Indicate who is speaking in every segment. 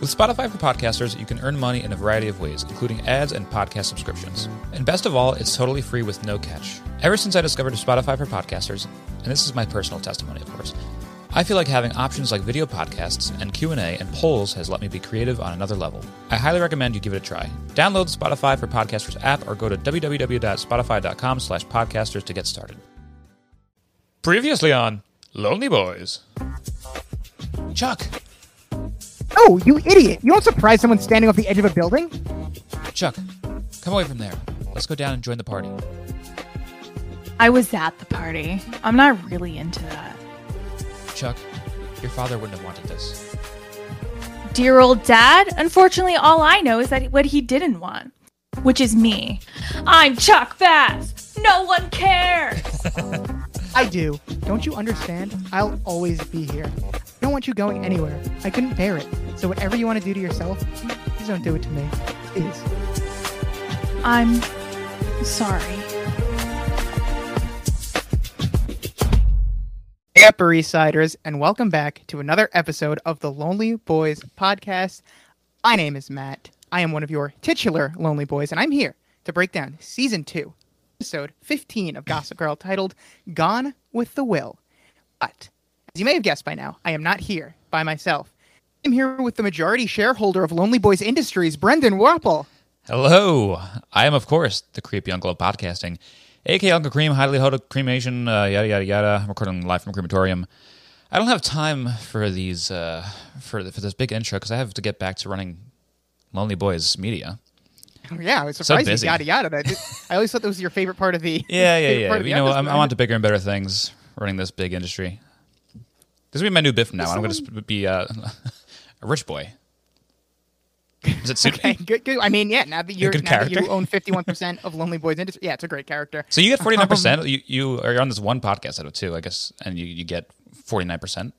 Speaker 1: With Spotify for Podcasters, you can earn money in a variety of ways, including ads and podcast subscriptions. And best of all, it's totally free with no catch. Ever since I discovered Spotify for Podcasters, and this is my personal testimony, of course, I feel like having options like video podcasts and Q&A and polls has let me be creative on another level. I highly recommend you give it a try. Download the Spotify for Podcasters app or go to www.spotify.com slash podcasters to get started. Previously on Lonely Boys. Chuck,
Speaker 2: Oh, you idiot! You don't surprise someone standing off the edge of a building.
Speaker 1: Chuck, come away from there. Let's go down and join the party.
Speaker 3: I was at the party. I'm not really into that.
Speaker 1: Chuck, your father wouldn't have wanted this.
Speaker 3: Dear old dad, unfortunately, all I know is that what he didn't want, which is me. I'm Chuck Bass. No one cares.
Speaker 2: I do. Don't you understand? I'll always be here. I don't want you going anywhere. I couldn't bear it. So whatever you want to do to yourself, please don't do it to me. Please.
Speaker 3: I'm sorry.
Speaker 2: Hey up, Upper East Siders, and welcome back to another episode of the Lonely Boys podcast. My name is Matt. I am one of your titular Lonely Boys, and I'm here to break down season two, episode 15 of Gossip Girl, titled Gone with the Will. But as you may have guessed by now, I am not here by myself. I'm here with the majority shareholder of Lonely Boys Industries, Brendan Ruppel.
Speaker 1: Hello. I am, of course, the creepy uncle of podcasting, aka Uncle Cream, highly held cremation, uh, yada, yada, yada. I'm recording live from a crematorium. I don't have time for these, uh, for, for this big intro because I have to get back to running Lonely Boys Media.
Speaker 2: Oh, yeah, I was surprised.
Speaker 1: busy.
Speaker 2: Yada yada. I, always thought that was your favorite part of the.
Speaker 1: Yeah, yeah, yeah.
Speaker 2: part of the
Speaker 1: You know, I'm. I'm bigger and better things running this big industry. This will be my new biff now. on. I'm going to be uh, a rich boy. Does it suit
Speaker 2: Okay,
Speaker 1: me?
Speaker 2: good, good. I mean, yeah. Now that you're
Speaker 1: good
Speaker 2: now that you own fifty-one percent of Lonely Boys Industry, yeah, it's a great character.
Speaker 1: So you get 49%.
Speaker 2: Um,
Speaker 1: you, you are on this one podcast out of two, I guess, and you, you get 49%.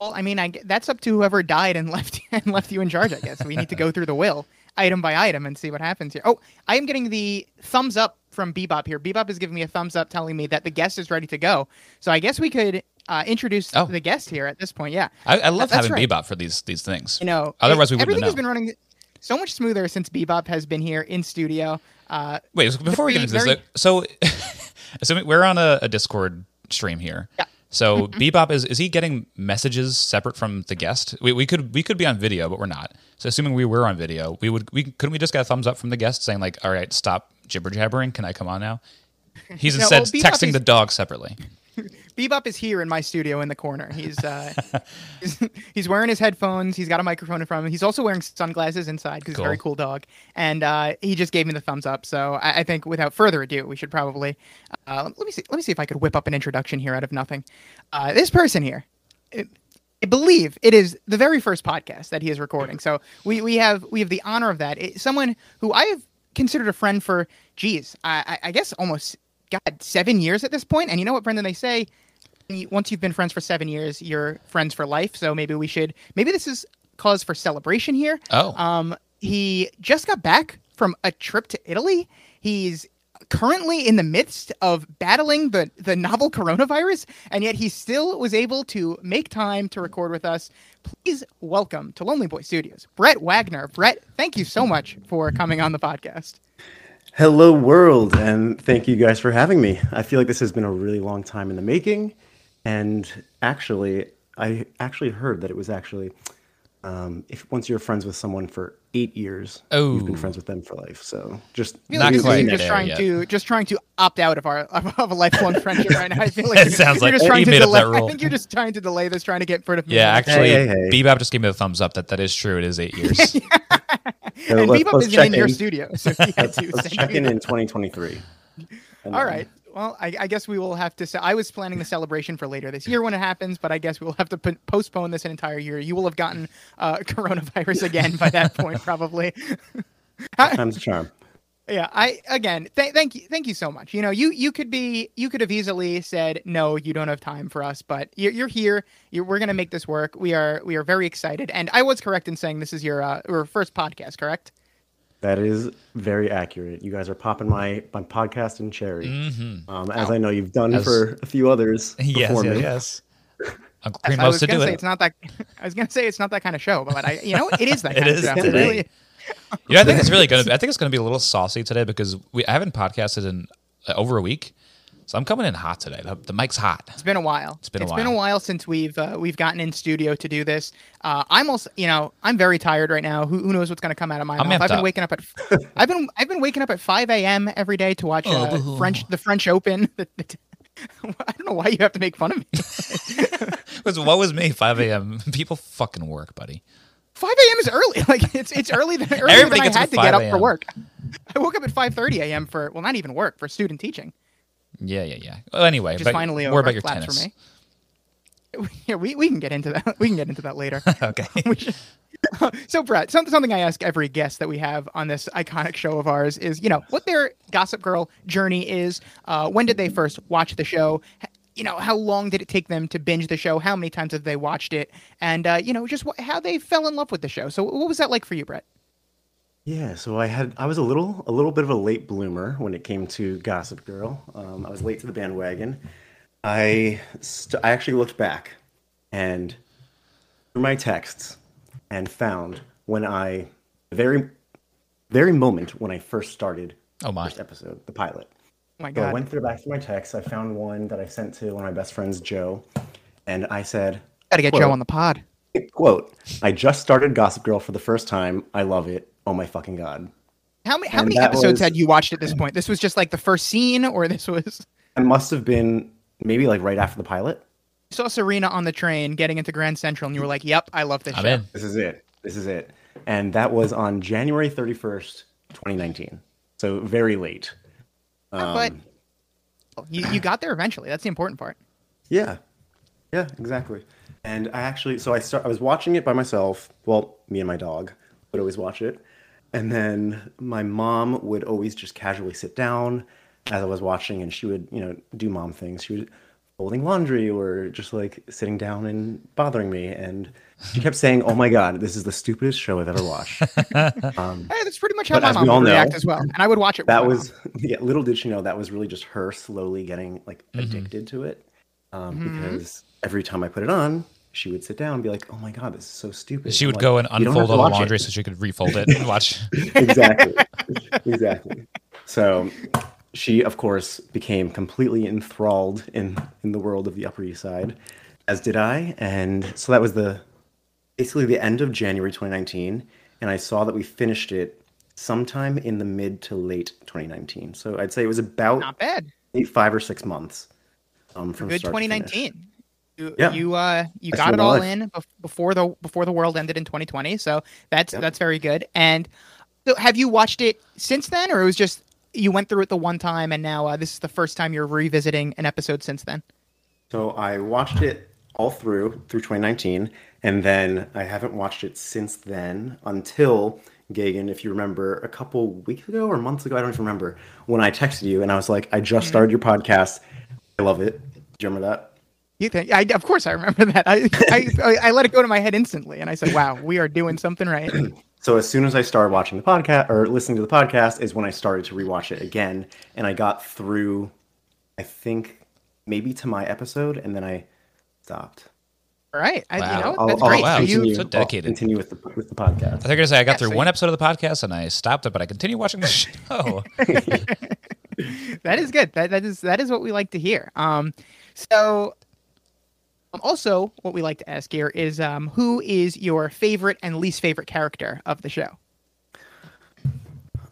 Speaker 2: Well, I mean, I that's up to whoever died and left and left you in charge. I guess we need to go through the will item by item and see what happens here. Oh, I am getting the thumbs up from Bebop here. Bebop is giving me a thumbs up, telling me that the guest is ready to go. So I guess we could uh, introduce
Speaker 1: Oh.
Speaker 2: the guest here at this point. Yeah,
Speaker 1: I, I love
Speaker 2: That's
Speaker 1: having
Speaker 2: right.
Speaker 1: Bebop for these these things.
Speaker 2: you know,
Speaker 1: Otherwise, we wouldn't
Speaker 2: everything has been running so much smoother since Bebop has been here in studio. Uh,
Speaker 1: Wait, before we get into this,
Speaker 2: very-
Speaker 1: uh, so so we're on a, a Discord stream here.
Speaker 2: Yeah.
Speaker 1: So mm-hmm. Bebop is is he getting messages separate from the guest? We, we could we could be on video, but we're not. So assuming we were on video, we would we couldn't we just get a thumbs up from the guest saying like, all right, stop jibber jabbering. Can I come on now? He's
Speaker 2: No,
Speaker 1: instead
Speaker 2: well,
Speaker 1: texting
Speaker 2: is-
Speaker 1: the dog separately.
Speaker 2: Bebop is here in my studio in the corner. He's uh, he's, he's wearing his headphones. He's got a microphone in front of him. He's also wearing sunglasses inside because he's a very
Speaker 1: Cool.
Speaker 2: cool dog. And uh, he just gave me the thumbs up. So I, I think without further ado, we should probably uh, let me see. Let me see if I could whip up an introduction here out of nothing. Uh, this person here. it- I believe it is the very first podcast that he is recording. So we, we have we have the honor of that. It, someone who I have considered a friend for, geez, I, I I guess almost God seven years at this point. And you know what, Brendan? They say once you've been friends for seven years, you're friends for life. So maybe we should maybe this is cause for celebration here.
Speaker 1: Oh.
Speaker 2: Um, he just got back from a trip to Italy. He's currently in the midst of battling the the novel coronavirus, and yet he still was able to make time to record with us. Please welcome to Lonely Boy Studios, Brett Wagner. Brett, thank you so much for coming on the podcast.
Speaker 4: Hello, world, and thank you guys for having me. I feel like this has been a really long time in the making, and actually, I actually heard that it was actually um, if once you're friends with someone for eight years, oh. you've been friends with them for life. So just
Speaker 1: Not
Speaker 2: like you're
Speaker 1: quite
Speaker 2: just trying
Speaker 1: yet.
Speaker 2: to just trying to opt out of our of, a lifelong friendship right now. I feel like
Speaker 1: It sounds like
Speaker 2: just
Speaker 1: you
Speaker 2: trying to
Speaker 1: made up
Speaker 2: delay.
Speaker 1: that rule.
Speaker 2: I think you're just trying to delay this, trying to get rid of me.
Speaker 1: Yeah, actually,
Speaker 4: Hey, hey, hey.
Speaker 1: Bebop just gave me the thumbs up that that is true. It is eight years.
Speaker 4: So
Speaker 2: and
Speaker 4: let's,
Speaker 2: Bebop
Speaker 4: let's
Speaker 2: isn't
Speaker 4: check
Speaker 2: in your studio, so
Speaker 4: Let's, let's check in in 2023. And
Speaker 2: All right. Well, I, I guess we will have to. ce- I was planning the celebration for later this year when it happens, but I guess we will have to p- postpone this an entire year. You will have gotten uh, coronavirus again by that point, probably.
Speaker 4: Time's a charm.
Speaker 2: Yeah, I again, th- thank you, thank you so much. You know, you you could be, you could have easily said no, you don't have time for us, but you're, you're here. You're, we're gonna make this work. We are we are very excited, and I was correct in saying this is your uh, your first podcast, correct?
Speaker 4: That is very accurate. You guys are popping my my podcast in cherry, um, as I know you've done
Speaker 1: As-
Speaker 4: for a few others
Speaker 1: yes,
Speaker 4: before
Speaker 1: yes,
Speaker 4: me.
Speaker 1: yes. Uncle
Speaker 2: Yes,
Speaker 1: Cream
Speaker 2: I
Speaker 1: loves
Speaker 2: was
Speaker 1: to
Speaker 2: gonna
Speaker 1: do
Speaker 2: say
Speaker 1: it.
Speaker 2: it's not that. I was gonna say it's not that kind of show, but I, you know, it is that
Speaker 1: It
Speaker 2: kind
Speaker 1: is
Speaker 2: of show.
Speaker 1: today.
Speaker 2: Really,
Speaker 1: You know, I think it's really gonna. I think it's gonna be a little saucy today because we I haven't podcasted in uh, over a week, so I'm coming in hot today. The, the mic's hot.
Speaker 2: It's been a while.
Speaker 1: It's been a
Speaker 2: It's been a
Speaker 1: while.
Speaker 2: while since we've uh, we've gotten in studio to do this. Uh, I'm also, you know, I'm very tired right now. Who, who knows what's going to come out of my
Speaker 1: I'm
Speaker 2: mouth? I've been
Speaker 1: up.
Speaker 2: waking up at I've been I've been waking up at 5 a.m. every day to watch uh,
Speaker 1: Oh.
Speaker 2: French the French Open. I don't know why you have to make fun of me.
Speaker 1: 'Cause what was me? 5 a.m. People fucking work, buddy.
Speaker 2: 5 a.m. is early. Like it's it's early than earlier
Speaker 1: Everybody
Speaker 2: than I had to get up for work. I woke up at 5:30 a.m. for well, not even work for student teaching.
Speaker 1: Yeah, yeah, yeah. Well, anyway, but
Speaker 2: finally
Speaker 1: more
Speaker 2: over.
Speaker 1: about your tennis.
Speaker 2: for me. Yeah, we, we can get into that. We can get into that later.
Speaker 1: okay.
Speaker 2: So Brett, some, something I ask every guest that we have on this iconic show of ours is, you know, what their Gossip Girl journey is. Uh, when did they first watch the show? H- You know, how long did it take them to binge the show? How many times have they watched it? And uh, you know, just wh- how they fell in love with the show. So, what was that like for you, Brett?
Speaker 4: Yeah, so I had I was a little a little bit of a late bloomer when it came to Gossip Girl. Um, I was late to the bandwagon. I st- I actually looked back and through my texts and found when I the very very moment when I first started
Speaker 1: Oh my.
Speaker 4: first episode, the pilot.
Speaker 2: Oh my
Speaker 4: So I went through back through my texts. I found one that I sent to one of my best friends, Joe, and I said,
Speaker 2: gotta get
Speaker 4: Quote.
Speaker 2: Joe on the pod.
Speaker 4: "Quote: I just started Gossip Girl for the first time. I love it. Oh my fucking god!"
Speaker 2: How many how
Speaker 4: And
Speaker 2: many episodes
Speaker 4: was-
Speaker 2: had you watched at this point? This was just like the first scene, or this was
Speaker 4: It must have been maybe like right after the pilot.
Speaker 2: you saw Serena on the train getting into Grand Central, and you were like, "Yep, I love this
Speaker 1: I'm
Speaker 2: show."
Speaker 1: in.
Speaker 4: This is it. This is it. And that was on January 31st, 2019. So very late.
Speaker 2: But
Speaker 4: Um,
Speaker 2: you, you got there eventually. That's the important part.
Speaker 4: Yeah. Yeah, exactly. And I actually so I start I was watching it by myself. Well, me and my dog would always watch it. And then my mom would always just casually sit down as I was watching and she would, you know, do mom things. She was folding laundry or just like sitting down and bothering me and she kept saying, "Oh my god, this is the stupidest show I've ever watched." um,
Speaker 2: Hey, that's pretty much how my mom
Speaker 4: we all
Speaker 2: would react as well, and I would watch it.
Speaker 4: that was yeah little did she know that was really just her slowly getting like
Speaker 1: Mm-hmm.
Speaker 4: addicted to it um,
Speaker 2: Mm-hmm.
Speaker 4: because every time i put it on she would sit down and be like oh my god this is so stupid
Speaker 1: She would
Speaker 4: like,
Speaker 1: go and
Speaker 4: "You don't have
Speaker 1: unfold all the
Speaker 4: watch it."
Speaker 1: laundry so she could refold it and watch.
Speaker 4: exactly exactly so she of course became completely enthralled in in the world of the upper east side as did i and so that was the basically the end of january 2019 and i saw that we finished it sometime in the mid to late 2019 so i'd say it was about
Speaker 2: not bad.
Speaker 4: eight, five or six months um, from
Speaker 2: Good
Speaker 4: start to
Speaker 2: 2019. You,
Speaker 4: Yeah.
Speaker 2: you uh you
Speaker 4: I
Speaker 2: got it all
Speaker 4: alive.
Speaker 2: in before the before the world ended in 2020. So that's that's very good. And so have you watched it since then, or it was just you went through it the one time, and now uh, this is the first time you're revisiting an episode since then?
Speaker 4: So I watched it all through through 2019, and then I haven't watched it since then until Gagan, if you remember, a couple weeks ago or months ago, I don't even remember, when I texted you and I was like, I just started your podcast. I love it. Do you remember that?
Speaker 2: You think? I, of course, I remember that. I, I I I let it go to my head instantly, and I said, "Wow, we are doing something right."
Speaker 4: So as soon as I started watching the podcast or listening to the podcast is when I started to rewatch it again, and I got through, I think maybe to my episode, and then I stopped.
Speaker 2: All right, I,
Speaker 1: Wow.
Speaker 2: you know
Speaker 4: I'll,
Speaker 2: that's
Speaker 4: I'll
Speaker 1: wow.
Speaker 2: So you,
Speaker 4: continue,
Speaker 1: So
Speaker 4: I'll
Speaker 1: dedicated.
Speaker 4: continue with the with the podcast.
Speaker 1: I think I say I got
Speaker 2: Yeah,
Speaker 1: through
Speaker 2: so
Speaker 1: one
Speaker 2: you-
Speaker 1: episode of the podcast and I stopped it, but I continue watching the show.
Speaker 2: that is good. That that is that is what we like to hear. Um, so also what we like to ask here is um, who is your favorite and least favorite character of the show?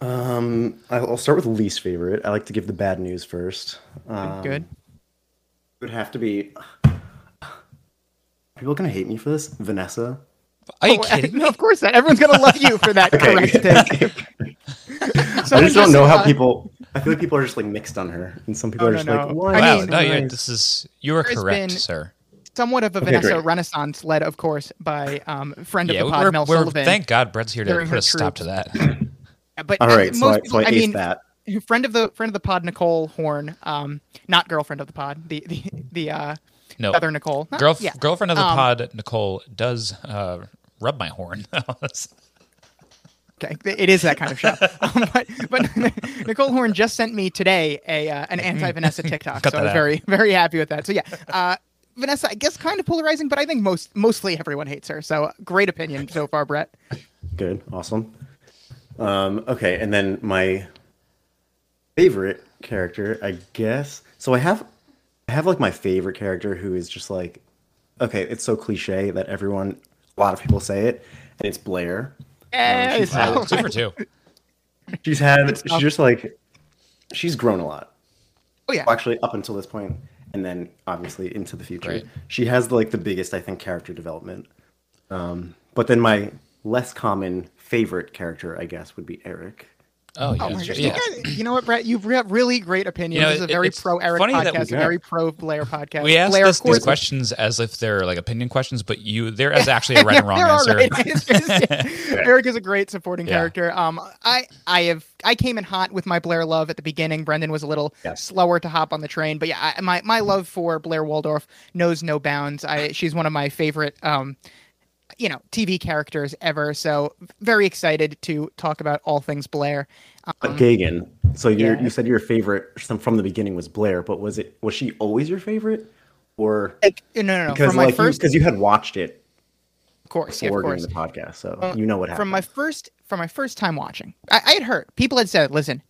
Speaker 4: Um, I'll I'll start with least favorite. I like to give the bad news first. Um,
Speaker 2: good.
Speaker 4: It would have to be. People gonna hate me for this, Vanessa.
Speaker 1: Are you
Speaker 2: Oh,
Speaker 1: kidding
Speaker 2: no, of course not. Everyone's gonna love you for that correct take.
Speaker 4: I just don't know how
Speaker 2: uh,
Speaker 4: people. I feel like people are just like mixed on her, and some people
Speaker 2: Oh,
Speaker 4: are just
Speaker 2: no.
Speaker 4: like, "Why?"
Speaker 2: I
Speaker 1: Wow,
Speaker 2: mean-
Speaker 1: no, you're, this is you are correct,
Speaker 2: been-
Speaker 1: sir.
Speaker 2: Somewhat of a
Speaker 4: Okay,
Speaker 2: Vanessa
Speaker 4: great.
Speaker 2: Renaissance, led, of course, by um, friend
Speaker 1: Yeah,
Speaker 2: of the pod,
Speaker 1: we're,
Speaker 2: Mel
Speaker 1: we're
Speaker 2: Sullivan.
Speaker 1: thank God Brett's here to put
Speaker 2: her
Speaker 1: a stop to
Speaker 2: troops.
Speaker 1: that.
Speaker 2: but
Speaker 4: All right, so
Speaker 2: most
Speaker 4: I,
Speaker 2: people-
Speaker 4: so I,
Speaker 2: I mean,
Speaker 4: that.
Speaker 2: friend of the friend of the pod, Nicole Horn, um, not girlfriend of the pod, the the the uh,
Speaker 1: No,
Speaker 2: other Nicole, Not-
Speaker 1: Girl,
Speaker 2: yeah.
Speaker 1: girlfriend of the
Speaker 2: Um,
Speaker 1: pod, Nicole, does uh, rub my horn.
Speaker 2: Okay, it is that kind of show. um, but, but Nicole Horn just sent me today a uh, an anti Vanessa TikTok, so I was
Speaker 1: out.
Speaker 2: very very happy with that. So yeah, uh, Vanessa, I guess kind of polarizing, but I think most mostly everyone hates her. So great opinion so far, Brett.
Speaker 4: Good, awesome. Um, okay, and then my favorite character, I guess. So I have, I have like my favorite character who is just like, okay, it's so cliche that everyone, a lot of people say it, and it's Blair.
Speaker 2: Eh,
Speaker 4: she's
Speaker 2: so-
Speaker 1: Wow, two for.
Speaker 4: She's had, she's just like, she's grown a lot.
Speaker 2: oh yeah,
Speaker 4: Well, actually, up until this point, and then obviously into the future.
Speaker 1: Right.
Speaker 4: She has like the biggest, I think, character development. Um, but then my less common favorite character, I guess, would be Eric.
Speaker 1: Oh,
Speaker 2: Oh
Speaker 1: yeah,
Speaker 2: gosh,
Speaker 1: yeah.
Speaker 2: you, guys- you know what, Brett? You've got really great opinions.
Speaker 1: You know,
Speaker 2: this is a very pro Eric podcast, a very pro Blair podcast.
Speaker 1: We asked
Speaker 2: Blair,
Speaker 1: this, these questions as if they're like opinion questions, but you there is actually a right and wrong answer.
Speaker 2: right answers. Eric is a great supporting
Speaker 1: Yeah.
Speaker 2: character. Um, I I have I came in hot with my Blair love at the beginning. Brendan was a little
Speaker 4: Yes.
Speaker 2: slower to hop on the train, but yeah, I, my my love for Blair Waldorf knows no bounds. I she's one of my favorite um, you know, TV characters ever. So very excited to talk about all things Blair.
Speaker 4: But Gagan, so you
Speaker 2: Um, yeah.
Speaker 4: you said your favorite from the beginning was Blair, but was it was she always your favorite, or
Speaker 2: Like, no, no, no.
Speaker 4: because
Speaker 2: From my
Speaker 4: like
Speaker 2: first,
Speaker 4: because you, had watched it
Speaker 2: of course, yeah,
Speaker 4: before
Speaker 2: of
Speaker 4: doing
Speaker 2: course.
Speaker 4: the podcast, so
Speaker 2: Uh,
Speaker 4: you know what happened.
Speaker 2: From my first from my first time watching, I, I had heard people had said, "Listen,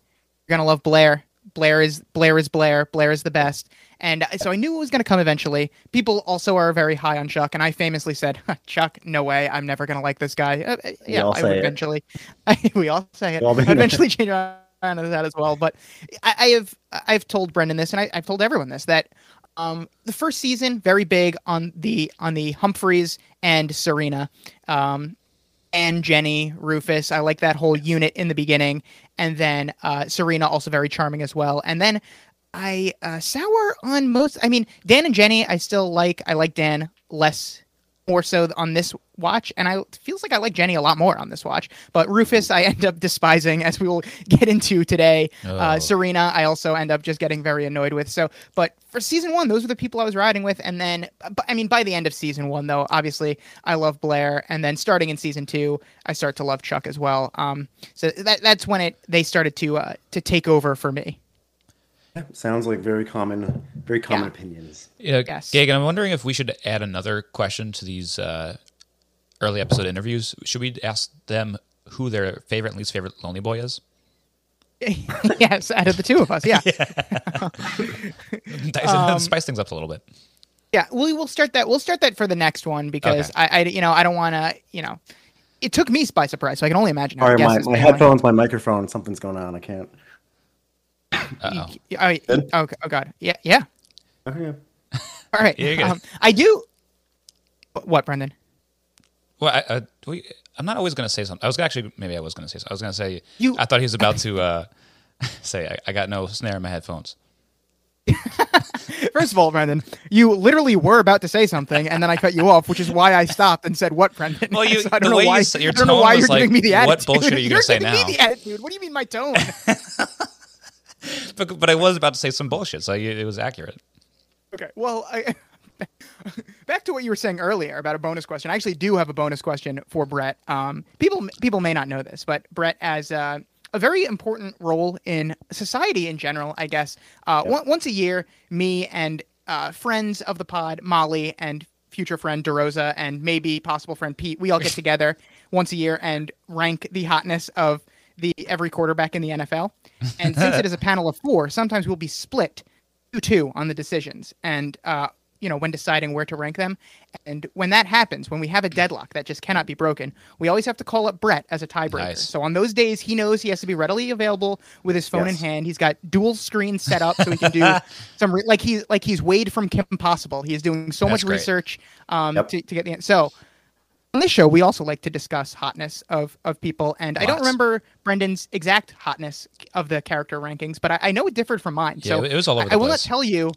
Speaker 2: you're gonna love Blair. Blair is Blair is Blair. Blair is the best." And so I knew it was gonna come eventually. People also are very high on Chuck, and I famously said, "Chuck, no way, I'm never gonna like this guy." Uh, uh, yeah, I would eventually. we all say it.
Speaker 4: Been
Speaker 2: I eventually change around to that as well. But I, I have I've told Brendan this, and I, I've told everyone this that um, the first season very big on the on the Humphreys and Serena. Um, and Jenny, Rufus. I like that whole unit in the beginning, and then uh, Serena also very charming as well. And then I uh, sour on most. I mean, Dan and Jenny, I still like. I like Dan less, more so on this watch, and I it feels like I like Jenny a lot more on this watch. But Rufus, I end up despising, as we will get into today.
Speaker 1: Oh.
Speaker 2: Uh, Serena, I also end up just getting very annoyed with. So, but for season one, those were the people I was riding with, and then, but, I mean, by the end of season one, though, obviously, I love Blair, and then starting in season two, I start to love Chuck as well. Um, so that that's when it they started to uh, to take over for me.
Speaker 4: Sounds like very common, very common
Speaker 2: Yeah.
Speaker 4: opinions.
Speaker 1: Yeah,
Speaker 2: Yes.
Speaker 1: Gagan, I'm wondering if we should add another question to these uh, early episode interviews. Should we ask them who their favorite and least favorite Lonely Boy is?
Speaker 2: yes, out of the two of us, yeah. Um,
Speaker 1: Spice things up a little bit.
Speaker 2: Yeah, we will start that. We'll start that for the next one because
Speaker 1: Okay.
Speaker 2: I, I, you know, I don't want to, you know, it took me by surprise, so I can only imagine how
Speaker 4: All right, my, my headphones, my microphone, something's going on. I can't.
Speaker 1: Uh-oh.
Speaker 2: Oh, oh, oh, oh, God, yeah, yeah.
Speaker 4: Okay.
Speaker 2: All right.
Speaker 1: Yeah, you're
Speaker 2: um, I do. What, Brendan?
Speaker 1: Well, I, I, we, I'm not always going to say something. I was actually, maybe I was going to say something. I was going to say,
Speaker 2: You-
Speaker 1: I thought he was about to uh, say, I, I got no snare in my headphones.
Speaker 2: First of all, Brendan, you literally were about to say something, and then I cut you off, which is why I stopped and said, "What, Brendan?"
Speaker 1: Well, you-
Speaker 2: So I don't
Speaker 1: the
Speaker 2: know
Speaker 1: way you
Speaker 2: why.
Speaker 1: your
Speaker 2: I don't know
Speaker 1: tone
Speaker 2: why
Speaker 1: was
Speaker 2: you're
Speaker 1: like,
Speaker 2: giving me the
Speaker 1: what bullshit are you gonna
Speaker 2: You're
Speaker 1: say now?
Speaker 2: Me the attitude. What do you mean my tone?
Speaker 1: But, but I was about to say some bullshit, so it was accurate.
Speaker 2: Okay. Well, I, back to what you were saying earlier about a bonus question. I actually do have a bonus question for Brett. Um, people people may not know this, but Brett has uh, a very important role in society in general. I guess uh, on- once a year, me and uh, friends of the pod, Molly and future friend DeRosa, and maybe possible friend Pete, we all get together once a year and rank the hotness of the every quarterback in the NFL. And since it is a panel of four, sometimes we'll be split two two on the decisions and uh you know when deciding where to rank them and when that happens when we have a deadlock that just cannot be broken we always have to call up brett as a tiebreaker
Speaker 1: Nice.
Speaker 2: so on those days he knows he has to be readily available with his phone
Speaker 4: Yes.
Speaker 2: in hand he's got dual screens set up so he can do some re- like he's like he's wade from kim possible he is doing so
Speaker 1: That's
Speaker 2: much
Speaker 1: great.
Speaker 2: research um
Speaker 4: Yep.
Speaker 2: to, to get the so on this show we also like to discuss hotness of of people and i don't remember brendan's exact hotness of the character rankings but i, I know it differed from mine
Speaker 1: Yeah,
Speaker 2: so
Speaker 1: it was all over
Speaker 2: I,
Speaker 1: the
Speaker 2: I will
Speaker 1: place.
Speaker 2: not tell you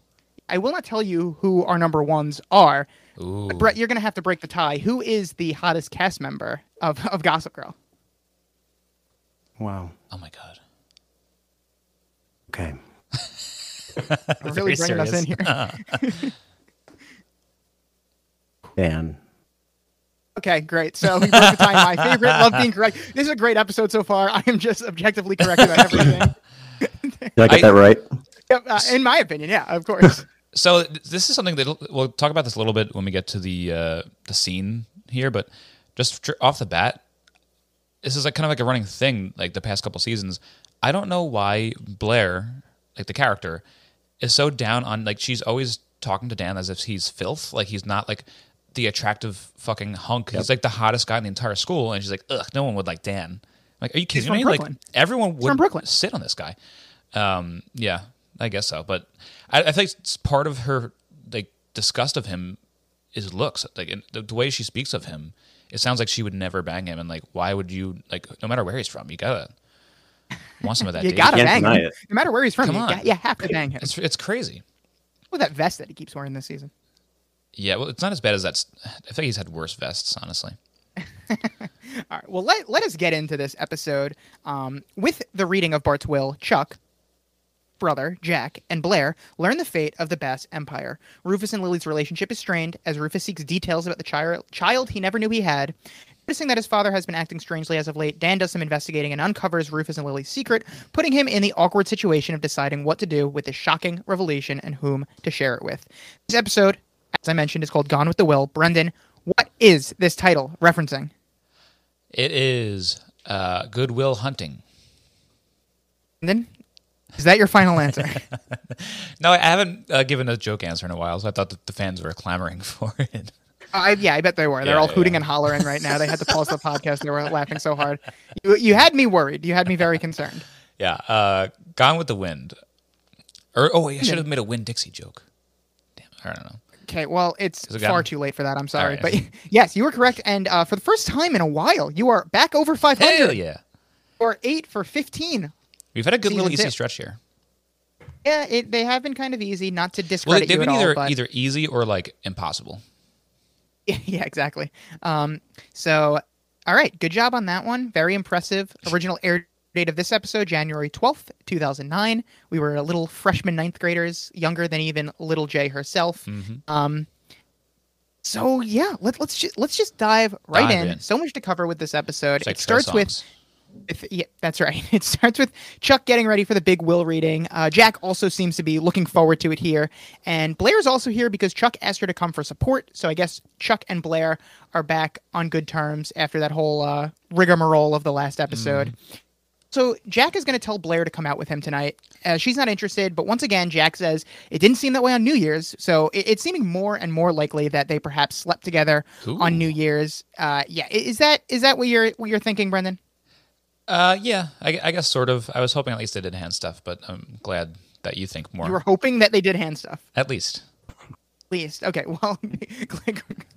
Speaker 2: i will not tell you who our number ones are
Speaker 1: Ooh.
Speaker 2: brett you're gonna have to break the tie who is the hottest cast member of, of gossip girl
Speaker 4: Wow.
Speaker 1: Oh my god.
Speaker 4: Okay.
Speaker 2: Really
Speaker 1: Very
Speaker 2: bringing us in
Speaker 1: serious.
Speaker 2: here.
Speaker 4: Dan.
Speaker 2: Okay, great. So we broke the time. My favorite. Love being correct. This is a great episode so far. I am just objectively correct about everything.
Speaker 4: Did I get
Speaker 1: I-
Speaker 4: that right?
Speaker 2: Yep, uh, in my opinion, yeah, of course.
Speaker 1: So this is something that we'll talk about this a little bit when we get to the uh, the scene here, but just tr- off the bat, this is like kind of like a running thing. Like the past couple seasons, I don't know why Blair, like the character, is so down on like she's always talking to Dan as if he's filth, like he's not like the attractive fucking hunk. He's like the hottest guy in the entire school, and she's like, ugh, no one would like Dan. Like, are you kidding me?
Speaker 2: Brooklyn.
Speaker 1: Like everyone would
Speaker 2: from Brooklyn.
Speaker 1: sit on this guy. Um, yeah, I guess so. But I, I think it's part of her like disgust of him is looks. Like and the, the way she speaks of him, it sounds like she would never bang him. And like, why would you? Like, no matter where he's from, you gotta want some of that.
Speaker 2: You
Speaker 1: dick.
Speaker 2: gotta
Speaker 4: can't
Speaker 2: bang him,
Speaker 4: it.
Speaker 2: no matter where he's from.
Speaker 1: Come
Speaker 2: You,
Speaker 1: on.
Speaker 2: got, you have to bang him.
Speaker 1: It's it's crazy.
Speaker 2: With that vest that he keeps wearing this season.
Speaker 1: Yeah, well, it's not as bad as that's. I think he's had worse vests, honestly.
Speaker 2: All right. Well, let, let us get into this episode um, with the reading of Bart's will. Chuck, brother, Jack, and Blair learn the fate of the Bass Empire. Rufus and Lily's relationship is strained as Rufus seeks details about the chi- child he never knew he had. Noticing that his father has been acting strangely as of late, Dan does some investigating and uncovers Rufus and Lily's secret, putting him in the awkward situation of deciding what to do with this shocking revelation and whom to share it with. This episode, as I mentioned, is called Gone with the Will. Brendan, what is this title referencing?
Speaker 1: It is uh, Goodwill Hunting.
Speaker 2: Brendan, is that your final answer?
Speaker 1: No, I haven't uh, given a joke answer in a while, so I thought that the fans were clamoring for it.
Speaker 2: I, yeah, I bet they were. They're
Speaker 1: Yeah,
Speaker 2: all
Speaker 1: yeah,
Speaker 2: hooting
Speaker 1: yeah.
Speaker 2: and hollering right now. They had to pause the podcast. They were laughing so hard. You, you had me worried. You had me very concerned.
Speaker 1: Yeah, uh, Gone with the Wind. Or oh, wait, I should have made a Winn-Dixie joke. Damn, I don't know.
Speaker 2: Okay, well, it's
Speaker 1: it
Speaker 2: far too late for that. I'm sorry,
Speaker 1: right.
Speaker 2: but yes, you were correct. And uh, for the first time in a while, you are back over 500
Speaker 1: Hell yeah,
Speaker 2: or eight for 15.
Speaker 1: we've had a good little easy
Speaker 2: two.
Speaker 1: stretch here.
Speaker 2: Yeah, it, they have been kind of easy. Not to discredit Well,
Speaker 1: they've
Speaker 2: you
Speaker 1: been
Speaker 2: at all,
Speaker 1: either
Speaker 2: but
Speaker 1: either easy or like impossible.
Speaker 2: Yeah, yeah, exactly. Um, so, all right, good job on that one. Very impressive. Original air date of this episode, January 12th, 2009. We were a little freshman ninth graders, younger than even little J herself.
Speaker 1: Mm-hmm.
Speaker 2: Um, so yeah, let, let's just let's just dive right
Speaker 1: Dive
Speaker 2: in.
Speaker 1: in.
Speaker 2: So much to cover with this episode.
Speaker 1: Like
Speaker 2: it starts with yeah, that's right. It starts with Chuck getting ready for the big will reading. Uh, Jack also seems to be looking forward to it here. And Blair's also here because Chuck asked her to come for support. So I guess Chuck and Blair are back on good terms after that whole uh, rigmarole of the last episode. So Jack is going to tell Blair to come out with him tonight. Uh, she's not interested, but once again, Jack says it didn't seem that way on New Year's. So it, it's seeming more and more likely that they perhaps slept together
Speaker 1: Ooh.
Speaker 2: on New Year's. Uh, yeah, is that is that what you're what you're thinking, Brendan?
Speaker 1: Uh, yeah, I, I guess sort of. I was hoping at least they did hand stuff, but I'm glad that you think more.
Speaker 2: You were hoping that they did hand stuff.
Speaker 1: At least.
Speaker 2: Least. Okay, well,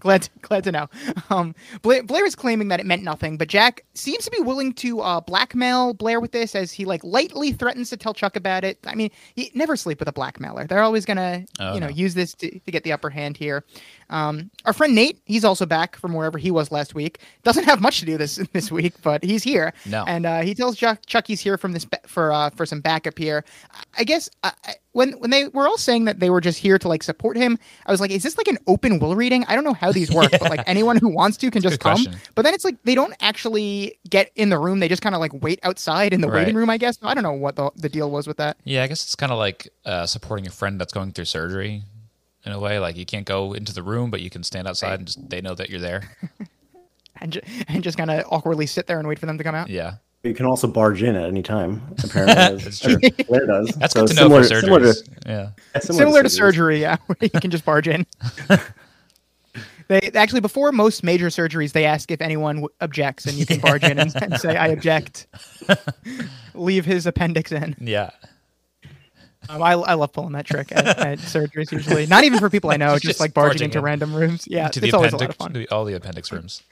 Speaker 2: glad glad to know. Um, Blair, Blair is claiming that it meant nothing, but Jack seems to be willing to uh, blackmail Blair with this, as he like lightly threatens to tell Chuck about it. I mean, you never sleep with a blackmailer. They're always gonna,
Speaker 1: Oh,
Speaker 2: you know,
Speaker 1: no.
Speaker 2: use this to, to get the upper hand here. Um, our friend Nate, he's also back from wherever he was last week. Doesn't have much to do this this week, but he's here.
Speaker 1: No.
Speaker 2: and uh, he tells Chuck Chuck he's here from this for uh, for some backup here. I guess uh, I- when when they were all saying that they were just here to like support him, I was like, is this like an open will reading? I don't know how these work, but like anyone who wants to can just come.
Speaker 1: question.
Speaker 2: But then it's like they don't actually get in the room; they just kind of like wait outside in the waiting room. I guess I don't know what the the deal was with that.
Speaker 1: Yeah, I guess it's kind of like uh, supporting a friend that's going through surgery in a way. Like you can't go into the room, but you can stand outside and just they know that you're there.
Speaker 2: And, ju- and just kind of awkwardly sit there and wait for them to come out.
Speaker 1: Yeah.
Speaker 4: You can also barge in at any time. Apparently, as,
Speaker 1: That's true.
Speaker 4: as does.
Speaker 1: That's
Speaker 4: So
Speaker 1: good to know for
Speaker 4: similar-
Speaker 1: surgeries.
Speaker 4: Similar to,
Speaker 1: yeah.
Speaker 4: yeah,
Speaker 2: similar to
Speaker 4: surgeries.
Speaker 2: surgery, yeah, where you can just barge in. they actually before most major surgeries, they ask if anyone w- objects, and you can barge in and, and say, "I object." Leave his appendix in.
Speaker 1: Yeah.
Speaker 2: Um, I, I love pulling that trick at, at surgeries. Usually, not even for people I know, just,
Speaker 1: Just
Speaker 2: like barging into
Speaker 1: in.
Speaker 2: random rooms. Yeah,
Speaker 1: to
Speaker 2: it's
Speaker 1: the
Speaker 2: always a
Speaker 1: appendix,
Speaker 2: lot of fun.
Speaker 1: all the appendix rooms.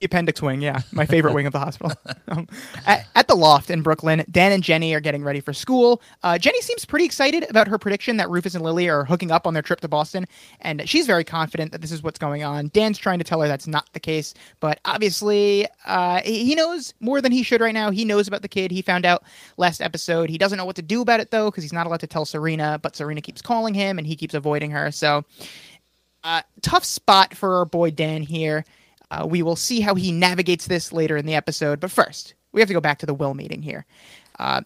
Speaker 2: The appendix wing, yeah, my favorite wing of the hospital. Um, at, at the loft in Brooklyn, Dan and Jenny are getting ready for school. Uh, Jenny seems pretty excited about her prediction that Rufus and Lily are hooking up on their trip to Boston, and she's very confident that this is what's going on. Dan's trying to tell her that's not the case, but obviously, uh, he knows more than he should right now. He knows about the kid. He found out last episode. He doesn't know what to do about it though, because he's not allowed to tell Serena. But Serena keeps calling him, and he keeps avoiding her. So uh, tough spot for our boy Dan here. Uh, we will see how he navigates this later in the episode. But first, we have to go back to the will meeting here. Uh,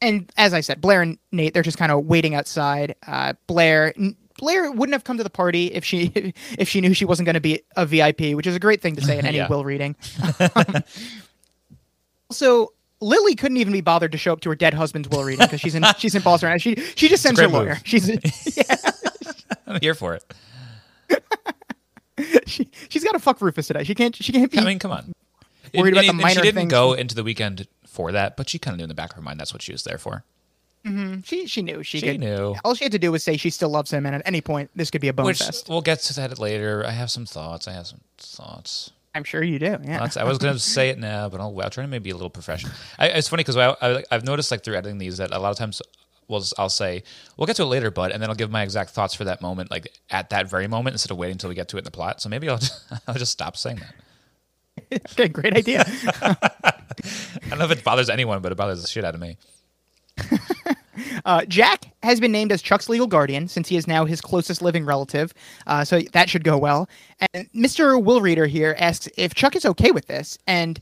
Speaker 2: and as I said, Blair and Nate, they're just kind of waiting outside. Uh, Blair. Blair wouldn't have come to the party if she if she knew she wasn't going to be a VIP, which is a great thing to say in any
Speaker 1: Yeah.
Speaker 2: will reading. also, Lily couldn't even be bothered to show up to her dead husband's will reading because she's in she's in Boston. She she just sends her
Speaker 1: great move.
Speaker 2: lawyer. She's
Speaker 1: I'm here for it.
Speaker 2: she she's got to fuck Rufus today. She can't she can't be
Speaker 1: I mean, come on.
Speaker 2: Worried about the
Speaker 1: and
Speaker 2: minor
Speaker 1: she didn't
Speaker 2: things.
Speaker 1: go into the weekend for that, but she kind of knew in the back of her mind that's what she was there for. Mm-hmm.
Speaker 2: She she knew she,
Speaker 1: She
Speaker 2: could.
Speaker 1: knew.
Speaker 2: All she had to do was say she still loves him, and at any point this could be a bone
Speaker 1: Which
Speaker 2: fest.
Speaker 1: we'll get to that later. I have some thoughts. I have some thoughts.
Speaker 2: I'm sure you do. Yeah.
Speaker 1: Thoughts. I was going to say it now, but I'll, I'll try to maybe be a little professional. I, it's funny because I, I, I've noticed like through editing these that a lot of times we'll I'll say we'll get to it later, bud, and then I'll give my exact thoughts for that moment, like at that very moment, instead of waiting until we get to it in the plot. So maybe I'll just, I'll just stop saying that.
Speaker 2: okay, great idea.
Speaker 1: I don't know if it bothers anyone, but it bothers the shit out of me.
Speaker 2: Uh, Jack has been named as Chuck's legal guardian since he is now his closest living relative, uh, so that should go well. And Mr. Will Reader here asks if Chuck is okay with this, and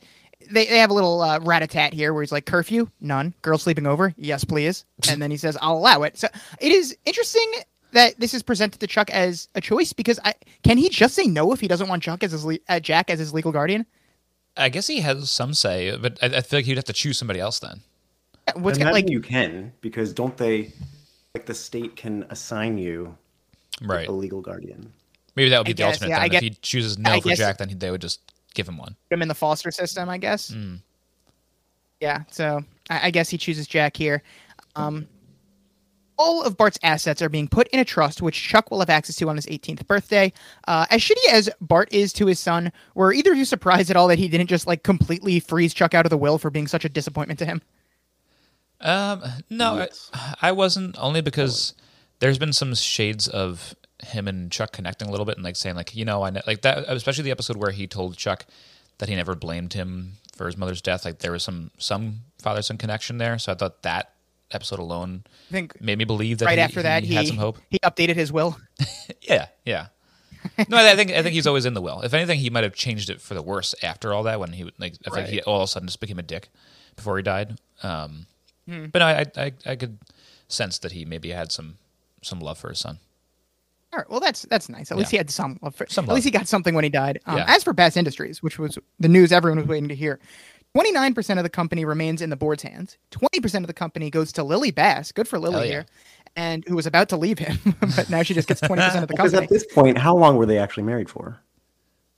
Speaker 2: they, they have a little uh, rat-a-tat here where he's like, curfew? None. Girl sleeping over? Yes, please. And then he says, I'll allow it. So it is interesting that this is presented to Chuck as a choice because I can he just say no if he doesn't want Chuck as his le- uh, Jack as his legal guardian?
Speaker 1: I guess he has some say, but I, I feel like he'd have to choose somebody else then.
Speaker 2: What's
Speaker 4: Imagine
Speaker 2: like
Speaker 4: you can because don't they like the state can assign you
Speaker 1: Right.
Speaker 4: a legal guardian?
Speaker 1: Maybe that would be
Speaker 2: I
Speaker 1: the
Speaker 2: guess,
Speaker 1: ultimate.
Speaker 2: yeah,
Speaker 1: then.
Speaker 2: I
Speaker 1: if
Speaker 2: guess-
Speaker 1: he chooses no
Speaker 2: I
Speaker 1: for
Speaker 2: guess-
Speaker 1: Jack, then they would just give him one.
Speaker 2: Put him in the foster system, I guess.
Speaker 1: Hmm.
Speaker 2: Yeah, so I, I guess he chooses Jack here. Um, all of Bart's assets are being put in a trust, which Chuck will have access to on his 18th birthday. Uh, as shitty as Bart is to his son, were either of you surprised at all that he didn't just like completely freeze Chuck out of the will for being such a disappointment to him?
Speaker 1: Um, no, I, I wasn't only because there's been some shades of him and Chuck connecting a little bit and like saying like you know I ne- like that especially the episode where he told Chuck that he never blamed him for his mother's death like there was some some father son connection there so I thought that episode alone
Speaker 2: I think
Speaker 1: made me believe that
Speaker 2: right
Speaker 1: he,
Speaker 2: after that
Speaker 1: he, had some hope
Speaker 2: he updated his will.
Speaker 1: yeah yeah no I, think I think he's always in the will if anything he might have changed it for the worse after all that when he like I think he all of a sudden just became a dick before he died um
Speaker 2: Hmm.
Speaker 1: but no, I, I I could sense that he maybe had some some love for his son.
Speaker 2: All right. Well, that's that's nice. At least he had some. Love for,
Speaker 1: Some
Speaker 2: at least he got something when he died. Um,
Speaker 1: Yeah.
Speaker 2: As for Bass Industries, which was the news everyone was waiting to hear, twenty nine percent of the company remains in the board's hands. Twenty percent of the company goes to Lily Bass. Good for Lily
Speaker 1: yeah.
Speaker 2: here, and who was about to leave him, but now she just gets twenty percent of the
Speaker 4: Because
Speaker 2: company.
Speaker 4: at this point, how long were they actually married for?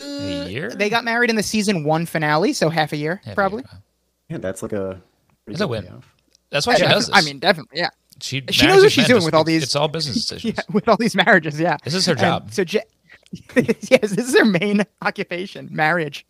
Speaker 1: A year?
Speaker 2: They got married in the season one finale, so half a year
Speaker 1: Half a
Speaker 2: probably.
Speaker 1: year.
Speaker 4: Yeah, that's like a. pretty
Speaker 1: It's a win.
Speaker 4: payoff.
Speaker 1: That's why she
Speaker 2: Yeah,
Speaker 1: does this.
Speaker 2: I mean, definitely, yeah.
Speaker 1: She,
Speaker 2: she knows what she's doing with all these-
Speaker 1: It's all business decisions.
Speaker 2: Yeah, with all these marriages, yeah.
Speaker 1: This is her
Speaker 2: And
Speaker 1: job.
Speaker 2: so, Ja- yes, this is her main occupation, marriage.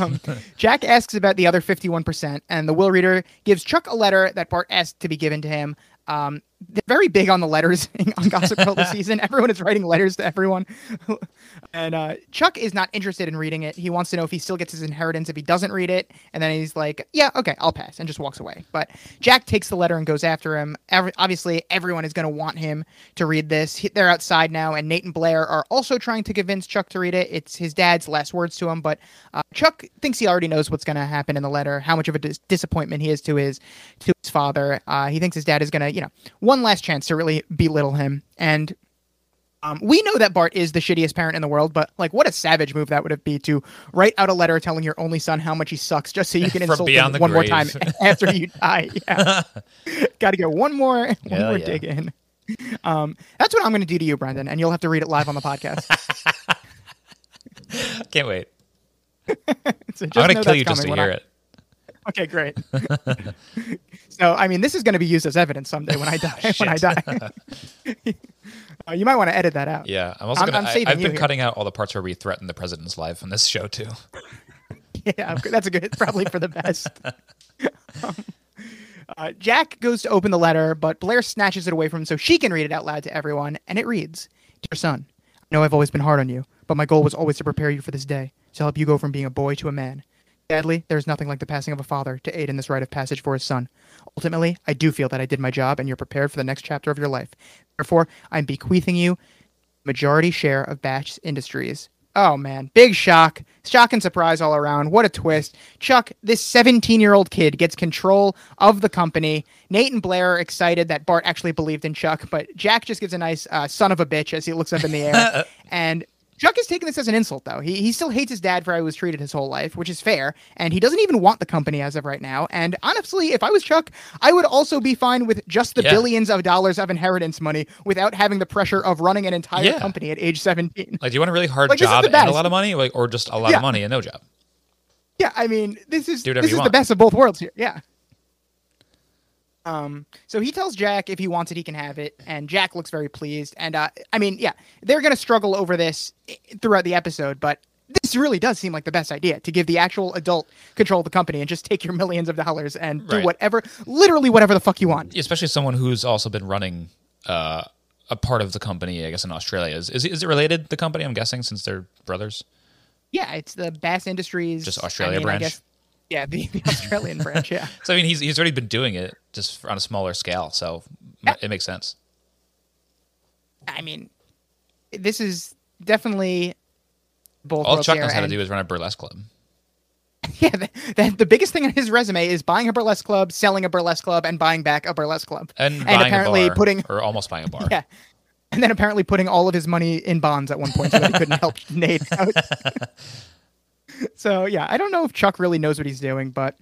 Speaker 2: Um, Jack asks about the other 51%, and the will reader gives Chuck a letter that Bart asked to be given to him. Um, they're very big on the letters on Gossip Girl this season. Everyone is writing letters to everyone. and uh, Chuck is not interested in reading it. He wants to know if he still gets his inheritance if he doesn't read it. And then he's like, yeah, okay, I'll pass, and just walks away. But Jack takes the letter and goes after him. Every, obviously, everyone is going to want him to read this. He- They're outside now, and Nate and Blair are also trying to convince Chuck to read it. It's his dad's last words to him, but uh, Chuck thinks he already knows what's going to happen in the letter, how much of a dis- disappointment he is to his to his father. Uh, he thinks his dad is going to, you know, one last chance to really belittle him. And um, we know that Bart is the shittiest parent in the world, but like, what a savage move that would have be to write out a letter telling your only son how much he sucks, just so you can insult him one more time after you die. Yeah. Got to get one more, one
Speaker 1: Hell
Speaker 2: more
Speaker 1: yeah.
Speaker 2: dig in. Um, that's what I'm going to do to you, Brendan, and you'll have to read it live on the podcast.
Speaker 1: Can't wait.
Speaker 2: So just
Speaker 1: I'm
Speaker 2: going
Speaker 1: to kill you just to hear
Speaker 2: I-
Speaker 1: it.
Speaker 2: Okay, great. so, I mean, this is going to be used as evidence someday when I die. when I die, uh, you might want to edit that out.
Speaker 1: Yeah, I'm also
Speaker 2: I'm-
Speaker 1: gonna.
Speaker 2: I'm
Speaker 1: I, I've been
Speaker 2: here.
Speaker 1: cutting out all the parts where we threaten the president's life on this show too.
Speaker 2: yeah, that's a good. Probably for the best. Um, uh, Jack goes to open the letter, but Blair snatches it away from him so she can read it out loud to everyone, and it reads, "Dear son, I know I've always been hard on you, but my goal was always to prepare you for this day, to help you go from being a boy to a man. Sadly, there is nothing like the passing of a father to aid in this rite of passage for his son. Ultimately, I do feel that I did my job, and you're prepared for the next chapter of your life. Therefore, I'm bequeathing you majority share of Bass Industries. Oh man, big shock. Shock and surprise all around. What a twist. Chuck, this 17 year old kid, gets control of the company. Nate and Blair are excited that Bart actually believed in Chuck, but Jack just gives a nice uh, son of a bitch as he looks up in the air. and Chuck is taking this as an insult, though. He, he still hates his dad for how he was treated his whole life, which is fair. And he doesn't even want the company as of right now. And honestly, if I was Chuck, I would also be fine with just the
Speaker 1: Yeah.
Speaker 2: billions of dollars of inheritance money without having the pressure of running an entire
Speaker 1: Yeah.
Speaker 2: company at age 17.
Speaker 1: Like, do you want a really hard
Speaker 2: Like,
Speaker 1: job and a lot of money, like, or just a lot
Speaker 2: Yeah.
Speaker 1: of money and no job?
Speaker 2: Yeah, I mean, this is this is the best of both worlds here. Yeah. Um. So he tells Jack if he wants it, he can have it, and Jack looks very pleased. And uh, I mean, yeah, they're gonna struggle over this throughout the episode, but this really does seem like the best idea to give the actual adult control of the company and just take your millions of dollars and do whatever, literally whatever the fuck you want.
Speaker 1: Especially someone who's also been running uh, a part of the company, I guess, in Australia. Is, is, it- is it related, the company, I'm guessing, since they're brothers?
Speaker 2: Yeah, it's the Bass Industries,
Speaker 1: Just
Speaker 2: I
Speaker 1: Australia
Speaker 2: mean, I
Speaker 1: branch?
Speaker 2: Yeah, the, the Australian branch. Yeah.
Speaker 1: So, I mean, he's, he's already been doing it just on a smaller scale. So
Speaker 2: Yeah.
Speaker 1: it makes sense.
Speaker 2: I mean, this is definitely both.
Speaker 1: All Chuck knows how to do is run a burlesque club.
Speaker 2: Yeah, the, the, the biggest thing on his resume is buying a burlesque club, selling a burlesque club, and buying back a burlesque club.
Speaker 1: And, buying
Speaker 2: apparently
Speaker 1: a bar,
Speaker 2: putting
Speaker 1: or almost buying a bar.
Speaker 2: yeah, and then apparently putting all of his money in bonds at one point so that he couldn't help Nate out. So yeah, I don't know if Chuck really knows what he's doing, but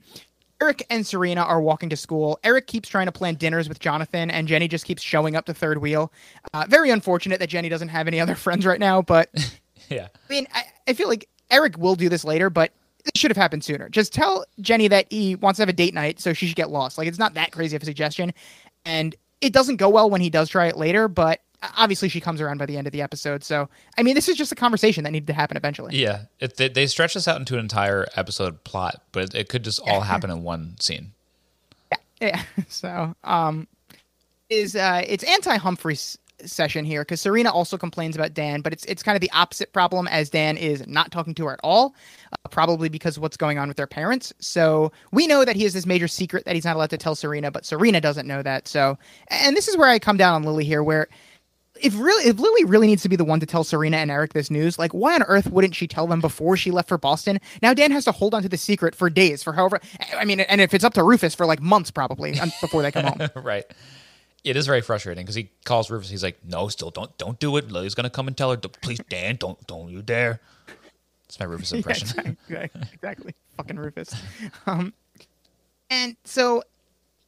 Speaker 2: Eric and Serena are walking to school. Eric keeps trying to plan dinners with Jonathan, and Jenny just keeps showing up to third wheel. Uh, very unfortunate that Jenny doesn't have any other friends right now, but
Speaker 1: Yeah.
Speaker 2: I mean, I, I feel like Eric will do this later, but it should have happened sooner. Just tell Jenny that he wants to have a date night, so she should get lost. Like, it's not that crazy of a suggestion. And it doesn't go well when he does try it later, but obviously she comes around by the end of the episode. So, I mean, this is just a conversation that needed to happen eventually.
Speaker 1: Yeah. It, they, they stretch this out into an entire episode plot, but it, could just all happen in one scene.
Speaker 2: Yeah. So, um, is uh, it's anti Humphreys session here because Serena also complains about Dan, but it's it's kind of the opposite problem as Dan is not talking to her at all, uh, probably because of what's going on with their parents. So we know that he has this major secret that he's not allowed to tell Serena, but Serena doesn't know that. So, and this is where I come down on Lily here, where. If really, if Lily really needs to be the one to tell Serena and Eric this news, like why on earth wouldn't she tell them before she left for Boston? Now Dan has to hold on to the secret for days, for however, I mean, and if it's up to Rufus, for like months probably before they come home.
Speaker 1: right. It is very frustrating because he calls Rufus. He's like, "No, still don't don't do it. Lily's gonna come and tell her. Please, Dan, don't don't you dare." It's my Rufus
Speaker 2: Yeah,
Speaker 1: impression.
Speaker 2: exactly, exactly. Fucking Rufus. Um, and so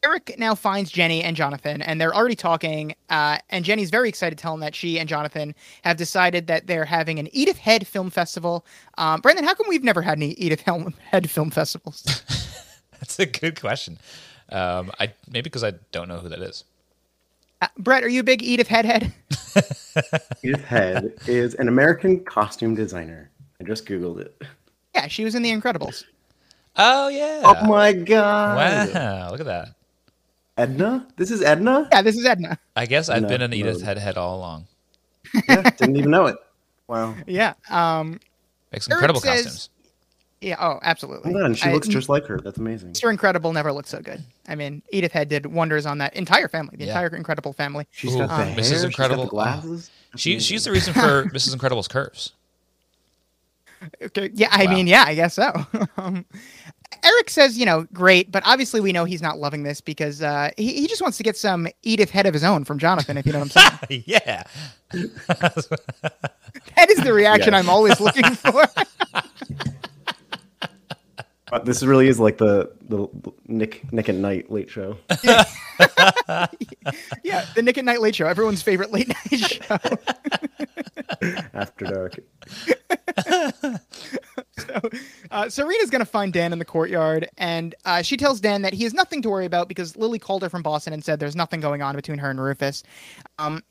Speaker 2: Eric now finds Jenny and Jonathan, and they're already talking. Uh, and Jenny's very excited to tell him that she and Jonathan have decided that they're having an Edith Head Film Festival. Um, Brendan, how come we've never had any Edith Hel- Head Film Festivals?
Speaker 1: That's a good question. Um, I maybe because I don't know who that is.
Speaker 2: Uh, Brett, are you a big Edith Head head?
Speaker 4: Edith Head is an American costume designer. I just Googled it.
Speaker 2: Yeah, she was in The Incredibles.
Speaker 1: Oh yeah.
Speaker 4: Oh my god.
Speaker 1: Wow, look at that.
Speaker 4: Edna? This is Edna?
Speaker 2: Yeah, this is Edna.
Speaker 1: I guess I've
Speaker 4: No,
Speaker 1: been an Edith
Speaker 4: no.
Speaker 1: head head all along.
Speaker 4: Yeah, didn't even know it. Wow.
Speaker 2: Yeah. Um.
Speaker 1: Makes incredible
Speaker 2: says-
Speaker 1: costumes.
Speaker 2: Yeah. Oh, absolutely.
Speaker 4: Oh my and she
Speaker 2: I-
Speaker 4: looks just like her. That's amazing.
Speaker 2: Mr. Incredible never looked so good. I mean, Edith Head did wonders on that entire family, the
Speaker 1: Yeah.
Speaker 2: entire Incredible family.
Speaker 4: She's
Speaker 1: Ooh,
Speaker 4: got the
Speaker 1: um,
Speaker 4: hair.
Speaker 1: Mrs.
Speaker 4: she's got
Speaker 1: Incredible.
Speaker 4: the glasses. That's
Speaker 1: She she's the reason for Mrs. Incredible's curves.
Speaker 2: Okay, yeah, I
Speaker 1: Wow.
Speaker 2: mean, yeah, I guess so. um, Eric says, you know, great, but obviously we know he's not loving this because uh, he, he just wants to get some Edith Head of his own from Jonathan, if you know what I'm saying.
Speaker 1: yeah.
Speaker 2: that is the reaction
Speaker 4: Yeah.
Speaker 2: I'm always looking for.
Speaker 4: But this really is like the the Nick Nick at Night late show.
Speaker 2: yeah, the Nick at Night Late Show, everyone's favorite late night show.
Speaker 4: After dark.
Speaker 2: so, uh, Serena's going to find Dan in the courtyard, and uh, she tells Dan that he has nothing to worry about because Lily called her from Boston and said there's nothing going on between her and Rufus. Um,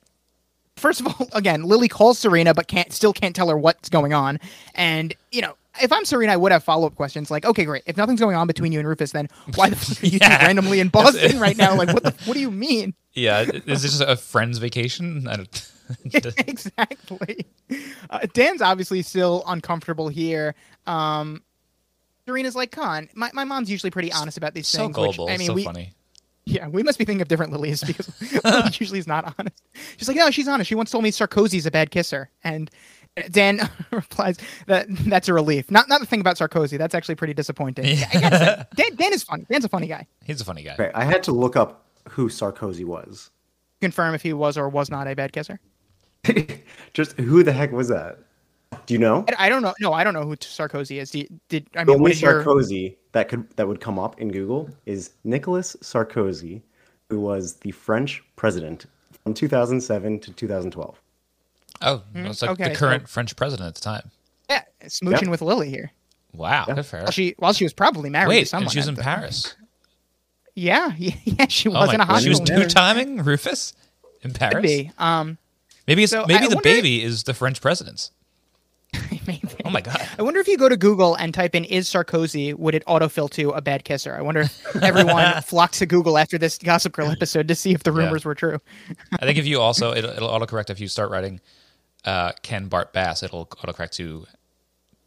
Speaker 2: first of all, again, Lily calls Serena, but can't still can't tell her what's going on. And you know, if I'm Serena, I would have follow up questions like, okay, great. If nothing's going on between you and Rufus, then why the fuck are you
Speaker 1: Yeah.
Speaker 2: randomly in Boston right now? Like, what the what do you mean?
Speaker 1: Yeah, is this just a friend's vacation? I don't,
Speaker 2: exactly. Uh, Dan's obviously still uncomfortable here. Um, Serena's like, "Come on, my, my mom's usually pretty honest about these
Speaker 1: so
Speaker 2: things."
Speaker 1: gullible,
Speaker 2: which, I mean,
Speaker 1: so
Speaker 2: we,
Speaker 1: funny.
Speaker 2: Yeah, we must be thinking of different Lilies because usually is not honest. She's like, no, she's honest. She once told me Sarkozy's a bad kisser, and Dan replies that that's a relief. Not not the thing about Sarkozy. That's actually pretty disappointing.
Speaker 1: Yeah.
Speaker 2: I gotta say, Dan, Dan is funny. Dan's a funny guy.
Speaker 1: He's a funny guy.
Speaker 4: Okay, I had to look up who Sarkozy was.
Speaker 2: Confirm if he was or was not a bad kisser.
Speaker 4: Just who the heck was that? Do you know?
Speaker 2: I, I don't know. No, I don't know who Sarkozy is. Did, did I mean? What
Speaker 4: only
Speaker 2: is your?
Speaker 4: Sarkozy that could that would come up in Google is Nicolas Sarkozy, who was the French president from 2007 to 2012.
Speaker 1: Oh, it's like
Speaker 2: okay,
Speaker 1: the
Speaker 2: so-
Speaker 1: current French president at the time.
Speaker 2: Yeah, smooching
Speaker 4: Yeah.
Speaker 2: with Lily here.
Speaker 1: Wow,
Speaker 4: Yeah.
Speaker 1: good for her.
Speaker 2: While she while she was probably married to
Speaker 1: Wait,
Speaker 2: someone.
Speaker 1: and she was in
Speaker 2: the-
Speaker 1: Paris.
Speaker 2: Yeah, yeah, yeah, she
Speaker 1: Oh
Speaker 2: was
Speaker 1: my
Speaker 2: in a
Speaker 1: god, she was
Speaker 2: hospital.
Speaker 1: two timing Rufus in
Speaker 2: Could
Speaker 1: Paris.
Speaker 2: be. Um,
Speaker 1: Maybe it's
Speaker 2: So,
Speaker 1: maybe
Speaker 2: I
Speaker 1: the
Speaker 2: wonder-
Speaker 1: baby is the French president's.
Speaker 2: maybe.
Speaker 1: Oh my god.
Speaker 2: I wonder if you go to Google and type in "is Sarkozy," would it autofill to a bad kisser? I wonder if everyone flocks to Google after this Gossip Girl episode to see if the
Speaker 1: Yeah.
Speaker 2: rumors were true.
Speaker 1: I think if you also it'll, it'll autocorrect if you start writing uh, Ken Bart Bass, it'll autocorrect to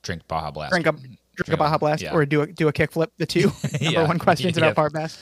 Speaker 1: drink Baja Blast.
Speaker 2: Drink a drink a Baja Blast
Speaker 1: Yeah.
Speaker 2: or do a do a kickflip. The two number
Speaker 1: Yeah.
Speaker 2: one questions
Speaker 1: Yeah.
Speaker 2: about Bart Blast.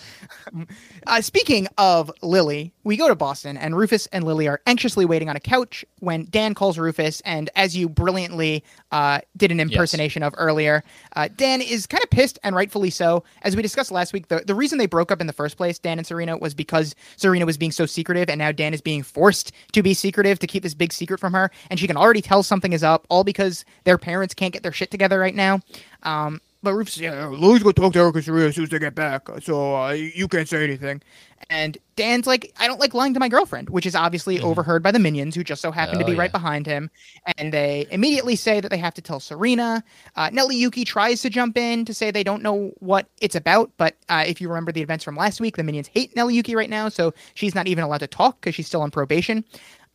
Speaker 2: Uh, speaking of Lily, we go to Boston, and Rufus and Lily are anxiously waiting on a couch when Dan calls Rufus, and as you brilliantly uh, did an impersonation of earlier, uh, Dan is kind of pissed, and rightfully so. As we discussed last week, the, the reason they broke up in the first place, Dan and Serena, was because Serena was being so secretive, and now Dan is being forced to be secretive to keep this big secret from her, and she can already tell something is up, all because their parents can't get their shit together right now. Um, but Rufus, yeah, Lily's gonna talk to Erica Serena as soon as they get back, so uh, you can't say anything. And Dan's like, I don't like lying to my girlfriend, which is obviously overheard by the minions, who just so happen to.
Speaker 1: Oh,
Speaker 2: be
Speaker 1: yeah.
Speaker 2: right behind him. And they immediately say that they have to tell Serena. Uh, Nelly Yuki tries to jump in to say they don't know what it's about, but uh, if you remember the events from last week, the minions hate Nelly Yuki right now, so she's not even allowed to talk because she's still on probation.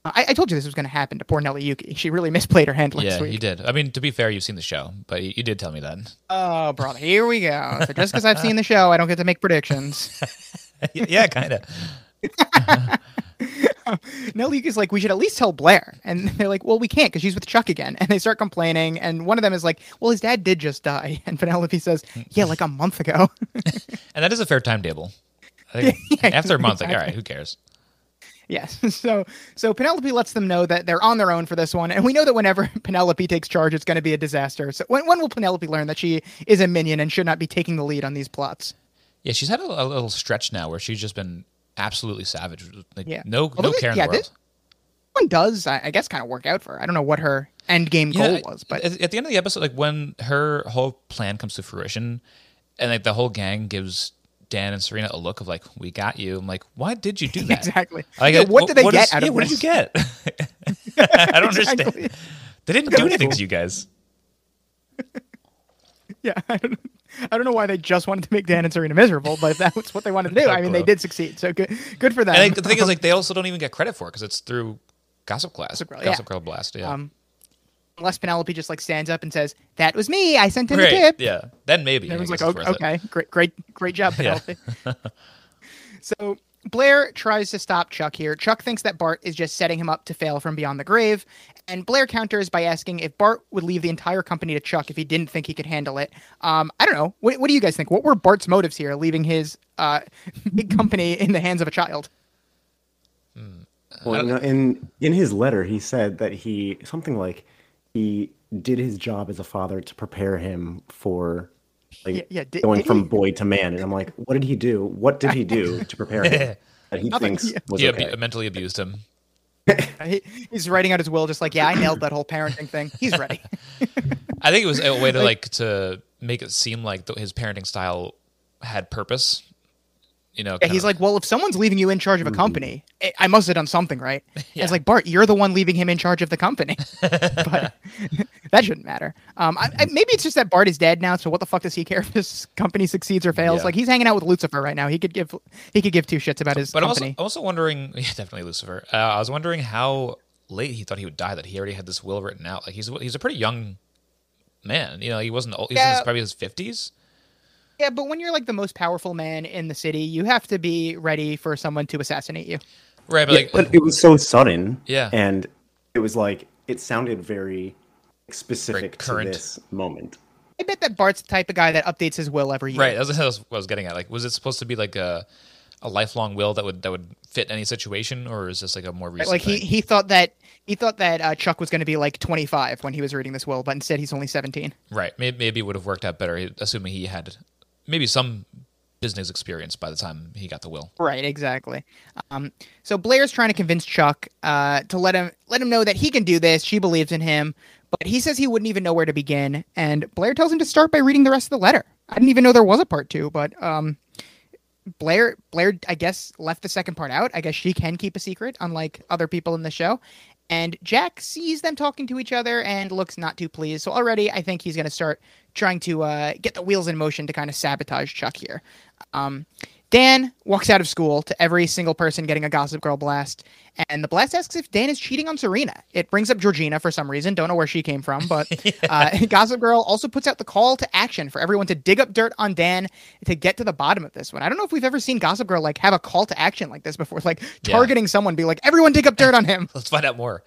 Speaker 2: I, I told you this was going to happen to poor Nelly Yuki. She really misplayed her hand last
Speaker 1: Yeah,
Speaker 2: week.
Speaker 1: you did. I mean, to be fair, you've seen the show, but you, you did tell me that.
Speaker 2: Oh, brother, here we go. So just because I've seen the show, I don't get to make predictions.
Speaker 1: yeah, kind of.
Speaker 2: Nelly is like, we should at least tell Blair. And they're like, well, we can't because she's with Chuck again. And they start complaining. And one of them is like, well, his dad did just die. And Penelope says, yeah, like a month ago.
Speaker 1: And that is a fair timetable. I think
Speaker 2: Yeah,
Speaker 1: after a month, like, all right, who cares?
Speaker 2: Yes. So so Penelope lets them know that they're on their own for this one. And we know that whenever Penelope takes charge, it's going to be a disaster. So when, when will Penelope learn that she is a minion and should not be taking the lead on these plots?
Speaker 1: Yeah, she's had a, a little stretch now where she's just been absolutely savage. Like,
Speaker 2: Yeah.
Speaker 1: no,
Speaker 2: Although
Speaker 1: no
Speaker 2: this-
Speaker 1: care in
Speaker 2: yeah,
Speaker 1: the world.
Speaker 2: this- One does, I I guess, kind of work out for her. I don't know what her end game goal was, but
Speaker 1: at, at the end of the episode, like when her whole plan comes to fruition, and like the whole gang gives Dan and Serena a look of like, "We got you." I'm like, "Why did you do that?"
Speaker 2: exactly.
Speaker 1: Like,
Speaker 2: Yeah, what did they get
Speaker 1: is-
Speaker 2: out
Speaker 1: yeah,
Speaker 2: of
Speaker 1: what
Speaker 2: this?
Speaker 1: did you get? I don't
Speaker 2: Exactly.
Speaker 1: understand. They didn't do anything to you guys.
Speaker 2: Yeah, I don't, I don't know why they just wanted to make Dan and Serena miserable, but if that was what they wanted to do, I mean, they did succeed. So good, good for them.
Speaker 1: And the thing is, like, they also don't even get credit for it because it's through Gossip Class,
Speaker 2: Gossip Girl,
Speaker 1: Gossip
Speaker 2: yeah.
Speaker 1: Girl Blast. Yeah,
Speaker 2: um, unless Penelope just like stands up and says, "That was me. I sent in
Speaker 1: Great.
Speaker 2: the tip."
Speaker 1: Yeah, then maybe.
Speaker 2: And
Speaker 1: I
Speaker 2: everyone's like,
Speaker 1: guess
Speaker 2: "Okay,
Speaker 1: it.
Speaker 2: okay, great, great, great job,
Speaker 1: Yeah.
Speaker 2: Penelope." so Blair tries to stop Chuck here. Chuck thinks that Bart is just setting him up to fail from beyond the grave, and Blair counters by asking if Bart would leave the entire company to Chuck if he didn't think he could handle it. Um, I don't know. What, what do you guys think? What were Bart's motives here, leaving his uh, big company in the hands of a child?
Speaker 4: Well, you know, in in his letter, he said that he something like he did his job as a father to prepare him for like
Speaker 2: Yeah, yeah, did-
Speaker 4: going
Speaker 2: did
Speaker 4: from
Speaker 2: he?
Speaker 4: boy to man. And I'm like, what did he do? What did he do to prepare him that he
Speaker 2: Nothing,
Speaker 4: thinks was
Speaker 1: He
Speaker 4: okay?
Speaker 1: abu- mentally abused him.
Speaker 2: He, he's writing out his will, just like, yeah, I nailed that whole parenting thing. He's ready.
Speaker 1: I think it was a way to like to make it seem like the, his parenting style had purpose. You know,
Speaker 2: Yeah, he's
Speaker 1: of-
Speaker 2: like, well, if someone's leaving you in charge of a company, I- I must have done something right.
Speaker 1: Yeah.
Speaker 2: It's like Bart, you're the one leaving him in charge of the company, but that shouldn't matter. Um, I, I, maybe it's just that Bart is dead now, so what the fuck does he care if his company succeeds or fails?
Speaker 1: Yeah.
Speaker 2: Like he's hanging out with Lucifer right now. He could give he could give two shits about his
Speaker 1: But I'm also. I'm also wondering, yeah, definitely Lucifer. Uh, I was wondering how late he thought he would die that he already had this will written out. Like he's he's a pretty young man. You know, he wasn't old. He was in
Speaker 2: Yeah.
Speaker 1: his, probably his fifties.
Speaker 2: Yeah, but when you're like the most powerful man in the city, you have to be ready for someone to assassinate you.
Speaker 1: Right, but
Speaker 4: Yeah,
Speaker 1: like
Speaker 4: but it was so sudden.
Speaker 1: Yeah.
Speaker 4: And it was like it sounded very specific to this moment.
Speaker 2: I bet that Bart's the type of guy that updates his will every year.
Speaker 1: right, that's what I was, what I was getting at. Like, was it supposed to be like a a lifelong will that would that would fit any situation, or is this like a more recent?
Speaker 2: Like he,
Speaker 1: thing?
Speaker 2: he thought that he thought that uh, Chuck was going to be like 25 when he was reading this will, but instead he's only 17.
Speaker 1: right? Maybe, maybe it would have worked out better, assuming he had maybe some business experience by the time he got the will.
Speaker 2: Right, exactly. Um, so Blair's trying to convince Chuck uh, to let him let him know that he can do this. She believes in him, but he says he wouldn't even know where to begin. And Blair tells him to start by reading the rest of the letter. I didn't even know there was a part two, but um, Blair Blair I guess left the second part out. I guess she can keep a secret, unlike other people in the show. And Jack sees them talking to each other and looks not too pleased. So already, I think he's going to start trying to uh, get the wheels in motion to kind of sabotage Chuck here. Um, Dan walks out of school to every single person getting a Gossip Girl blast, and the blast asks if Dan is cheating on Serena. It brings up Georgina for some reason. Don't know where she came from, but uh, Gossip Girl also puts out the call to action for everyone to dig up dirt on Dan to get to the bottom of this one. I don't know if we've ever seen Gossip Girl like have a call to action like this before, like
Speaker 1: Yeah.
Speaker 2: targeting someone, be like, "Everyone dig up dirt on him."
Speaker 1: Let's find out more.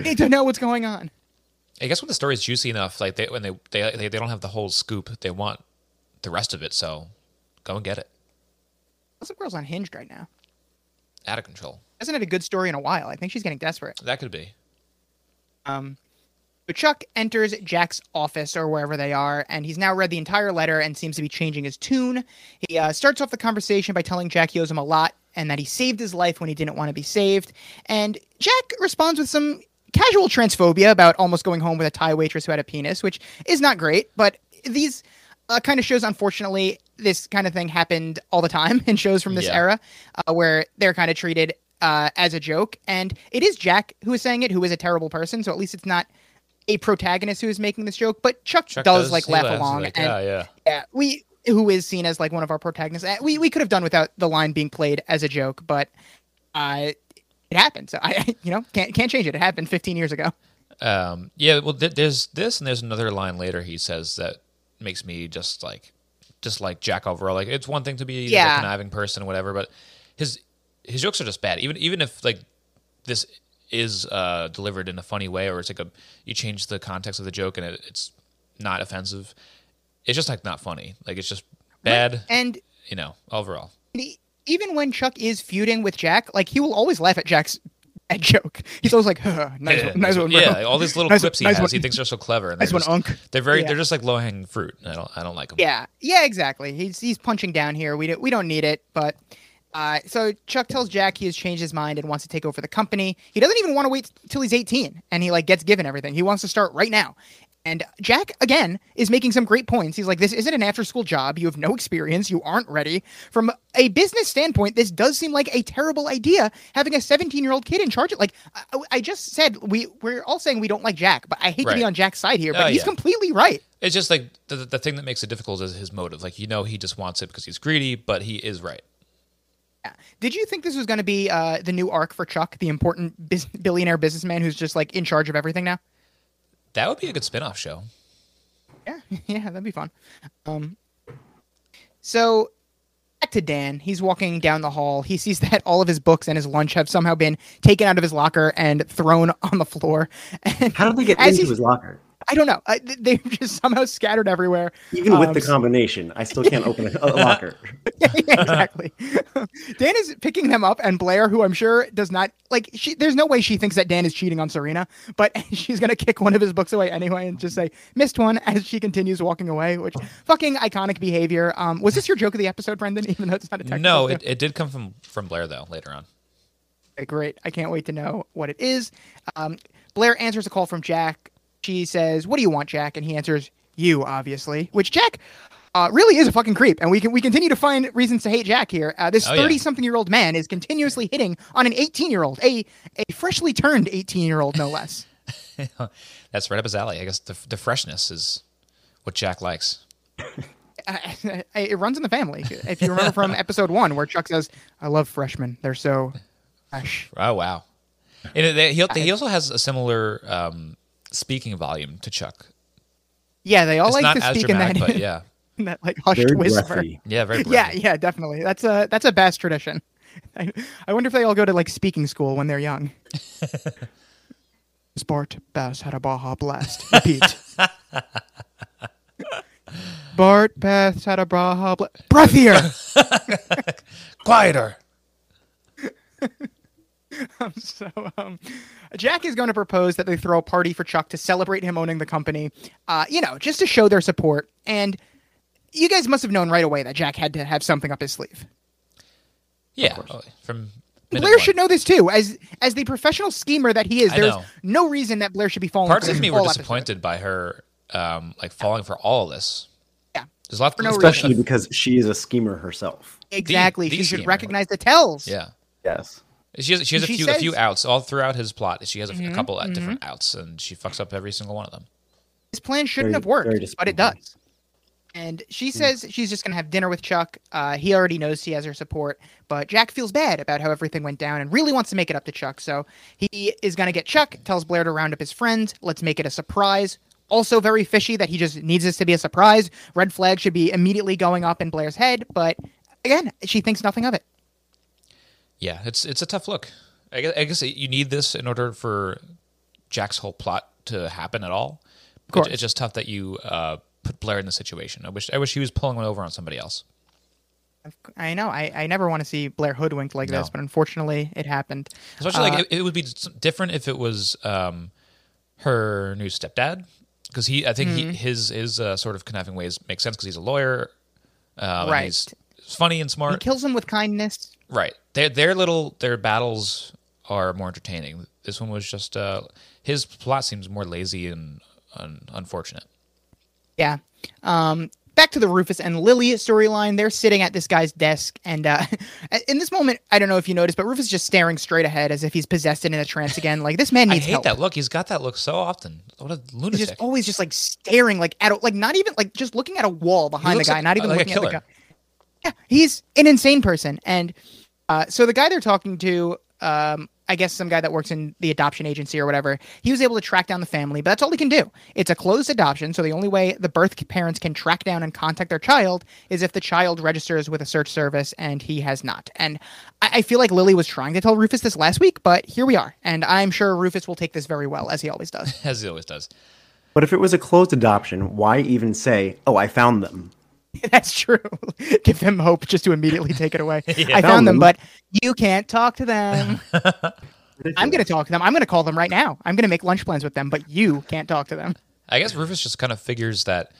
Speaker 2: Need to know what's going on.
Speaker 1: I guess when the story is juicy enough, like they when they they they, they don't have the whole scoop, they want the rest of it. So go and get it.
Speaker 2: Gossip Girl's unhinged right now.
Speaker 1: Out of control.
Speaker 2: Hasn't had a good story in a while. I think she's getting desperate.
Speaker 1: That could be.
Speaker 2: Um, but Chuck enters Jack's office or wherever they are, and he's now read the entire letter and seems to be changing his tune. He uh, starts off the conversation by telling Jack he owes him a lot and that he saved his life when he didn't want to be saved. And Jack responds with some casual transphobia about almost going home with a Thai waitress who had a penis, which is not great, but these uh, kind of shows, unfortunately, this kind of thing happened all the time in shows from this
Speaker 1: Yeah.
Speaker 2: era uh, where they're kind of treated uh, as a joke. And it is Jack who is saying it, who is a terrible person. So at least it's not a protagonist who is making this joke, but Chuck,
Speaker 1: Chuck
Speaker 2: does, like laugh
Speaker 1: laughs,
Speaker 2: along.
Speaker 1: like,
Speaker 2: and
Speaker 1: yeah, yeah.
Speaker 2: yeah, we who is seen as like one of our protagonists. Uh, We we could have done without the line being played as a joke, but uh, it happened. So I you know can't can't change it. It happened 15 years ago.
Speaker 1: Um, yeah, well, th- there's this, and there's another line later he says that makes me just like, just like Jack overall. Like, it's one thing to be
Speaker 2: Yeah.
Speaker 1: a conniving person or whatever, but his his jokes are just bad. Even even if like this is uh, delivered in a funny way, or it's like a you change the context of the joke and it, it's not offensive, it's just like not funny. Like it's just bad.
Speaker 2: And
Speaker 1: You know, overall.
Speaker 2: even when Chuck is feuding with Jack, like he will always laugh at Jack's bad joke. He's always like, "Huh, "Nice,
Speaker 1: Yeah,
Speaker 2: one, nice one, bro."
Speaker 1: yeah, all these little
Speaker 2: Nice one-
Speaker 1: quips he
Speaker 2: nice
Speaker 1: has,
Speaker 2: one.
Speaker 1: he thinks they're so clever. And
Speaker 2: Nice
Speaker 1: they're
Speaker 2: one,
Speaker 1: just,
Speaker 2: Unc.
Speaker 1: They're very,
Speaker 2: Yeah.
Speaker 1: they're just like low hanging fruit. I don't, I don't like them.
Speaker 2: Yeah, yeah, exactly. He's he's punching down here. We don't we don't need it, but uh, so Chuck tells Jack he has changed his mind and wants to take over the company. He doesn't even want to wait till he's 18, and he like gets given everything. He wants to start right now. And Jack again is making some great points. He's like, "This isn't an after-school job. You have no experience. You aren't ready. From a business standpoint, this does seem like a terrible idea. Having a 17-year-old kid in charge. Of, like I, I just said, we we're all saying we don't like Jack, but I hate to be on Jack's side here. But
Speaker 1: Oh,
Speaker 2: he's
Speaker 1: yeah.
Speaker 2: completely right.
Speaker 1: It's just like the, the thing that makes it difficult is his motive. Like you know, he just wants it because he's greedy, but he is right.
Speaker 2: Did you think this was going to be uh, the new arc for Chuck, the important billionaire businessman who's just like in charge of everything now?
Speaker 1: That would be a good spin-off show.
Speaker 2: Yeah, yeah, that'd be fun. Um, so back to Dan. He's walking down the hall. He sees that all of his books and his lunch have somehow been taken out of his locker and thrown on the floor. And
Speaker 4: How did they get
Speaker 2: as
Speaker 4: into his locker?
Speaker 2: I don't know. I, they're just somehow scattered everywhere.
Speaker 4: Even with
Speaker 2: Um,
Speaker 4: the combination, I still can't open a, a locker.
Speaker 2: yeah, exactly. Dan is picking them up, and Blair, who I'm sure does not like, she, there's no way she thinks that Dan is cheating on Serena, but she's gonna kick one of his books away anyway and just say missed one as she continues walking away. Which fucking iconic behavior. Um, was this your joke of the episode, Brendan? Even though it's not a technical
Speaker 1: No, it, it did come from from Blair though. Later on,
Speaker 2: Okay, great. I can't wait to know what it is. Um, Blair answers a call from Jack. She says, "What do you want, Jack?" And he answers, "You, obviously." Which Jack uh, really is a fucking creep, and we can we continue to find reasons to hate Jack here. Uh, this
Speaker 1: Oh,
Speaker 2: thirty-something-year-old man is continuously hitting on an eighteen-year-old, a a freshly turned eighteen-year-old, no less.
Speaker 1: that's right up his alley. I guess the the freshness is what Jack likes.
Speaker 2: Uh, it runs in the family. If you remember from episode one, where Chuck says, "I love freshmen; they're so fresh."
Speaker 1: Oh wow. And he, he also has a similar um, speaking volume to Chuck.
Speaker 2: Yeah, they all
Speaker 1: It's
Speaker 2: like to
Speaker 1: as
Speaker 2: speak in that,
Speaker 1: but yeah,
Speaker 2: in that like hushed
Speaker 4: Very
Speaker 2: whisper.
Speaker 4: breathy.
Speaker 1: yeah, very.
Speaker 2: Yeah, yeah, definitely. That's a that's a Bass tradition. I, I wonder if they all go to like speaking school when they're young. Bart Bass had a Baja Blast. Repeat. Bart Bass had a Baja Blast. Breathier.
Speaker 1: quieter.
Speaker 2: so um, Jack is going to propose that they throw a party for Chuck to celebrate him owning the company. Uh, you know, just to show their support. And you guys must have known right away that Jack had to have something up his sleeve.
Speaker 1: Yeah, oh, from
Speaker 2: Blair should know this too, as as the professional schemer that he is.
Speaker 1: I
Speaker 2: There's
Speaker 1: know.
Speaker 2: no reason that Blair should be falling.
Speaker 1: Parts
Speaker 2: for
Speaker 1: of me were
Speaker 2: whole episode.
Speaker 1: disappointed by her, um, like falling for all of this.
Speaker 2: Yeah.
Speaker 1: There's a lot.
Speaker 2: For no
Speaker 1: there's-
Speaker 4: Especially because she is a schemer herself.
Speaker 2: Exactly,
Speaker 1: the
Speaker 2: she should recognize the tells.
Speaker 1: Yeah.
Speaker 4: Yes.
Speaker 1: She has, she has a
Speaker 2: She
Speaker 1: few a few
Speaker 2: Mm-hmm,
Speaker 1: outs all throughout his plot. She has a, a couple of different outs, and she fucks up every single one of them.
Speaker 2: His plan shouldn't
Speaker 4: Very-
Speaker 2: have worked, but it does. And she says she's just gonna have dinner with Chuck. Uh, he already knows he has her support, but Jack feels bad about how everything went down and really wants to make it up to Chuck. So he is gonna get Chuck. Tells Blair to round up his friends. Let's make it a surprise. Also very fishy that he just needs this to be a surprise. Red flag should be immediately going up in Blair's head, but again, she thinks nothing of it.
Speaker 1: Yeah, it's it's a tough look. I guess, I guess you need this in order for Jack's whole plot to happen at all.
Speaker 2: Course.
Speaker 1: It's just tough that you uh, put Blair in the situation. I wish I wish he was pulling one over on somebody else.
Speaker 2: I know. I, I never want to see Blair hoodwinked like this, but unfortunately, it happened.
Speaker 1: Especially
Speaker 2: Uh,
Speaker 1: like it, it would be different if it was um, her new stepdad, because he I think
Speaker 2: Mm-hmm.
Speaker 1: he, his his uh, sort of conniving ways make sense because he's a lawyer, and
Speaker 2: Right.
Speaker 1: He's funny and smart.
Speaker 2: He kills him with kindness.
Speaker 1: Right. Their their little their battles are more entertaining. This one was just uh his plot seems more lazy and un- unfortunate.
Speaker 2: Yeah. Um, back to the Rufus and Lily storyline. They're sitting at this guy's desk, and uh, in this moment, I don't know if you noticed, but Rufus is just staring straight ahead as if he's possessed and in a trance again. Like this man needs I
Speaker 1: hate
Speaker 2: help.
Speaker 1: that look. He's got that look so often. What a
Speaker 2: He's
Speaker 1: lunatic.
Speaker 2: just always just like staring, like at a, like not even like just looking at a wall behind the guy,
Speaker 1: like-
Speaker 2: not even
Speaker 1: like
Speaker 2: looking at the guy. Yeah, he's an insane person, and uh, so the guy they're talking to, um, I guess some guy that works in the adoption agency or whatever, he was able to track down the family, but that's all he can do. It's a closed adoption, so the only way the birth parents can track down and contact their child is if the child registers with a search service, and he has not. And I, I feel like Lily was trying to tell Rufus this last week, but here we are, and I'm sure Rufus will take this very well, as he always does.
Speaker 1: as he always does.
Speaker 4: But if it was a closed adoption, why even say, "Oh, I found them"?
Speaker 2: That's true. Give them hope just to immediately take it away. I
Speaker 4: Found
Speaker 2: found them,
Speaker 4: them.
Speaker 2: but you can't talk to them. I'm going to talk to them. I'm going to call them right now. I'm going to make lunch plans with them, but you can't talk to them.
Speaker 1: I guess Rufus just kind of figures that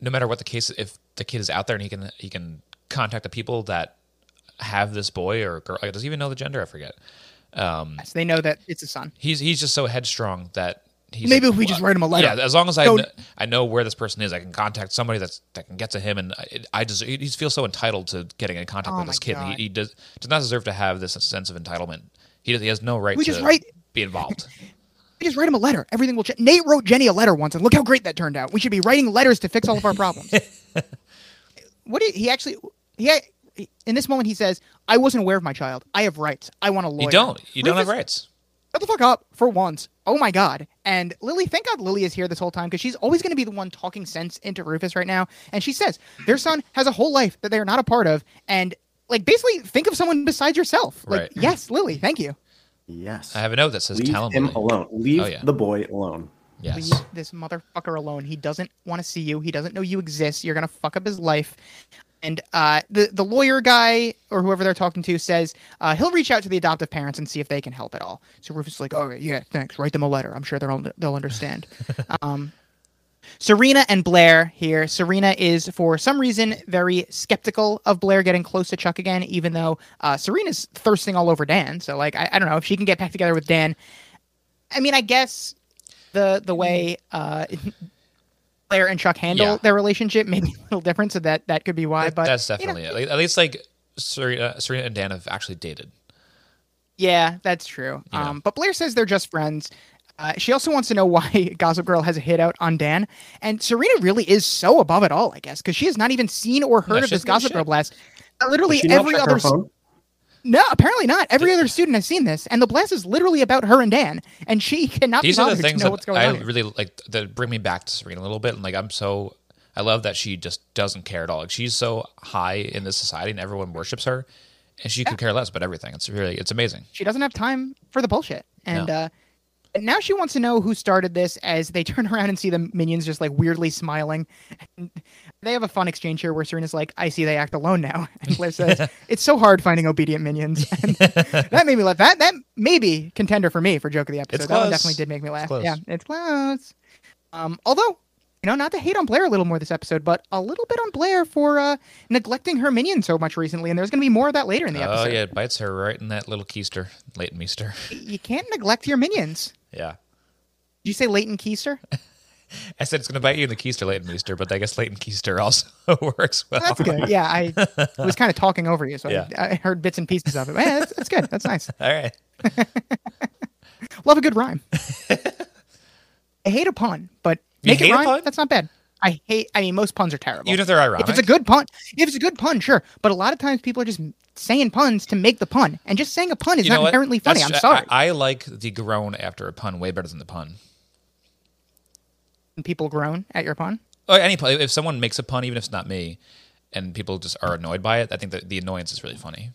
Speaker 1: no matter what the case, if the kid is out there and he can he can contact the people that have this boy or girl, like, does he even know the gender? I forget. Um,
Speaker 2: So they know that it's a son.
Speaker 1: he's he's just so headstrong that he's
Speaker 2: Maybe
Speaker 1: like,
Speaker 2: if we just write him a letter.
Speaker 1: Yeah, as long as I
Speaker 2: No.
Speaker 1: kn- I know where this person is, I can contact somebody that's that can get to him, and I, I just he feels so entitled to getting in contact
Speaker 2: Oh
Speaker 1: with this kid. He, he does does not deserve to have this sense of entitlement. He he has no right
Speaker 2: We
Speaker 1: to
Speaker 2: just write-
Speaker 1: be involved.
Speaker 2: We just write him a letter. Everything will change. Nate wrote Jenny a letter once, and look how great that turned out. We should be writing letters to fix all of our problems. what did he actually? He in this moment he says, "I wasn't aware of my child. I have rights. I want a lawyer."
Speaker 1: you don't. You don't have rights.
Speaker 2: Shut the fuck up for once. Oh my god. And Lily, thank God Lily is here this whole time because she's always going to be the one talking sense into Rufus right now. And she says their son has a whole life that they are not a part of. And like basically think of someone besides yourself. Like,
Speaker 1: Right.
Speaker 2: yes, Lily, thank you.
Speaker 4: Yes.
Speaker 1: I have a note that says
Speaker 4: Leave
Speaker 1: tell
Speaker 4: him
Speaker 1: Lily.
Speaker 4: alone. Oh, Leave
Speaker 1: Oh, yeah.
Speaker 4: the boy alone.
Speaker 1: Yes.
Speaker 2: Leave this motherfucker alone. He doesn't want to see you. He doesn't know you exist. You're gonna fuck up his life. And uh, the the lawyer guy or whoever they're talking to says uh, he'll reach out to the adoptive parents and see if they can help at all. So Rufus is like, "Oh yeah, thanks. Write them a letter. I'm sure they'll they'll understand." um, Serena and Blair here. Serena is for some reason very skeptical of Blair getting close to Chuck again, even though uh, Serena's thirsting all over Dan. So like, I, I don't know if she can get back together with Dan. I mean, I guess the the way uh, Blair and Chuck handle
Speaker 1: Yeah.
Speaker 2: their relationship may be a little different, so that that could be why.
Speaker 1: That-
Speaker 2: but
Speaker 1: that's
Speaker 2: you know,
Speaker 1: definitely it. At least like Serena, Serena and Dan have actually dated.
Speaker 2: yeah, that's true.
Speaker 1: Yeah.
Speaker 2: Um, but Blair says they're just friends. Uh, she also wants to know why Gossip Girl has a hit out on Dan, and Serena really is so above it all, I guess, because she has not even seen or heard
Speaker 1: No,
Speaker 2: of this
Speaker 1: doesn't
Speaker 2: Gossip Girl blast. Uh, Literally
Speaker 4: Does she not
Speaker 2: every
Speaker 4: check her
Speaker 2: other.
Speaker 4: phone?
Speaker 2: No, apparently not. Every other student has seen this, and the blast is literally about her and Dan, and she cannot
Speaker 1: These
Speaker 2: be
Speaker 1: are the things that I
Speaker 2: on.
Speaker 1: really like that bring me back to Serena a little bit. And like I'm so I love that she just doesn't care at all. Like she's so high in this society and everyone worships her, and she could care less about everything. It's really it's amazing.
Speaker 2: she doesn't have time for the bullshit. And
Speaker 1: No.
Speaker 2: uh now she wants to know who started this as they turn around and see the minions just like weirdly smiling. And they have a fun exchange here where Serena's like, I see they act alone now. And Liv says, It's so hard finding obedient minions. And that made me laugh. That that may be contender for me for joke of the episode.
Speaker 1: It's
Speaker 2: That one definitely did make me laugh.
Speaker 1: close.
Speaker 2: Yeah, it's close. Um although you know, not to hate on Blair a little more this episode, but a little bit on Blair for uh, neglecting her minion so much recently, and there's going to be more of that later in the episode.
Speaker 1: Oh yeah, it bites her right in that little keister, Leighton Meester.
Speaker 2: You can't neglect your minions.
Speaker 1: Yeah.
Speaker 2: Did you say Leighton Keister?
Speaker 1: I said it's going to bite you in the keister, Leighton Meester, but I guess Leighton Keister also works well.
Speaker 2: That's good. Yeah, I was kind of talking over you, so
Speaker 1: Yeah.
Speaker 2: I, I heard bits and pieces of it. Man, that's, that's good. That's nice.
Speaker 1: All right.
Speaker 2: Love a good rhyme. I hate a pun, but
Speaker 1: You
Speaker 2: make it rhyme. That's not bad. I hate. I mean, most puns are terrible.
Speaker 1: Even if they're ironic.
Speaker 2: If it's a good pun, if it's a good pun, sure. But a lot of times people are just saying puns to make the pun, and just saying a pun is
Speaker 1: You know
Speaker 2: not
Speaker 1: what?
Speaker 2: inherently funny.
Speaker 1: That's-
Speaker 2: I'm sorry.
Speaker 1: I, I like the groan after a pun way better than the pun.
Speaker 2: And people groan at your pun.
Speaker 1: Or any pun. If someone makes a pun, even if it's not me, and people just are annoyed by it, I think that the annoyance is really funny.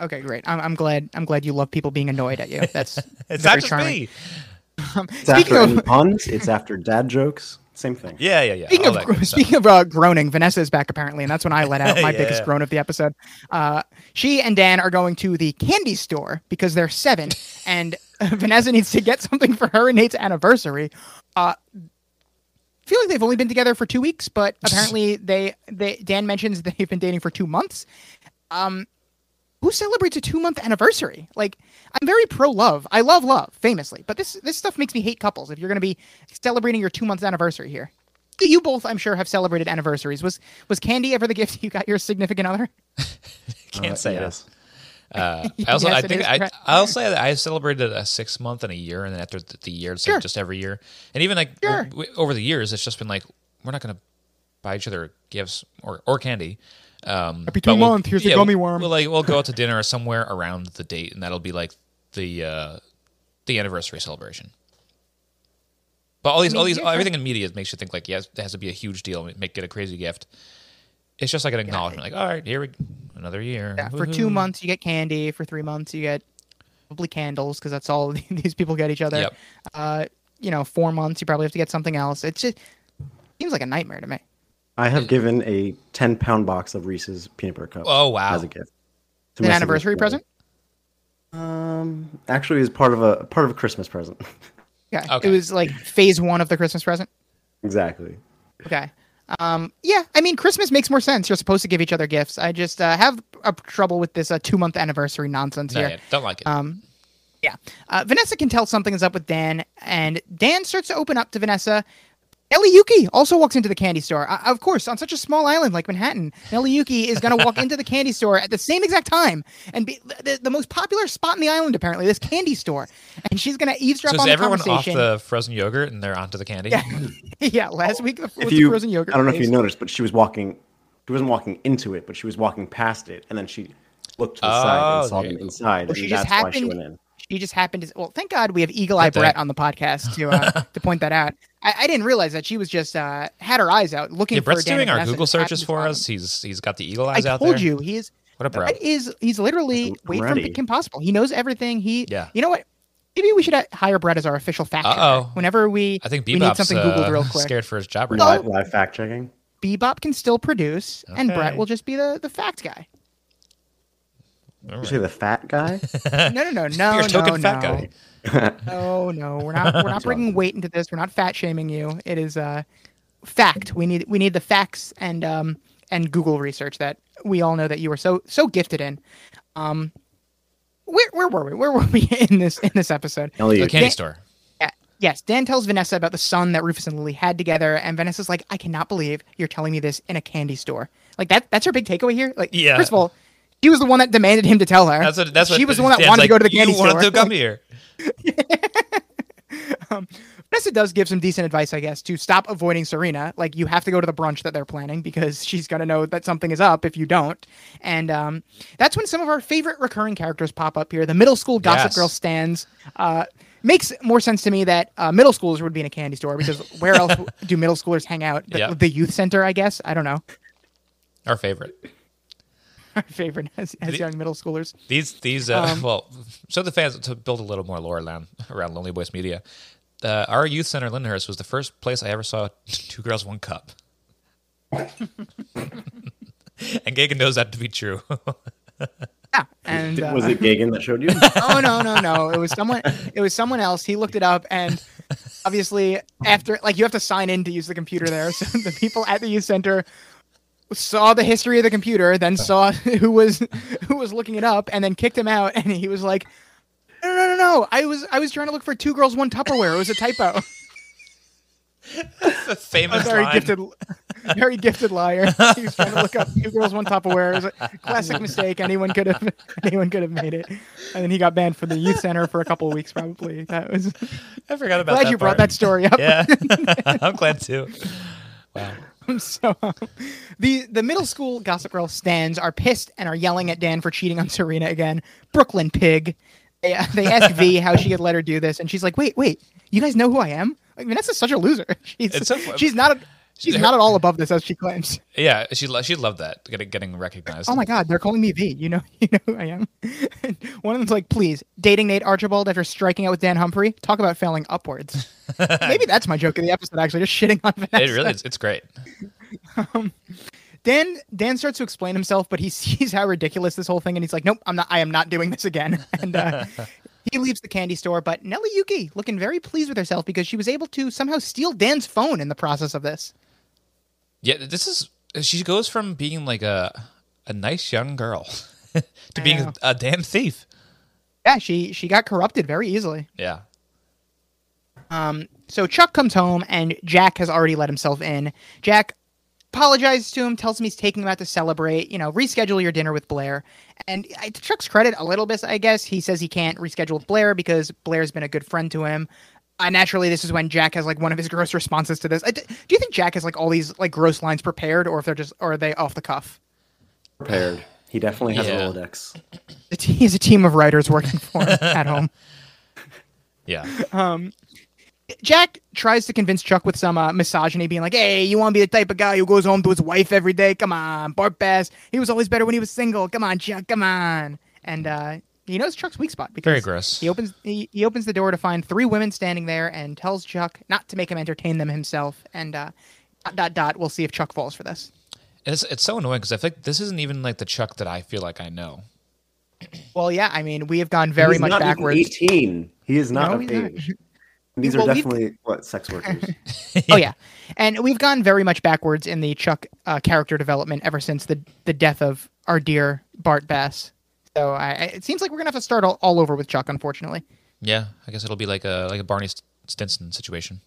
Speaker 2: Okay, great. I'm, I'm glad. I'm glad you love people being annoyed at you. That's
Speaker 1: It's
Speaker 2: very
Speaker 1: not just
Speaker 2: charming.
Speaker 1: me.
Speaker 4: It's after
Speaker 2: of-
Speaker 4: any puns. It's after dad jokes. Same thing.
Speaker 1: Yeah, yeah, yeah.
Speaker 2: Speaking
Speaker 1: all
Speaker 2: of
Speaker 1: that good stuff.
Speaker 2: speaking of uh, groaning, Vanessa is back apparently, and that's when I let out my
Speaker 1: Yeah.
Speaker 2: biggest groan of the episode. Uh, she and Dan are going to the candy store because they're seven, and Vanessa needs to get something for her and Nate's anniversary. Uh, I feel like they've only been together for two weeks, but apparently they they Dan mentions they've been dating for two months. Um, who celebrates a two month anniversary? Like, I'm very pro love. I love love, famously, but this this stuff makes me hate couples. If you're going to be celebrating your two month anniversary here, you both, I'm sure, have celebrated anniversaries. Was was candy ever the gift you got your significant other?
Speaker 1: Can't
Speaker 4: Uh,
Speaker 1: say
Speaker 4: yes.
Speaker 1: Uh, I also,
Speaker 2: yes,
Speaker 1: I think I, I'll say that I celebrated a six month and a year, and then after the, the year, it's
Speaker 2: Sure.
Speaker 1: like just every year, and even like
Speaker 2: Sure.
Speaker 1: w- w- over the years, it's just been like we're not gonna buy each other gifts or or candy. Um,
Speaker 2: Happy
Speaker 1: but
Speaker 2: two
Speaker 1: we'll-
Speaker 2: month, here's a
Speaker 1: yeah,
Speaker 2: gummy
Speaker 1: we'll-
Speaker 2: worm.
Speaker 1: We'll like we'll go out to dinner somewhere around the date, and that'll be like the uh, the anniversary celebration. But all these, all
Speaker 2: mean,
Speaker 1: these,
Speaker 2: yeah,
Speaker 1: everything in media makes you think like, yes, it has to be a huge deal. Make get a crazy gift. It's just like an acknowledgement, like, all right, here we, another year.
Speaker 2: Yeah, for two months you get candy. For three months you get probably candles because that's all these people get each other.
Speaker 1: Yep.
Speaker 2: Uh, you know, four months you probably have to get something else. It just seems like a nightmare to me.
Speaker 4: I have given a 10 pound box of Reese's peanut butter cups.
Speaker 1: Oh, wow.
Speaker 4: As a gift. to
Speaker 2: An anniversary
Speaker 4: significant
Speaker 2: present.
Speaker 4: Um, actually, it's part of a part of a Christmas present.
Speaker 2: Yeah,
Speaker 1: Okay.
Speaker 2: it was like phase one of the Christmas present.
Speaker 4: exactly.
Speaker 2: Okay. Um, yeah, I mean, Christmas makes more sense. You're supposed to give each other gifts. I just uh, have a trouble with this uh, two month anniversary nonsense
Speaker 1: No,
Speaker 2: here.
Speaker 1: yeah, don't like it.
Speaker 2: Um, yeah. Uh, Vanessa can tell something is up with Dan, and Dan starts to open up to Vanessa. Nelly Yuki also walks into the candy store. Uh, of course, on such a small island like Manhattan, Nelly Yuki is going to walk into the candy store at the same exact time and be the, the most popular spot in the island, apparently, this candy store. And she's going to eavesdrop
Speaker 1: so is
Speaker 2: on the
Speaker 1: everyone off
Speaker 2: conversation.
Speaker 1: the frozen yogurt and they're onto the candy?
Speaker 2: Yeah. yeah, last week the, was
Speaker 4: you,
Speaker 2: the frozen yogurt.
Speaker 4: I don't know if you noticed, but she was walking. She wasn't walking into it, but she was walking past it, and then she looked to the side
Speaker 1: Oh,
Speaker 4: and saw
Speaker 1: there
Speaker 4: them
Speaker 1: you
Speaker 4: inside,
Speaker 2: Well, she
Speaker 4: and
Speaker 2: just
Speaker 4: that's why she went in.
Speaker 2: She just happened to. Well, thank God we have Eagle Eye Brett on the podcast to uh, to point that out. I, I didn't realize that she was just uh, had her eyes out looking
Speaker 1: Yeah, Brett's
Speaker 2: Dan
Speaker 1: doing our Google searches for us.
Speaker 2: them.
Speaker 1: He's he's got the eagle
Speaker 2: I
Speaker 1: eyes out
Speaker 2: told
Speaker 1: there.
Speaker 2: you he is.
Speaker 1: What a bro.
Speaker 2: Brett is he's literally
Speaker 4: That's
Speaker 2: wait from
Speaker 4: ready.
Speaker 2: Kim Possible. He knows everything. He
Speaker 1: Yeah.
Speaker 2: You know what? Maybe we should uh, hire Brett as our official fact checker.
Speaker 1: Uh-oh.
Speaker 2: Whenever we
Speaker 1: I think
Speaker 2: we need
Speaker 1: Bebop's
Speaker 2: something googled
Speaker 1: uh,
Speaker 2: real quick.
Speaker 1: scared for his job right
Speaker 2: No.
Speaker 1: now.
Speaker 4: Live, live fact checking.
Speaker 2: Bebop can still produce, and Brett will just be the, the fact guy.
Speaker 1: All
Speaker 4: You
Speaker 1: right.
Speaker 4: say the fat guy?
Speaker 2: No, no, no, no,
Speaker 1: You're a
Speaker 2: no,
Speaker 1: token
Speaker 2: no.
Speaker 1: fat guy.
Speaker 2: No, no, we're not. We're not bringing weight into this. We're not fat shaming you. It is uh, fact. We need we need the facts and um and Google research that we all know that you are so so gifted in. Um, where where were we? Where were we in this in this episode?
Speaker 4: Nelly,
Speaker 1: The candy
Speaker 2: Dan-
Speaker 1: store.
Speaker 2: Yeah, yes, Dan tells Vanessa about the son that Rufus and Lily had together, and Vanessa's like, "I cannot believe you're telling me this in a candy store." Like that. That's her big takeaway here. Like,
Speaker 1: Yeah.
Speaker 2: First of all, she was the one that demanded him to tell her.
Speaker 1: That's what. That's what.
Speaker 2: she was the one that
Speaker 1: Dan's
Speaker 2: wanted
Speaker 1: like,
Speaker 2: to go to the candy
Speaker 1: you
Speaker 2: store.
Speaker 1: wanted to come here.
Speaker 2: Vanessa does give some decent advice, I guess, to stop avoiding Serena. Like you have to go to the brunch that they're planning because she's gonna know that something is up if you don't. And um, that's when some of our favorite recurring characters pop up here. The middle school Gossip
Speaker 1: Yes.
Speaker 2: Girl stands. Uh, makes more sense to me that uh, middle schoolers would be in a candy store because where else do middle schoolers hang out? The,
Speaker 1: Yeah.
Speaker 2: the youth center, I guess. I don't know.
Speaker 1: Our favorite.
Speaker 2: Our favorite as, as
Speaker 1: The-
Speaker 2: young middle schoolers.
Speaker 1: These these uh,
Speaker 2: Um,
Speaker 1: well, so the fans to build a little more lore around around Lonely Boys Media. Uh, our youth center, Lyndhurst, was the first place I ever saw two girls, one cup. and Gagan knows that to be true.
Speaker 2: Yeah, and uh,
Speaker 4: Was it Gagan that showed you?
Speaker 2: oh no no no it was someone it was someone else he looked it up and obviously after like you have to sign in to use the computer there so the people at the youth center saw the history of the computer then saw who was who was looking it up and then kicked him out and he was like no no no no i was i was trying to look for two girls one tupperware. It was a typo.
Speaker 1: The famous
Speaker 2: a very
Speaker 1: line.
Speaker 2: gifted very gifted liar. He was trying to look up two girls one tupperware. It was a classic mistake. Anyone could have anyone could have made it. And then he got banned from the youth center for a couple of weeks probably. That was
Speaker 1: I forgot about
Speaker 2: glad
Speaker 1: that
Speaker 2: you brought that story up.
Speaker 1: Yeah, I'm glad too. Wow.
Speaker 2: so um, the the middle school gossip girl stands are pissed and are yelling at dan for cheating on serena again. Brooklyn pig. They, uh, they ask v how she could let her do this and she's like wait wait. You guys know who i am? Like vanessa's such a loser. She's,
Speaker 1: It's so
Speaker 2: she's not a, she's
Speaker 1: Her-
Speaker 2: not at all above this as she claims
Speaker 1: Yeah, she lo- she loved that getting getting recognized.
Speaker 2: oh my god they're calling me v you know you know who i am one of them's like please dating nate archibald after striking out with dan humphrey talk about failing upwards maybe that's my joke of the episode actually just shitting on vanessa
Speaker 1: It really is. It's great.
Speaker 2: Dan Dan starts to explain himself, but he sees how ridiculous this whole thing, and he's like, "Nope, I'm not. I am not doing this again." And uh, he leaves the candy store. But Nelly Yuki looking very pleased with herself because she was able to somehow steal Dan's phone in the process of this.
Speaker 1: Yeah, this is. She goes from being like a a nice young girl to being a, a damn thief.
Speaker 2: Yeah, she she got corrupted very easily.
Speaker 1: Yeah.
Speaker 2: Um, so Chuck comes home and Jack has already let himself in. Jack apologizes to him, tells him he's taking him out to celebrate, you know, reschedule your dinner with Blair. And I, to Chuck's credit, a little bit, I guess, he says he can't reschedule with Blair because Blair's been a good friend to him. Uh, naturally, this is when Jack has like one of his gross responses to this. I d do you think Jack has like all these like gross lines prepared, or if they're just, or are they off the cuff?
Speaker 4: Prepared. He definitely has
Speaker 1: Yeah.
Speaker 4: a Rolodex.
Speaker 2: The t- He has a team of writers working for him at home.
Speaker 1: Yeah.
Speaker 2: Um, Jack tries to convince Chuck with some uh, misogyny, being like, "Hey, you want to be the type of guy who goes home to his wife every day? Come on, Bart Bass. He was always better when he was single. Come on, Chuck. Come on." And uh, he knows Chuck's weak spot because
Speaker 1: Very gross.
Speaker 2: He opens he, he opens the door to find three women standing there and tells Chuck not to make him entertain them himself. And uh, dot dot dot. We'll see if Chuck falls for this.
Speaker 1: It's it's so annoying because I feel like this isn't even like the Chuck that I feel like I know.
Speaker 2: Well, yeah. I mean, we have gone very
Speaker 4: He's
Speaker 2: much
Speaker 4: not even
Speaker 2: backwards.
Speaker 4: 18. He is not
Speaker 2: No,
Speaker 4: of
Speaker 2: he's not.
Speaker 4: age. These
Speaker 2: Well,
Speaker 4: are
Speaker 2: we've-
Speaker 4: definitely what sex workers.
Speaker 2: oh yeah, and we've gone very much backwards in the Chuck uh, character development ever since the the death of our dear Bart Bass. So I, I- it seems like we're gonna have to start all, all over with Chuck, unfortunately.
Speaker 1: Yeah, I guess it'll be like a like a Barney Stinson situation.